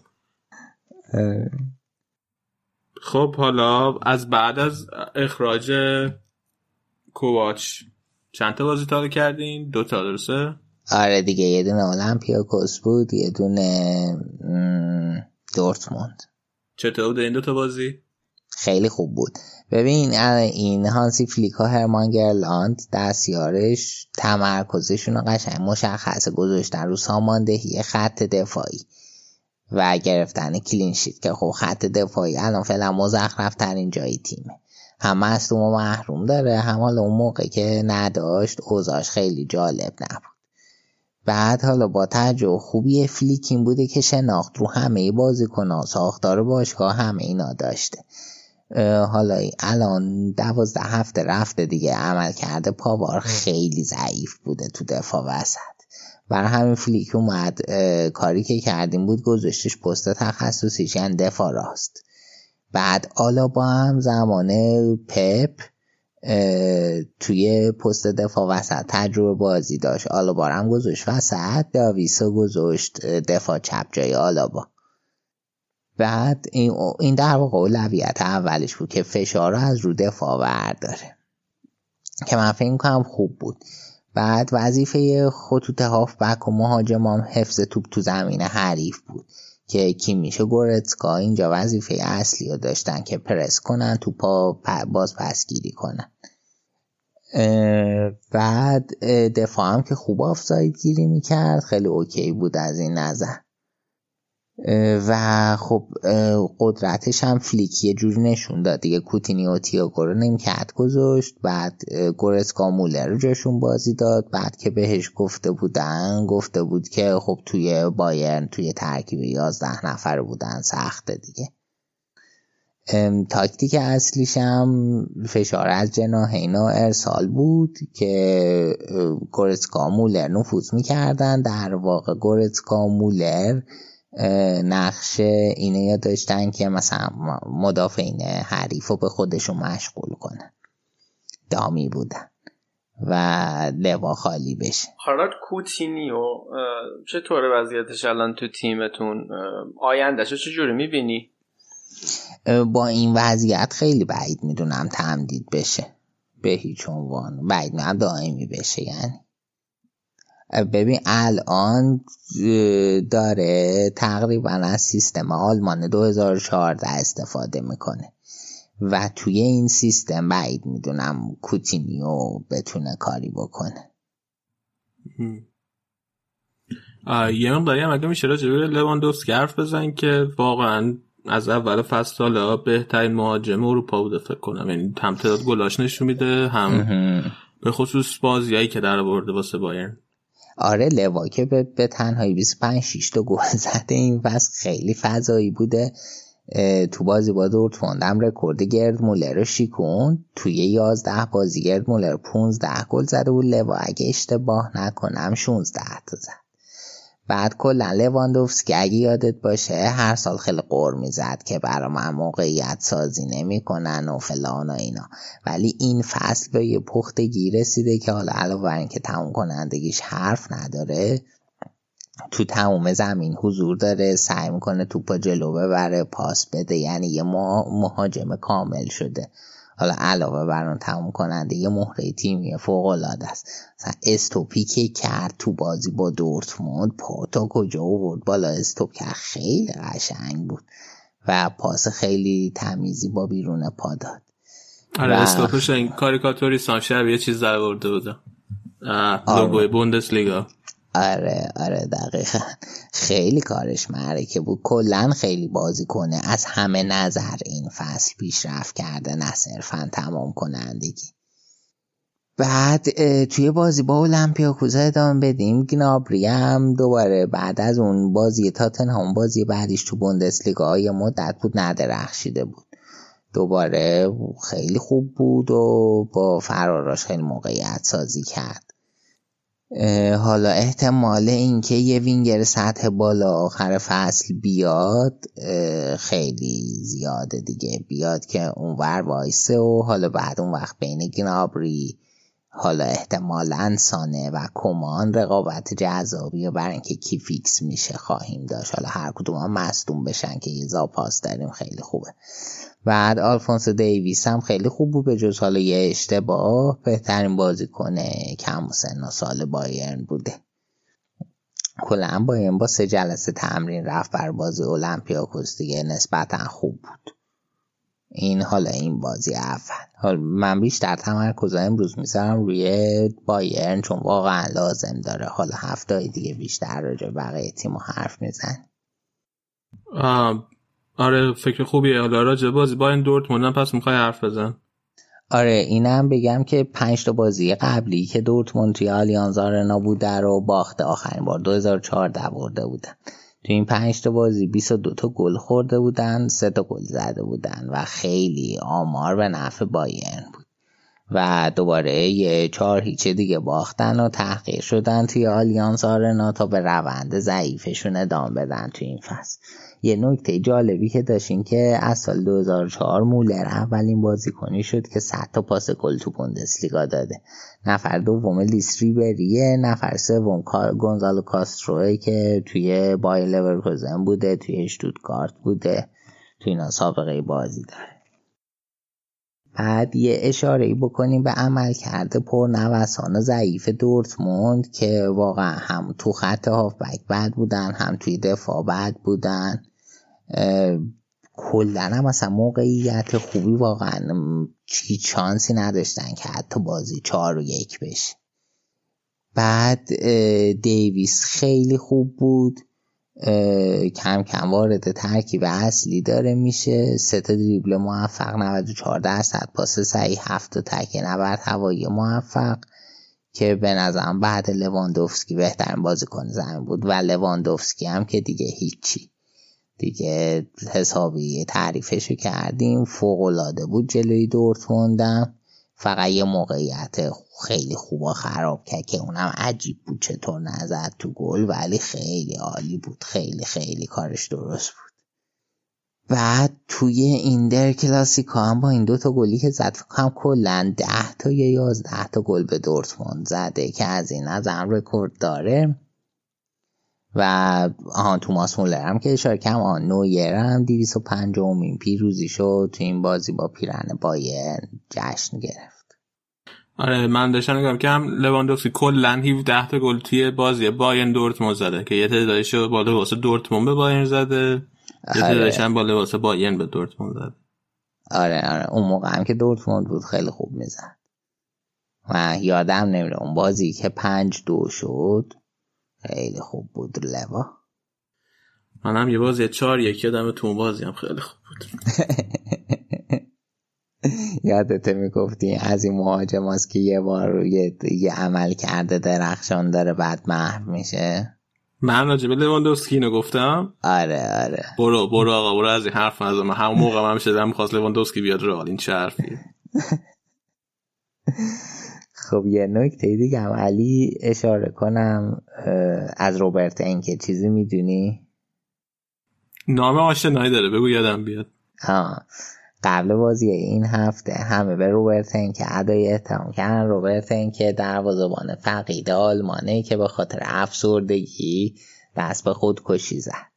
خب حالا از بعد از اخراج کوواچ چند تا بازی تا کردین؟ دو تا درسته؟ آره دیگه یه دونه اولمپیاکوس بود یه دونه دورتموند. چطور بود این دو تا بازی؟ خیلی خوب بود. ببین این هانسی فلیکا هرمان گرلاند دستیارش تمرکزشون رو قشنگ مشخص گذاشتن رو ساماندهی خط دفاعی و گرفتن کلینشیت که خب خط دفاعی الان فعلا مزخرف ترین جای تیمه. هم مصدوم و محروم داره هم حالا اون موقع که نداشت اوزاش خیلی جالب نبود. بعد حالا با توجه خوبی فلیکین بوده که شناخت رو همه بازیکن‌ها ساختار باشگاه همه اینا داشته. حالا الان دوازده هفته رفته دیگه عمل کرده پاوار خیلی ضعیف بوده تو دفاع وسط. برای همین فلیک اومد کاری که کردیم بود گذاشتش پست تخصصیش یعنی دفاع راست. بعد آلابا هم زمان پپ توی پست دفاع وسط تجربه بازی داشت. آلابا هم گذاشت وسط داویسو گذاشت دفاع چپ جای آلابا بعد این, در واقع اولویت اولش بود که فشار رو از رو دفاع ورداره که من فکر کنم خوب بود. بعد وظیفه خطوط هافبک و مهاجم هم حفظ توپ تو زمین حریف بود. که کیمیش و گورتسکا اینجا وظیفه اصلی رو داشتن که پرس کنن توپا باز پسگیری کنن. بعد دفاع هم که خوب آفساید گیری می‌کرد. خیلی OK بود از این نظر. و خب قدرتش هم فلیک یه جور نشون داد دیگه. کوتینیو تیاگو رو نیمکت گذاشت. بعد گورسکا مولر رو جاشون بازی داد. بعد که بهش گفته بودن گفته بود که خب توی بایرن توی ترکیب یازده نفر بودن. سخته دیگه. تاکتیک اصلیش هم فشار از جناحین و ارسال بود که گورسکا مولر نفوذ می‌کردن. در واقع گورسکا مولر نقش اینه یا داشتن که مثلا مدافعین حریف رو به خودشون مشغول کنن. دامی بودن و لوا خالی بشه. حالا کوتینیو چطور وضعیتش الان تو تیمتون؟ آیندهش چجوری می‌بینی؟ با این وضعیت خیلی بعید می‌دونم تمدید بشه. به هیچ عنوان بعید می‌دونم دائمی بشه یعنی. ببین الان داره تقریبا از سیستم آلمان 2014 استفاده می‌کنه. و توی این سیستم بعید می‌دونم کوتینیو بتونه کاری بکنه. یه مقداری هم اگه میشه راجع به لواندوفسکی حرف بزن که واقعا از اول فصل سال بهترین مهاجم اروپا بوده فکر کنم. یعنی هم تعداد گلاش نشون میده هم به خصوص بازیایی که در آورده واسه بایرن. آره لوا که به, به تنهایی 25 6 تا گل [LAUGHS] زده. این فصل خیلی فضایی بوده. تو بازی با دورتموند هم رکورد گرد مولر شیکون توی 11 بازی گرد مولر 15 گل زده بود. لوا اگه اشتباه نکنم 16 تا زد. بعد کلا لواندوفسکی اگه یادت باشه هر سال خیلی قور می‌زد که برا من موقعیت سازی نمی‌کنن و فلان و اینا. ولی این فصل به یه پختگی رسیده که حالا علاوه بر اینکه تموم کنندگیش حرف نداره تو تموم زمین حضور داره سعی می‌کنه توپا جلو ببره پاس بده یعنی یه مهاجم کامل شده. حالا علاوه بر اون تموم کننده یه مهره تیمی فوق العاده است. مثلا استوپی که کرد تو بازی با دورتموند پا تا کجا آورد؟ بالا استوپ کرد. خیلی قشنگ بود. و پاس خیلی تمیزی با بیرون پا داد. آره و... استوپش این کاریکاتوری سانشب یه چیز در ورده بودم لوگوی بوندس لیگا آره آره دقیقا. خیلی کارش معرکه بود. کلا خیلی بازی کنه. از همه نظر این فصل پیشرفت کرده. نه صرفا تمام کنندگی. بعد توی بازی با اولمپیاکوزا ادامه بدیم. گنابری هم دوباره بعد از اون بازی تاتنهام بازی بعدیش تو بوندسلیگا یه مدت بود ندرخشیده بود. دوباره خیلی خوب بود و با فراراش خیلی موقعیت سازی کرد. حالا احتمال اینکه یه وینگر سطح بالا آخر فصل بیاد خیلی زیاده دیگه. بیاد که اونور وایسه و حالا بعد اون وقت بین گنابری حالا احتمالا سانه و کمان رقابت جذابی و برای اینکه کی فیکس میشه خواهیم داشت. حالا هر کدوم هم مصدوم بشن که یه زاپاس داریم خیلی خوبه. بعد آلفونسو دیویس هم خیلی خوب بود به جز حالا یه اشتباه. بهترین بازی کنه کم سن و سال بایرن بوده. کلا بایرن با سه جلسه تمرین رفت بر بازی اولمپیاکوس دیگه. نسبتا خوب بود. این حالا این بازی اول. حالا من بیشتر تمرکز امروز می‌ذارم روی بایرن چون واقعا لازم داره. حالا هفته دیگه بیشتر راجع بقیه تیم حرف میزن آره فکر خوبیه حالا راجع بازی با این دورتموند پس می‌خوای حرف بزن. آره اینم بگم که پنج تا بازی قبلی که دورتموند توی آلیانز آرنا بوده رو باخته آخرین بار 2014 برده بودن. تو این پنج تا بازی 22 تا گل خورده بودن سه تا گل زده بودن و خیلی آمار به نفع بایرن بود. و دوباره یه چهار هیچه دیگه باختن و تحقیق شدن توی آلیانس آرنا تا به روند ضعیفشون ادامه بدن توی این فصل. یه نکته جالبی که داشتین که از سال 2004 مولر اولین بازیکنی شد که 100 تا پاس گل تو بوندسلیگا داده. نفر دوم لیستری بریه نفر سوم گونزالو کاستروه که توی بایر لورکوزن بوده توی اشتوتگارت بوده توی اینا سابقه بازی داره. بعد یه اشاره بکنیم به عمل کرده پرنوسان و ضعیف دورتموند که واقعا هم تو خط هافبک بد بودن هم توی دفاع بد بودن. کلا هم مثلا موقعیت خوبی واقعا چانسی نداشتن که حتی بازی چهار و یک بشه. بعد دیویس خیلی خوب بود. کم کم وارد ترکیب اصلی داره میشه. سه تا دریبل موفق 94 درصد پاس صحیح هفت تا تکیه نبرد هوایی موفق. که به نظرم بعد لواندوفسکی بهترین بازیکن زمین بود. و لواندوفسکی هم که دیگه هیچی. دیگه حسابی تعریفشو کردیم. فوق العاده بود جلوی دورتموندم فقط یه موقعیت خیلی خوب خراب کرد که اونم عجیب بود چطور نزد تو گل ولی خیلی عالی بود. خیلی خیلی کارش درست بود. بعد توی این در کلاسیکا هم با این دوتا گلی که زد فکرم کلا ده تا یا یازده تا گل به دورتموند زده که از این نظرم رکورد داره. و آهان توماس مولر هم که اشاره کم آن نویر هم 205 امین پیروزی شد تو این بازی با پیرن بایر جشن گرفت. آره من داشتم نگم که هم لواندوفسکی کلا 17 تا گل توی بازی باین دورتموند زده که یه تعدادش بالا واسه دورتموند به باین زده یه تعدادش هم بالا واسه باین به دورتموند زده. آره آره. اون موقع هم که دورتموند بود خیلی خوب می‌زد. و یادم نمیره اون بازی که پنج دو شد خیلی خوب بود لوا. منم یه بازی چهار یکی یادم تو بازی هم خیلی خوب بود. [LAUGHS] یادت می‌گفتی از این مهاجم که یه بار یه, یه عمل کرده درخشان داره بعد محو میشه. من راجع به لواندوفسکی اینو گفتم. آره آره. برو برو آقا برو از این حرف نزن. من همون موقع من شدم می‌خواست لواندوفسکی بیاد رئال این چه حرفیه. [LAUGHS] خب یه نکته دیگه هم علی اشاره کنم از روبرت اینکه چیزی می‌دونی؟ نام آشنایی داره بگو یادم بیاد. ها قبل بازی این هفته همه به روبرتن که ادای احترام کردن. روبرتن که دروازه‌بان فقید آلمانه که به خاطر افسردگی دست به خودکشی زد.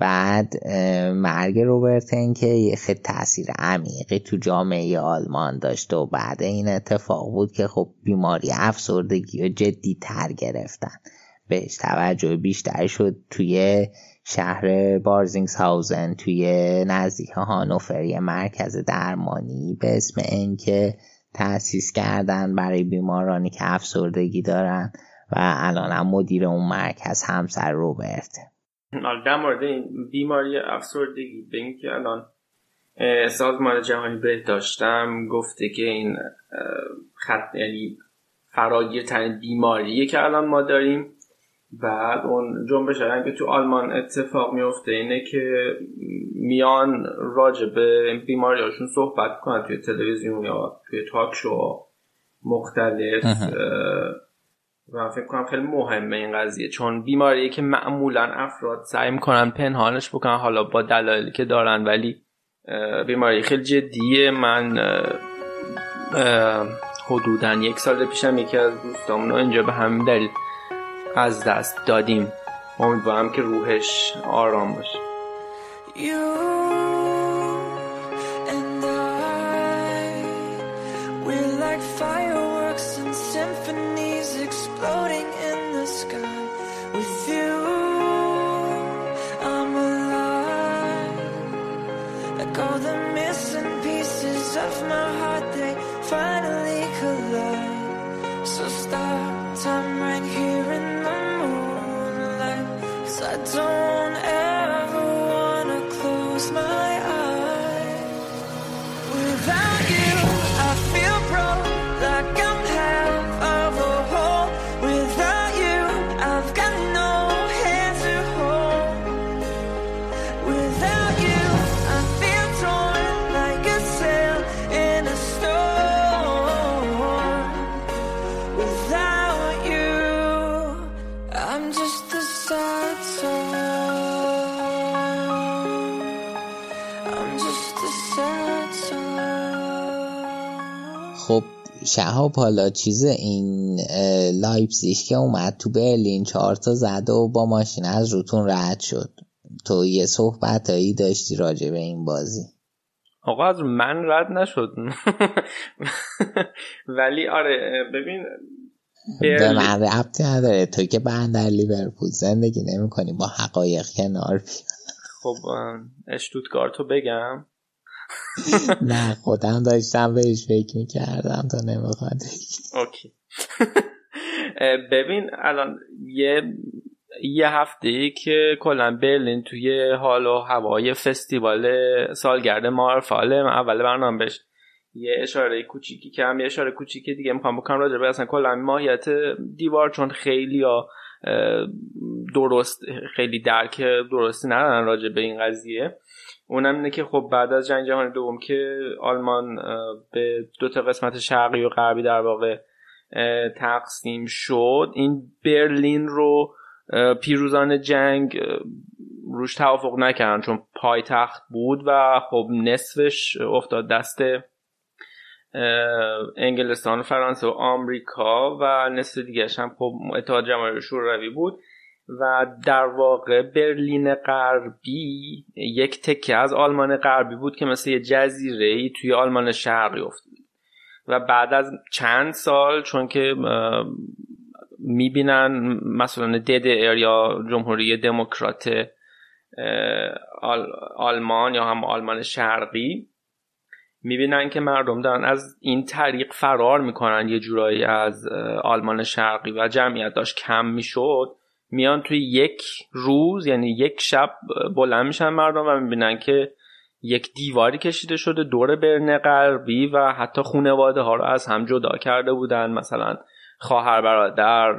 بعد مرگ روبرتن که خیلی تاثیر عمیقی تو جامعه آلمان داشته و بعد این اتفاق بود که خب بیماری افسردگی و جدی تر گرفتن. بهش توجه بیشتر شد توی شهر بارزینگسهاوزن توی نزدیک هانوفر یه مرکز درمانی به اسم این که تأسیس کردن برای بیمارانی که افسردگی دارن و الان هم مدیر اون مرکز همسر روبرته. در مورد این بیماری افسردگی به اینکه الان سازمان جهانی بهداشتم گفته که این خط یعنی فراگیرترین بیماریه که الان ما داریم. بعد اون جنبش که تو آلمان اتفاق میفته اینه که میان راجع به بیماریاشون صحبت کنن توی تلویزیون یا توی تاک شو مختلف و فکر کنم خیلی مهمه این قضیه چون بیماریه که معمولا افراد سعی می‌کنن پنهانش بکنن حالا با دلایلی که دارن ولی بیماری خیلی جدیه. من حدودا یک سال پیشم یکی از دوستامونو اینجا به همین دلیل از دست دادیم. امیدوارم که روحش آرام باشه. شهاب حالا چیز این لایپزیش که اومد تو برلین چهار تا زد و با ماشین از روتون رد شد. تو یه صحبت هایی داشتی راجع به این بازی. آقا از من رد نشد. [LAUGHS] ولی آره ببین به من ربطی نداره. تو که بندر لیورپول زندگی نمی کنی با حقایق کنار خب اشتوتگارتو بگم. نه خودم داشتم بهش فکر می‌کردم تا نمی‌خواد اوکی. [LAUGHS] ببین الان یه یه هفته ای که کلا برلین توی حال و هوای فستیوال سالگرد مارفاله اول برنامه بهش یه اشاره کوچیکی که هم یه اشاره کوچیکی دیگه می‌خوام بکنم راجع به اصلا کلا ماهیت دیوار چون خیلی یا درست خیلی درک درستی ندارن راجع به این قضیه. اونم اینه که خب بعد از جنگ جهانی دوم که آلمان به دو تا قسمت شرقی و غربی در واقع تقسیم شد. این برلین رو پیروزان جنگ روش توافق نکردن چون پایتخت بود و خب نصفش افتاد دست انگلستان و فرانسه و آمریکا و نصف دیگرش هم خب اتحاد جماهیر شوروی بود. و در واقع برلین غربی یک تکه از آلمان غربی بود که مثل یه جزیره ای توی آلمان شرقی افتاد و بعد از چند سال چون که می‌بینن مثلا DDR یا جمهوری دموکرات آلمان یا هم آلمان شرقی می‌بینن که مردم دارن از این طریق فرار می‌کنن. یه جورایی از آلمان شرقی و جمعیت داشت کم می‌شد. میان توی یک روز یعنی یک شب بلند میشن مردم و می‌بینن که یک دیواری کشیده شده دور برن غربی و حتی خونواده ها رو از هم جدا کرده بودن. مثلا خواهر برادر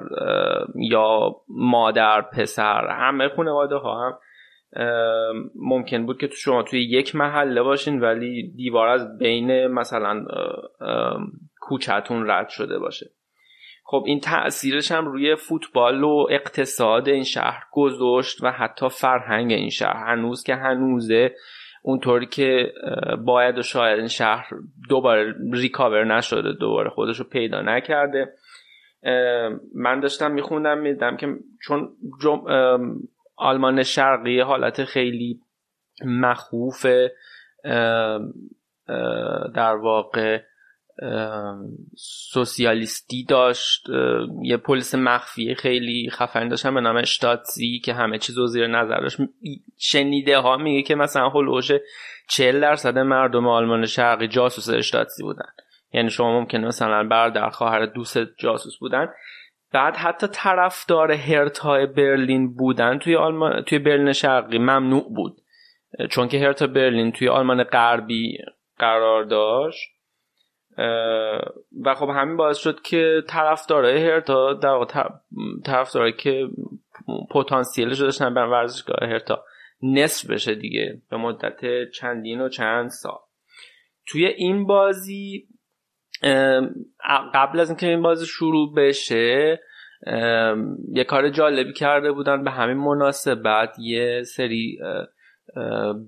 یا مادر پسر همه خانواده ها هم ممکن بود که تو شما توی یک محله باشین ولی دیوار از بین مثلا کوچتون رد شده باشه. خب این تاثیرش هم روی فوتبال و اقتصاد این شهر گذاشت و حتی فرهنگ این شهر. هنوز که هنوزه اونطوری که باید و شاید این شهر دوباره ریکاور نشده دوباره خودش رو پیدا نکرده. من داشتم میخوندم میدم که چون آلمان شرقی حالت خیلی مخوف در واقع سوسیالیستی داشت یه پلیس مخفی خیلی خفن داشتن به نام اشتاتزی که همه چیز رو زیر نظر داشت. شنیده ها میگه که مثلا هلوش 40 درصد مردم آلمان شرقی جاسوس اشتاتزی بودن. یعنی شما ممکنه مثلا برادر خواهر دوست جاسوس بودن. بعد حتی طرفدار هرتا برلین بودن توی آلمان توی برلین شرقی ممنوع بود. چون که هرتا برلین توی آلمان غربی قرار داشت. و خب همین باعث شد که طرفدارای هرتا در واقع طرفدارایی که پتانسیلش داشتن به ورزشگاه هرتا نصف بشه دیگه به مدت چندین و چند سال. توی این بازی قبل از اینکه این بازی شروع بشه یه کار جالبی کرده بودن به همین مناسبت یه سری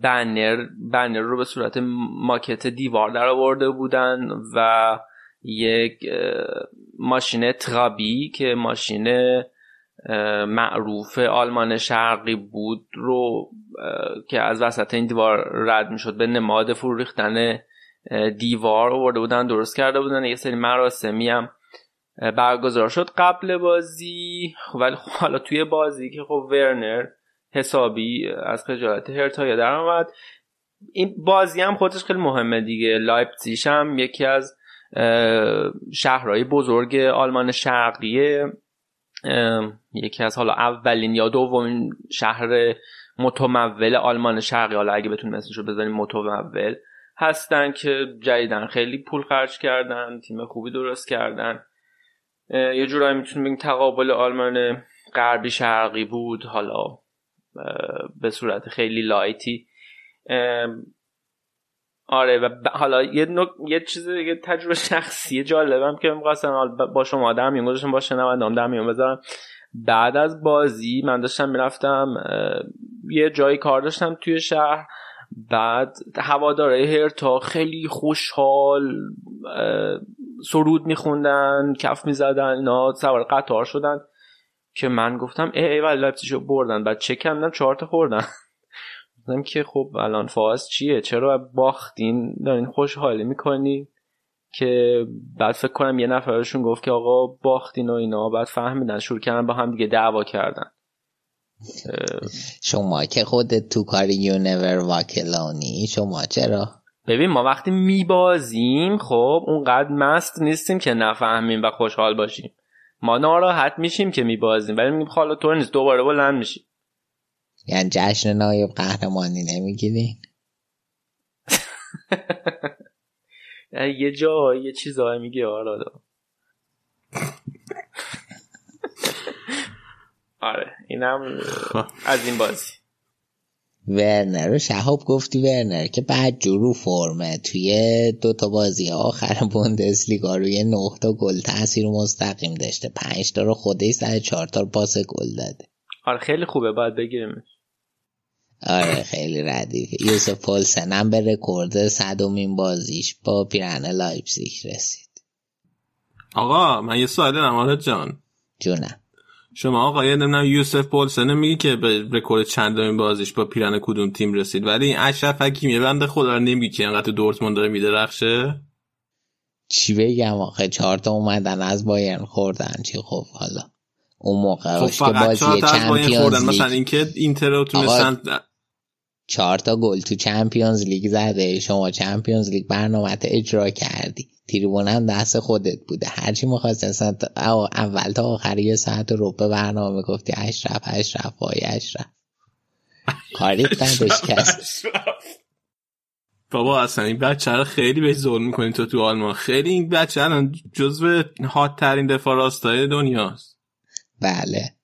بنر بنر رو به صورت ماکت دیوار در آورده بودن و یک ماشین ترابی که ماشین معروف آلمان شرقی بود رو که از وسط این دیوار رد می‌شد به نماد فرو ریختن دیوار آورده بودن درست کرده بودن. یه سری مراسمی هم برگزار شد قبل بازی. ولی خب حالا توی بازی که خب ورنر حسابی از خجالت هرتایا در آمد. این بازی هم خودش خیلی مهمه دیگه. لایپزیش هم یکی از شهرهای بزرگ آلمان شرقیه. یکی از حالا اولین یا دومین شهر متمول آلمان شرقی. حالا اگه بتونیم اسمشو بزنیم متمول هستن که جدیدن. خیلی پول خرج کردن تیم خوبی درست کردن. یه جورایی می‌تونیم بگیم تقابل آلمان غربی شرقی بود. حالا به صورت خیلی لایتی. آره و حالا یه, نوع... یه چیز یه تجربه شخصی جالبم که می‌خواستم با شما در میون گذاشتم با شنوندام در میون بذارم. بعد از بازی من داشتم می‌رفتم یه جایی کار داشتم توی شهر. بعد هواداره هرتا خیلی خوشحال سرود میخوندن کف می‌زدن اینا سوار قطار شدن. که من گفتم ای ای ولی لایپزیگو بردن. بعد چک کردم چهار تا خوردن. [LAUGHS] گفتم که خب الان فاز چیه؟ چرا باختین؟ دارین خوشحالی می‌کنی؟ که بعد فکر کنم یه نفرشون گفت که آقا باختین و اینا. بعد فهمیدن شروع کردن با هم دیگه دعوا کردن. شما که خودت تو کار یونیور واکلانی شما چرا؟ ببین ما وقتی میبازیم خب اونقدر مست نیستیم که نفهمیم و خوشحال باشیم. ما ناراحت میشیم که میبازیم ولی میگیم حالا طور نیست دوباره بلند میشیم. یعنی جشن نایب قهرمانی نمی‌گیرین؟ یه جا یه چیزایی میگه آره. [LAUGHS] آره اینم از این بازی. ورنر رو شهاب گفتی ورنر که بد جور رو فرمه توی دوتا بازی آخر بوندسلیگا روی نه تا گل تاثیر مستقیم داشته. پنج تا رو خودش سر چهار تا پاس گل داده. آره خیلی خوبه باید بگیریمش. آره خیلی ردیفه. یوسف پولسن هم به رکورد صدومین بازیش با پیرهن لایپزیگ رسید. آقا من یه سوال دارم آره جان. جونم. شما آقا یه نمی‌دونم یوسف پولسن میگی که به رکورد چندمین بازیش با پیرهن کدوم تیم رسید. ولی این اشرف حکیمی بنده خدا رو نمیگی که انقدر دورتموند داره میدرخشه چی بگم آخه چهار تا اومدن از بایرن خوردن. چی خب حالا. اون موقع خب که بازی چمپیونز لیگ. مثلا اینکه اینتر رو تونستن چهار تا گل تو چمپیونز لیگ زده. شما چمپیونز لیگ برنامه اجرا کردی. تریبون هم دست خودت بوده. هرچی می‌خواست اصلا اول تا آخر یه ساعت رو به برنامه گفتی اشرف اشرف وای اشرف. کاری [LAUGHS] نداشت کس بابا اصلا این بچه رو خیلی بهش ظلم می‌کنی تو تو آلمان. خیلی این بچه الان جزو هات ترین دفاع راستای دنیاست. بله.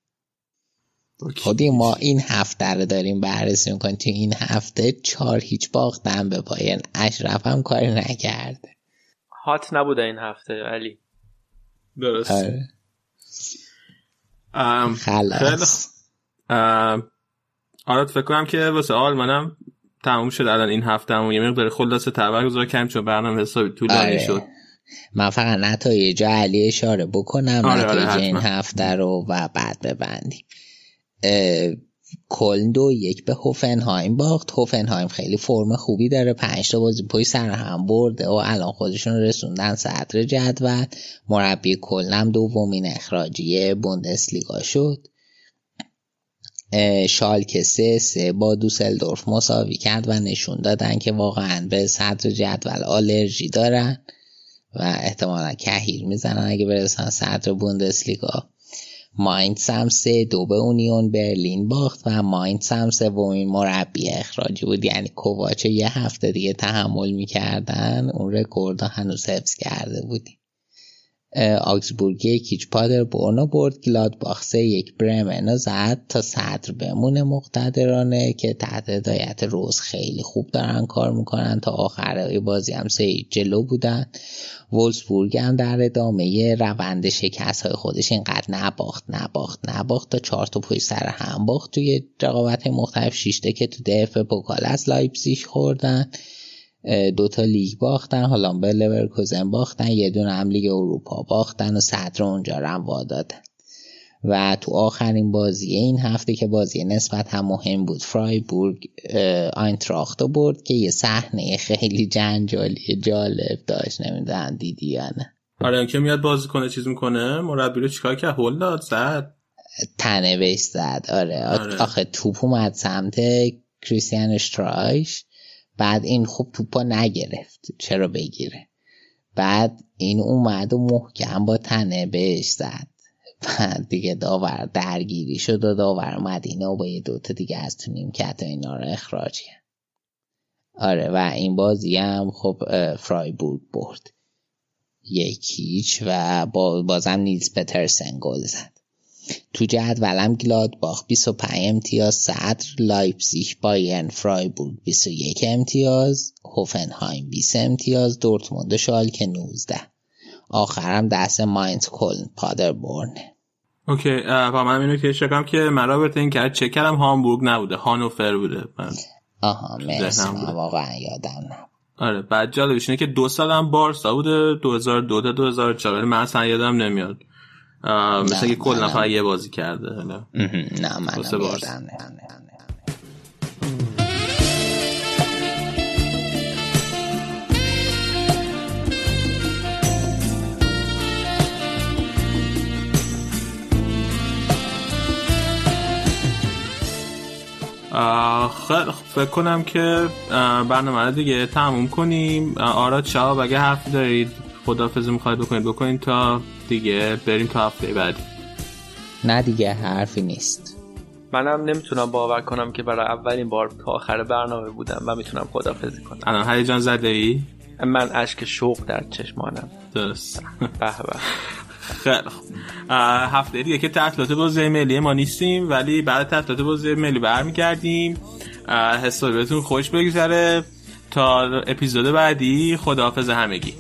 خودی ما این هفته رو داریم بررسی می‌کنیم. تو این هفته چهار هیچ باختن به پایین اشرف هم کاری نکرده. هات نبوده این هفته علی. درست. آره. ام خلاص. آره فکر کنم که واسه آلمانم تموم شد. الان این هفته هم یه مقدار خلاصه تبر گذار کم چون برنامه حسابی طولانی آره. شد. من فقط نتایج علی اشاره بکنم آره، آره، نتایج این حتما. هفته رو و بعد ببندیم. کلن دو یک به هوفنهایم باخت. هوفنهایم خیلی فرم خوبی داره. پنج تا بازی پای سر هم برده و الان خودشون رسوندن صدر جدول. مربی کلن دومین اخراجی بوندسلیگا شد. شالکه سه سه با دوسلدورف مساوی کرد و نشون دادن که واقعا به صدر جدول آلرژی دارن و احتمالا کهیر می‌زنن اگه برسن صدر بوندسلیگا. ماینز هم سه دو به اونیون برلین باخت و ماینز هم سومین مربی اخراجی بود. یعنی کوواچ یه هفته دیگه تحمل می‌کردن. اون رکورد هنوز حفظ کرده بودی آکسبورگ یک هیچ پادربورنو برد. گلادباخ سه یک برمن زد تا صدر بمونه مقتدرانه که تحت هدایت رزه خیلی خوب دارن کار می‌کنن. تا آخر بازی هم سه جلو بودن. وولسبورگ هم در ادامه روند شکست های خودش اینقدر نباخت نباخت نباخت تا چهار تا پشت سر هم باخت توی رقابت مختلف شیش تا که تو DFB پوکال از لایپزیگ خوردن. دوتا لیگ باختن حالا به لورکوزن باختن یه دونه هم لیگ اروپا باختن و صدر اونجا رو هم وادادن. و تو آخرین بازی این هفته که بازی نسبتا مهم بود فرایبورگ آینتراخت برد که یه صحنه خیلی جنجالی جالب داشت نمی‌دونم دیدی یا نه. آره که میاد بازی کنه چیز می‌کنه مربی رو چیکار کرد؟ هول داد زد. تنه بهش زد آره, آره. آخه توپ اومد سمت کریستیان اشترایش بعد این خوب توپا نگرفت چرا بگیره؟ بعد این اومد و محکم با تنه بهش زد. بعد [LAUGHS] دیگه داور درگیری شد و داور مدینه و با یه دوتا دیگه از تو نیمکت اینا رو اخراج کرد. آره و این بازی هم خب فرایبورگ برد. یکیچ و بازم نیلز پترسن گل زد. تو جدولم گلادباخ 25 امتیاز صدر لایپزیگ بایرن فرایبورگ 21 امتیاز هوفنهایم 20 امتیاز دورتموند شالکه 19 آخرم دست ماینز کلن پادربورن. okay و من اینو که شکم که مرا این کرد چه کردم هامبورگ نبوده هانوفر بوده. من آها مرسی. من واقعا یادم نبود. آره بعد جالبش اینه که دو سالم بارسا بوده 2002 تا 2004 من اصلا یادم نمیاد. مثل که کل نفر یه بازی کرده نه. من یادم خیلی فکر کنم که برنامه رو دیگه تموم کنیم. آراد شهاب اگه حرف دارید خدافزی می‌خواید بکنید بکنید تا دیگه بریم تا هفته بعدی. نه دیگه حرفی نیست. منم نمی‌تونم باور کنم که برای اولین بار تا آخر برنامه بودم و می‌تونم خدافزی کنم. الان هیجان زده ای؟ من اشک شوق در چشمانم. درست. به. [LAUGHS] خیلی هفته دیگه که تعطیلات بازی ملی ما نیستیم ولی بعد تعطیلات بازی ملی برمیگردیم. حسابتون خوش بگذره. تا اپیزود بعدی خداحافظ همگی.